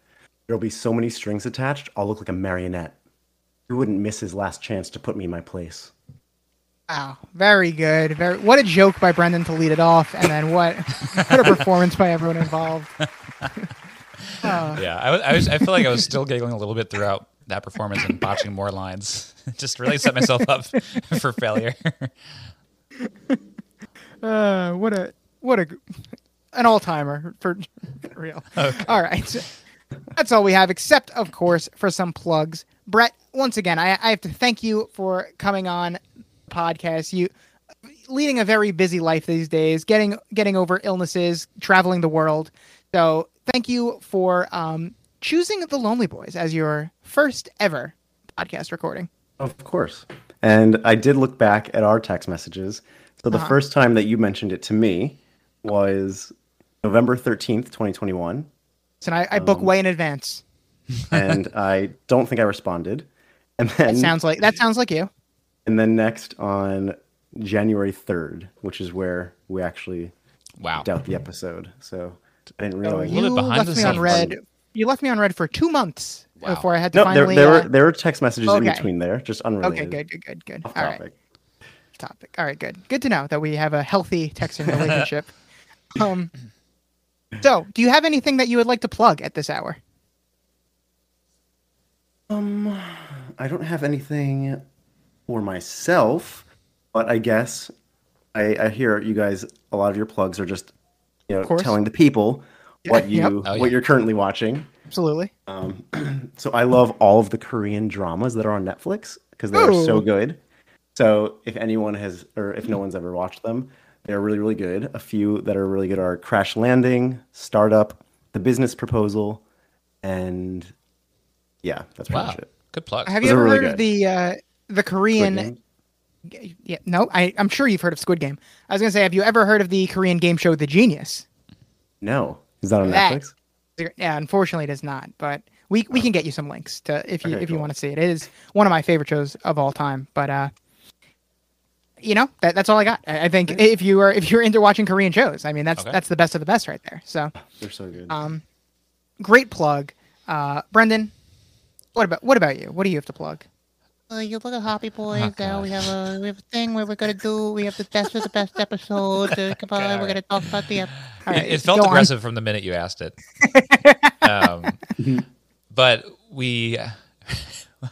Speaker 4: There'll be so many strings attached, I'll look like a marionette. He wouldn't miss his last chance to put me in my place.
Speaker 2: Wow, very good. Very what a joke by Brendan to lead it off, and then what what a performance by everyone involved.
Speaker 1: Yeah, I, was, I was. I feel like I was still giggling a little bit throughout that performance and botching more lines. Just really set myself up for failure.
Speaker 2: Uh, what a what a an all timer for, for real. All right, so that's all we have, except of course for some plugs. Brett, once again, I, I have to thank you for coming on the podcast. You leading a very busy life these days, getting getting over illnesses, traveling the world. So thank you for um, choosing the Lonely Boys as your first ever podcast recording.
Speaker 4: Of course. And I did look back at our text messages. So the
Speaker 2: Uh-huh.
Speaker 4: first time that you mentioned it to me was November 13th, 2021.
Speaker 2: So I, I book way in advance.
Speaker 4: And I don't think I responded. And then
Speaker 2: That sounds like that sounds like you.
Speaker 4: and then next on January third, which is where we actually
Speaker 1: Wow.
Speaker 4: put out the episode. So I didn't
Speaker 2: So
Speaker 4: realize.
Speaker 1: little
Speaker 2: you
Speaker 1: bit
Speaker 2: left me on
Speaker 1: scenes.
Speaker 2: red. You left me on red for two months
Speaker 1: Wow.
Speaker 2: before I had to
Speaker 4: No, there,
Speaker 2: finally.
Speaker 4: there
Speaker 2: uh,
Speaker 4: were there were text messages in between there, just unrelated.
Speaker 2: okay, good, good, good, good.
Speaker 4: Off
Speaker 2: All right,
Speaker 4: topic.
Speaker 2: topic. All right, good. Good to know that we have a healthy texting relationship. um, so, do you have anything that you would like to plug at this hour?
Speaker 4: Um, I don't have anything for myself, but I guess I, I hear you guys. A lot of your plugs are just, you know, telling the people what you
Speaker 2: yep.
Speaker 1: Oh,
Speaker 4: what
Speaker 1: yeah.
Speaker 4: you're currently watching.
Speaker 2: Absolutely.
Speaker 4: Um, so I love all of the Korean dramas that are on Netflix because they are so good. So if anyone has, or if no one's ever watched them, they're really, really good. A few that are really good are Crash Landing, Startup, The Business Proposal, and yeah, that's pretty
Speaker 1: Wow.
Speaker 4: much it.
Speaker 1: Good plug.
Speaker 2: Have
Speaker 4: Those
Speaker 2: you ever
Speaker 4: really
Speaker 2: heard of the uh, the Korean? Yeah, no, I, I'm sure you've heard of Squid Game. I was gonna say, have you ever heard of the Korean game show The Genius?
Speaker 4: No, is that on
Speaker 2: That-
Speaker 4: Netflix?
Speaker 2: Yeah, unfortunately, it is not. But we we can get you some links to if you
Speaker 4: Okay,
Speaker 2: if you want to see it. It is one of my favorite shows of all time. But uh, you know that that's all I got. I, I think if you are if you're into watching Korean shows, I mean that's
Speaker 1: Okay.
Speaker 2: that's the best of the best right there. So
Speaker 4: They're so good.
Speaker 2: um, great plug, uh, Brendan. What about what about you? What do you have to plug?
Speaker 6: Uh, you look at Hoppy Boys.
Speaker 1: Oh,
Speaker 6: now we have a we have a thing where we're gonna do. We have the best of the best episode. Uh, come on,
Speaker 1: Okay,
Speaker 6: we're gonna talk about the. Ep-
Speaker 2: All
Speaker 1: It-
Speaker 2: right,
Speaker 1: it, felt
Speaker 2: go on.
Speaker 1: aggressive from the minute you asked it. um, but we,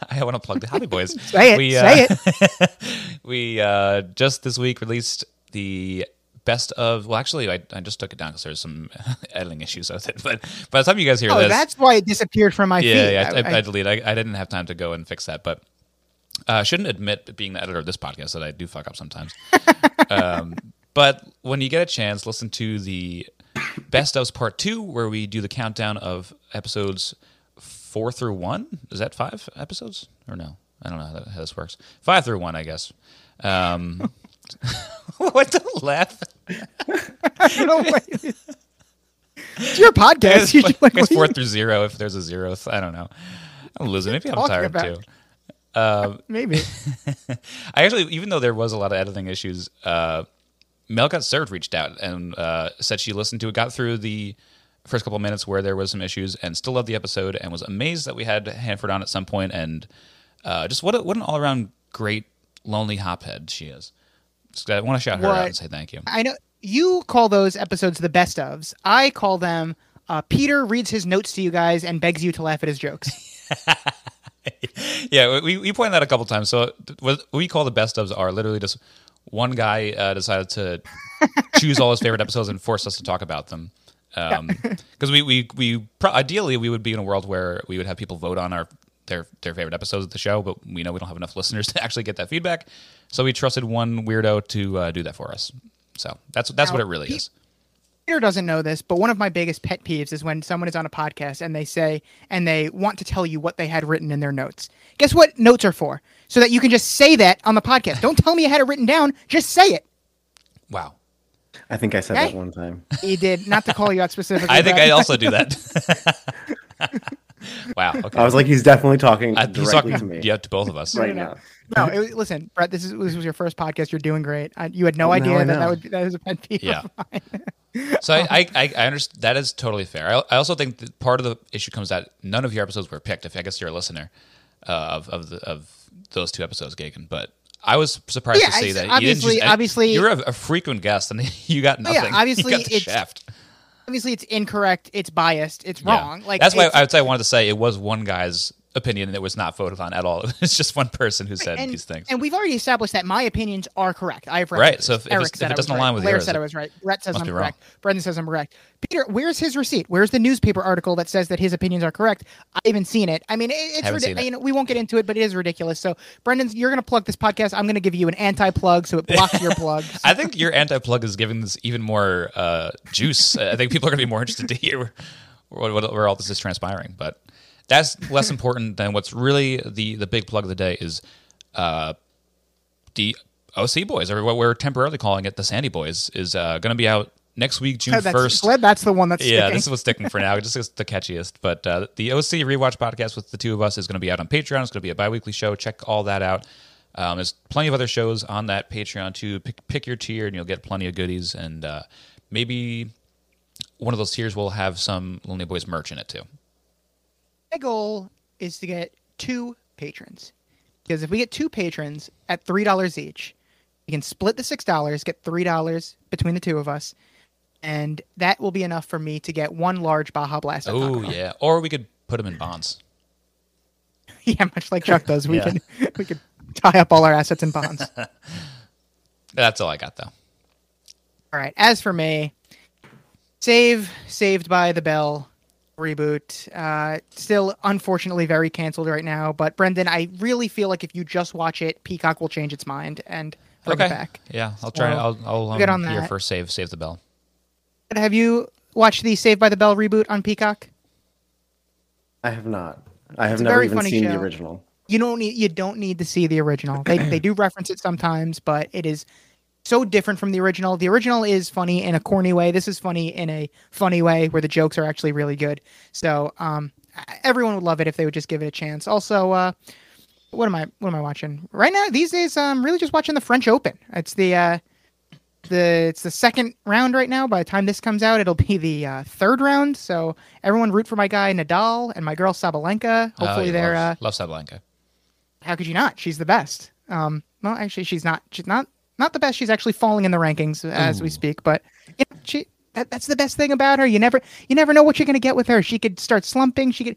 Speaker 1: I want to plug the Hoppy Boys.
Speaker 2: Say it,
Speaker 1: We,
Speaker 2: say
Speaker 1: uh, we uh, just this week released the best of. Well, actually, I, I just took it down because there's some editing issues with it. But by the time you guys hear
Speaker 2: Oh,
Speaker 1: this,
Speaker 2: that's why it disappeared from my
Speaker 1: yeah,
Speaker 2: feed.
Speaker 1: yeah, I, I,
Speaker 2: I-
Speaker 1: I deleted. I, I didn't have time to go and fix that, but uh, I shouldn't admit being the editor of this podcast that I do fuck up sometimes. um, but when you get a chance, listen to the best ofs part two, where we do the countdown of episodes four through one. Is that five episodes or no? I don't know how, that, how this works. Five through one, I guess. Um, what the laugh?
Speaker 2: I don't know it's your podcast. You like,
Speaker 1: it's four through zero if there's a zero. I don't know. I'm losing. Maybe I'm tired
Speaker 2: about?
Speaker 1: too. Um,
Speaker 2: Maybe.
Speaker 1: I actually, even though there was a lot of editing issues, uh, Mel got served reached out and uh, said she listened to it, got through the first couple of minutes where there was some issues, and still loved the episode, and was amazed that we had Hanford on at some point, and uh, just what a, what an all around great lonely hophead she is. So I want to shout her out and say thank you.
Speaker 2: I know you call those episodes the best ofs. I call them uh, Peter reads his notes to you guys and begs you to laugh at his jokes.
Speaker 1: yeah, we we pointed that a couple times. So what we call the best ofs are literally just one guy uh, decided to choose all his favorite episodes and force us to talk about them. Because we we we pro- ideally we would be in a world where we would have people vote on our their their favorite episodes of the show, but we know we don't have enough listeners to actually get that feedback. So we trusted one weirdo to uh, do that for us. So that's that's what it really is.
Speaker 2: Peter doesn't know this, but one of my biggest pet peeves is when someone is on a podcast and they say and they want to tell you what they had written in their notes. Guess what notes are for? So that you can just say that on the podcast. Don't tell me you had it written down. Just say it.
Speaker 1: Wow.
Speaker 4: I think I said
Speaker 2: Hey.
Speaker 4: that one time.
Speaker 2: He did not to call you out specifically.
Speaker 1: I think I also do that. wow. Okay.
Speaker 4: I was like, he's definitely talking
Speaker 1: I, he's
Speaker 4: directly
Speaker 1: talking
Speaker 4: to me
Speaker 1: yeah to both of us.
Speaker 4: right
Speaker 2: No, no,
Speaker 4: now.
Speaker 2: No, it, listen, Brett. This is this was your first podcast. You're doing great. I, you had no
Speaker 4: Well,
Speaker 2: idea that that would that was a pet peeve.
Speaker 1: Yeah.
Speaker 2: Of mine.
Speaker 1: So I, I, I, I understand that is totally fair. I, I also think that part of the issue comes that none of your episodes were picked. If I guess you're a listener uh, of of the, of those two episodes, Gagan. But I was surprised
Speaker 2: Yeah,
Speaker 1: to see that you
Speaker 2: obviously-
Speaker 1: didn't just,
Speaker 2: obviously-
Speaker 1: you're a, a frequent guest and you got
Speaker 2: oh,
Speaker 1: nothing.
Speaker 2: yeah, obviously
Speaker 1: you
Speaker 2: it's-
Speaker 1: shaft.
Speaker 2: Obviously, it's incorrect. It's biased. It's
Speaker 1: Yeah.
Speaker 2: wrong. Like
Speaker 1: that's why I would say I wanted to say it was one guy's opinion that was not voted on at all. It's just one person who said
Speaker 2: and,
Speaker 1: these things.
Speaker 2: and we've already established that my opinions are correct. I have
Speaker 1: read
Speaker 2: Right,
Speaker 1: so if- if
Speaker 2: Eric
Speaker 1: if
Speaker 2: said
Speaker 1: it
Speaker 2: I
Speaker 1: doesn't
Speaker 2: right.
Speaker 1: align with
Speaker 2: Blair
Speaker 1: yours,
Speaker 2: said I was right. Brett says I'm
Speaker 1: be wrong.
Speaker 2: correct. Brendan says I'm correct. Peter, where's his receipt? Where's the newspaper article that says that his opinions are correct? I haven't seen it. I mean, it, it's ridiculous.
Speaker 1: it.
Speaker 2: You know, we won't get into it, but it is ridiculous. So, Brendan, you're going to plug this podcast. I'm going to give you an anti-plug, so it blocks your plugs.
Speaker 1: I think your anti-plug is giving this even more uh, juice. I think people are going to be more interested to hear where, where all this is transpiring. But that's less important than what's really the the big plug of the day is uh, the OC Boys, or what we're temporarily calling it, the Sandy Boys, is uh, going to be out next week, June
Speaker 2: that's,
Speaker 1: first.
Speaker 2: glad that's the one that's
Speaker 1: Yeah,
Speaker 2: sticking.
Speaker 1: this is what's sticking for now. Just is the catchiest. But uh, the OC rewatch podcast with the two of us is going to be out on Patreon. It's going to be a bi-weekly show. Check all that out. Um, there's plenty of other shows on that Patreon too. Pick, pick your tier, and you'll get plenty of goodies. And uh, maybe one of those tiers will have some Lonely Boys merch in it too.
Speaker 2: My goal is to get two patrons. Because if we get two patrons at three dollars each, we can split the six dollars, get three dollars between the two of us, and that will be enough for me to get one large Baja Blast.
Speaker 1: Oh yeah, or we could put them in bonds.
Speaker 2: yeah, much like Chuck does. We
Speaker 4: Yeah.
Speaker 2: can we could tie up all our assets in bonds.
Speaker 1: That's all I got though.
Speaker 2: All right. As for me, save Saved by the Bell reboot. Uh, still, unfortunately, very canceled right now. But Brendan, I really feel like if you just watch it, Peacock will change its mind and bring
Speaker 1: okay.
Speaker 2: it back.
Speaker 1: Yeah, I'll try.
Speaker 2: So,
Speaker 1: I'll, I'll um,
Speaker 2: good on
Speaker 1: here
Speaker 2: that.
Speaker 1: for save save the bell.
Speaker 2: But have you watched the Saved by the Bell reboot on Peacock?
Speaker 4: I have not. I have
Speaker 2: It's
Speaker 4: never even seen
Speaker 2: show.
Speaker 4: the original.
Speaker 2: You don't need you don't need to see the original. They they do reference it sometimes, but it is so different from the original. The original is funny in a corny way. This is funny in a funny way where the jokes are actually really good. So um, everyone would love it if they would just give it a chance. Also, uh, what am I what am I watching right now? These days, I'm really just watching the French Open. It's the uh, the it's the second round right now. By the time this comes out, it'll be the uh, third round. So everyone root for my guy Nadal and my girl Sabalenka.
Speaker 1: Oh,
Speaker 2: Hopefully
Speaker 1: you
Speaker 2: they're uh,
Speaker 1: love, love Sabalenka.
Speaker 2: how could you not? She's the best. Um, well, actually, she's not. She's not not the best. She's actually falling in the rankings as we speak. But you know, she that, that's the best thing about her. You never you never know what you're gonna get with her. She could start slumping. She could.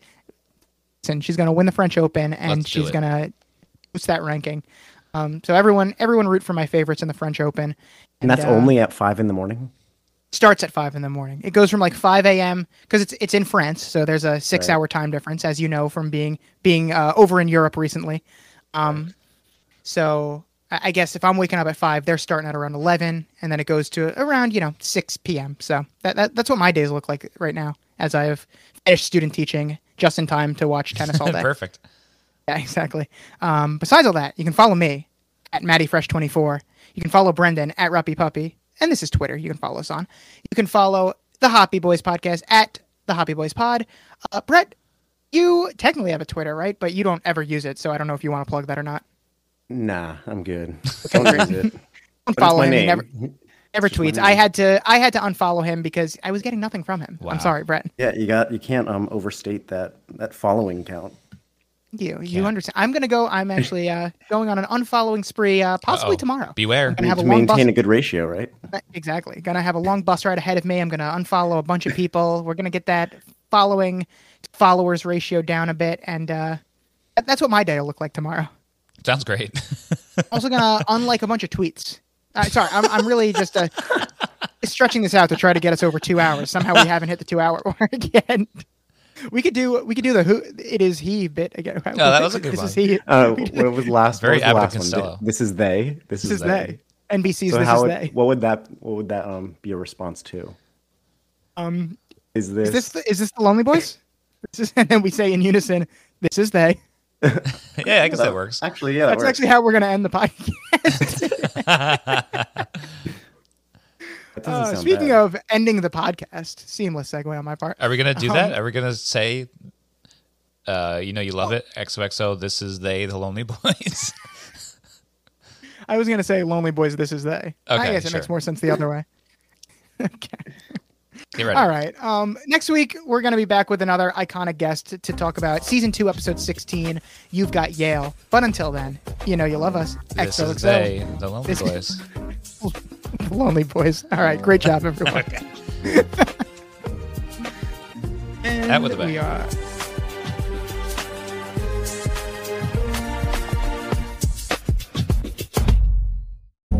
Speaker 2: And she's gonna win the French Open, and
Speaker 1: Let's
Speaker 2: she's gonna boost that ranking. Um, so everyone everyone root for my favorites in the French Open.
Speaker 4: And that's
Speaker 2: uh,
Speaker 4: only at five in the morning.
Speaker 2: starts at five in the morning. It goes from like five a.m. because it's it's in France, so there's a six-hour time difference, as you know from being being uh, over in Europe recently. Um, so I guess if I'm waking up at five, they're starting at around eleven, and then it goes to around you know six p.m. So that, that that's what my days look like right now, as I have finished student teaching just in time to watch tennis all day.
Speaker 1: Perfect.
Speaker 2: Yeah, exactly. Um, besides all that, you can follow me at MattyFresh24. You can follow Brendan at Ruppy Puppy. And this is Twitter. You can follow us on. You can follow the Hoppy Boys podcast at the Hoppy Boys Pod. Uh, Brett, you technically have a Twitter, right? But you don't ever use it, so I don't know if you want to plug that or not.
Speaker 4: Nah, I'm good. Don't use it.
Speaker 2: Don't
Speaker 4: But it's
Speaker 2: follow him. He never never
Speaker 4: Just
Speaker 2: tweets. I had to I had to unfollow him because I was getting nothing from him.
Speaker 1: Wow.
Speaker 2: I'm sorry, Brett.
Speaker 4: Yeah, you got you can't um overstate that that following count.
Speaker 2: You you
Speaker 1: Yeah.
Speaker 2: understand? I'm gonna go. I'm actually uh, going on an unfollowing spree, uh, possibly
Speaker 1: Uh-oh.
Speaker 2: tomorrow.
Speaker 1: Beware.
Speaker 2: gonna have
Speaker 4: to
Speaker 2: a long
Speaker 4: maintain
Speaker 2: bus-
Speaker 4: a good ratio, right?
Speaker 2: Exactly. Gonna have a long bus ride ahead of me. I'm gonna unfollow a bunch of people. We're gonna get that following followers ratio down a bit, and uh, that's what my day will look like tomorrow.
Speaker 1: Sounds great.
Speaker 2: Also gonna unlike a bunch of tweets. Uh, sorry, I'm I'm really just uh, stretching this out to try to get us over two hours. Somehow we haven't hit the two hour mark yet. We could do we could do the who it is he bit again.
Speaker 1: Oh, that was a good
Speaker 2: this
Speaker 1: one.
Speaker 2: Is he,
Speaker 4: Uh, what was last?
Speaker 1: Very
Speaker 4: what was the last one?
Speaker 1: Costello.
Speaker 4: This is they. This,
Speaker 2: this is they. NBC's
Speaker 4: So
Speaker 2: this
Speaker 4: how
Speaker 2: is
Speaker 4: would,
Speaker 2: they.
Speaker 4: what would that what would that um be a response to?
Speaker 2: Um,
Speaker 4: Is this,
Speaker 2: is this the, is this the Lonely Boys? This is, and then we say in unison, "This is they."
Speaker 1: yeah, I guess that works.
Speaker 4: Actually, yeah, that
Speaker 2: That's
Speaker 4: works.
Speaker 2: actually how we're gonna end the podcast.
Speaker 4: That doesn't
Speaker 2: Uh,
Speaker 4: sound
Speaker 2: speaking
Speaker 4: bad.
Speaker 2: of ending the podcast, seamless segue on my part.
Speaker 1: Are we gonna do
Speaker 2: Um,
Speaker 1: that? Are we gonna say, uh, you know, you love it, XOXO, this is they, the Lonely Boys?
Speaker 2: I was gonna say "Lonely Boys." This is they. I
Speaker 1: Okay,
Speaker 2: guess it makes more sense the other way. okay. All right. Um, next week we're gonna be back with another iconic guest to, to talk about season two, episode sixteen. You've got Yale. But until then, you know you love us.
Speaker 1: This is
Speaker 2: XOXO.
Speaker 1: they, the Lonely
Speaker 2: This-
Speaker 1: Boys.
Speaker 2: Lonely Boys. All right. Great job, everyone.
Speaker 1: Okay.
Speaker 2: And
Speaker 1: That with a bang.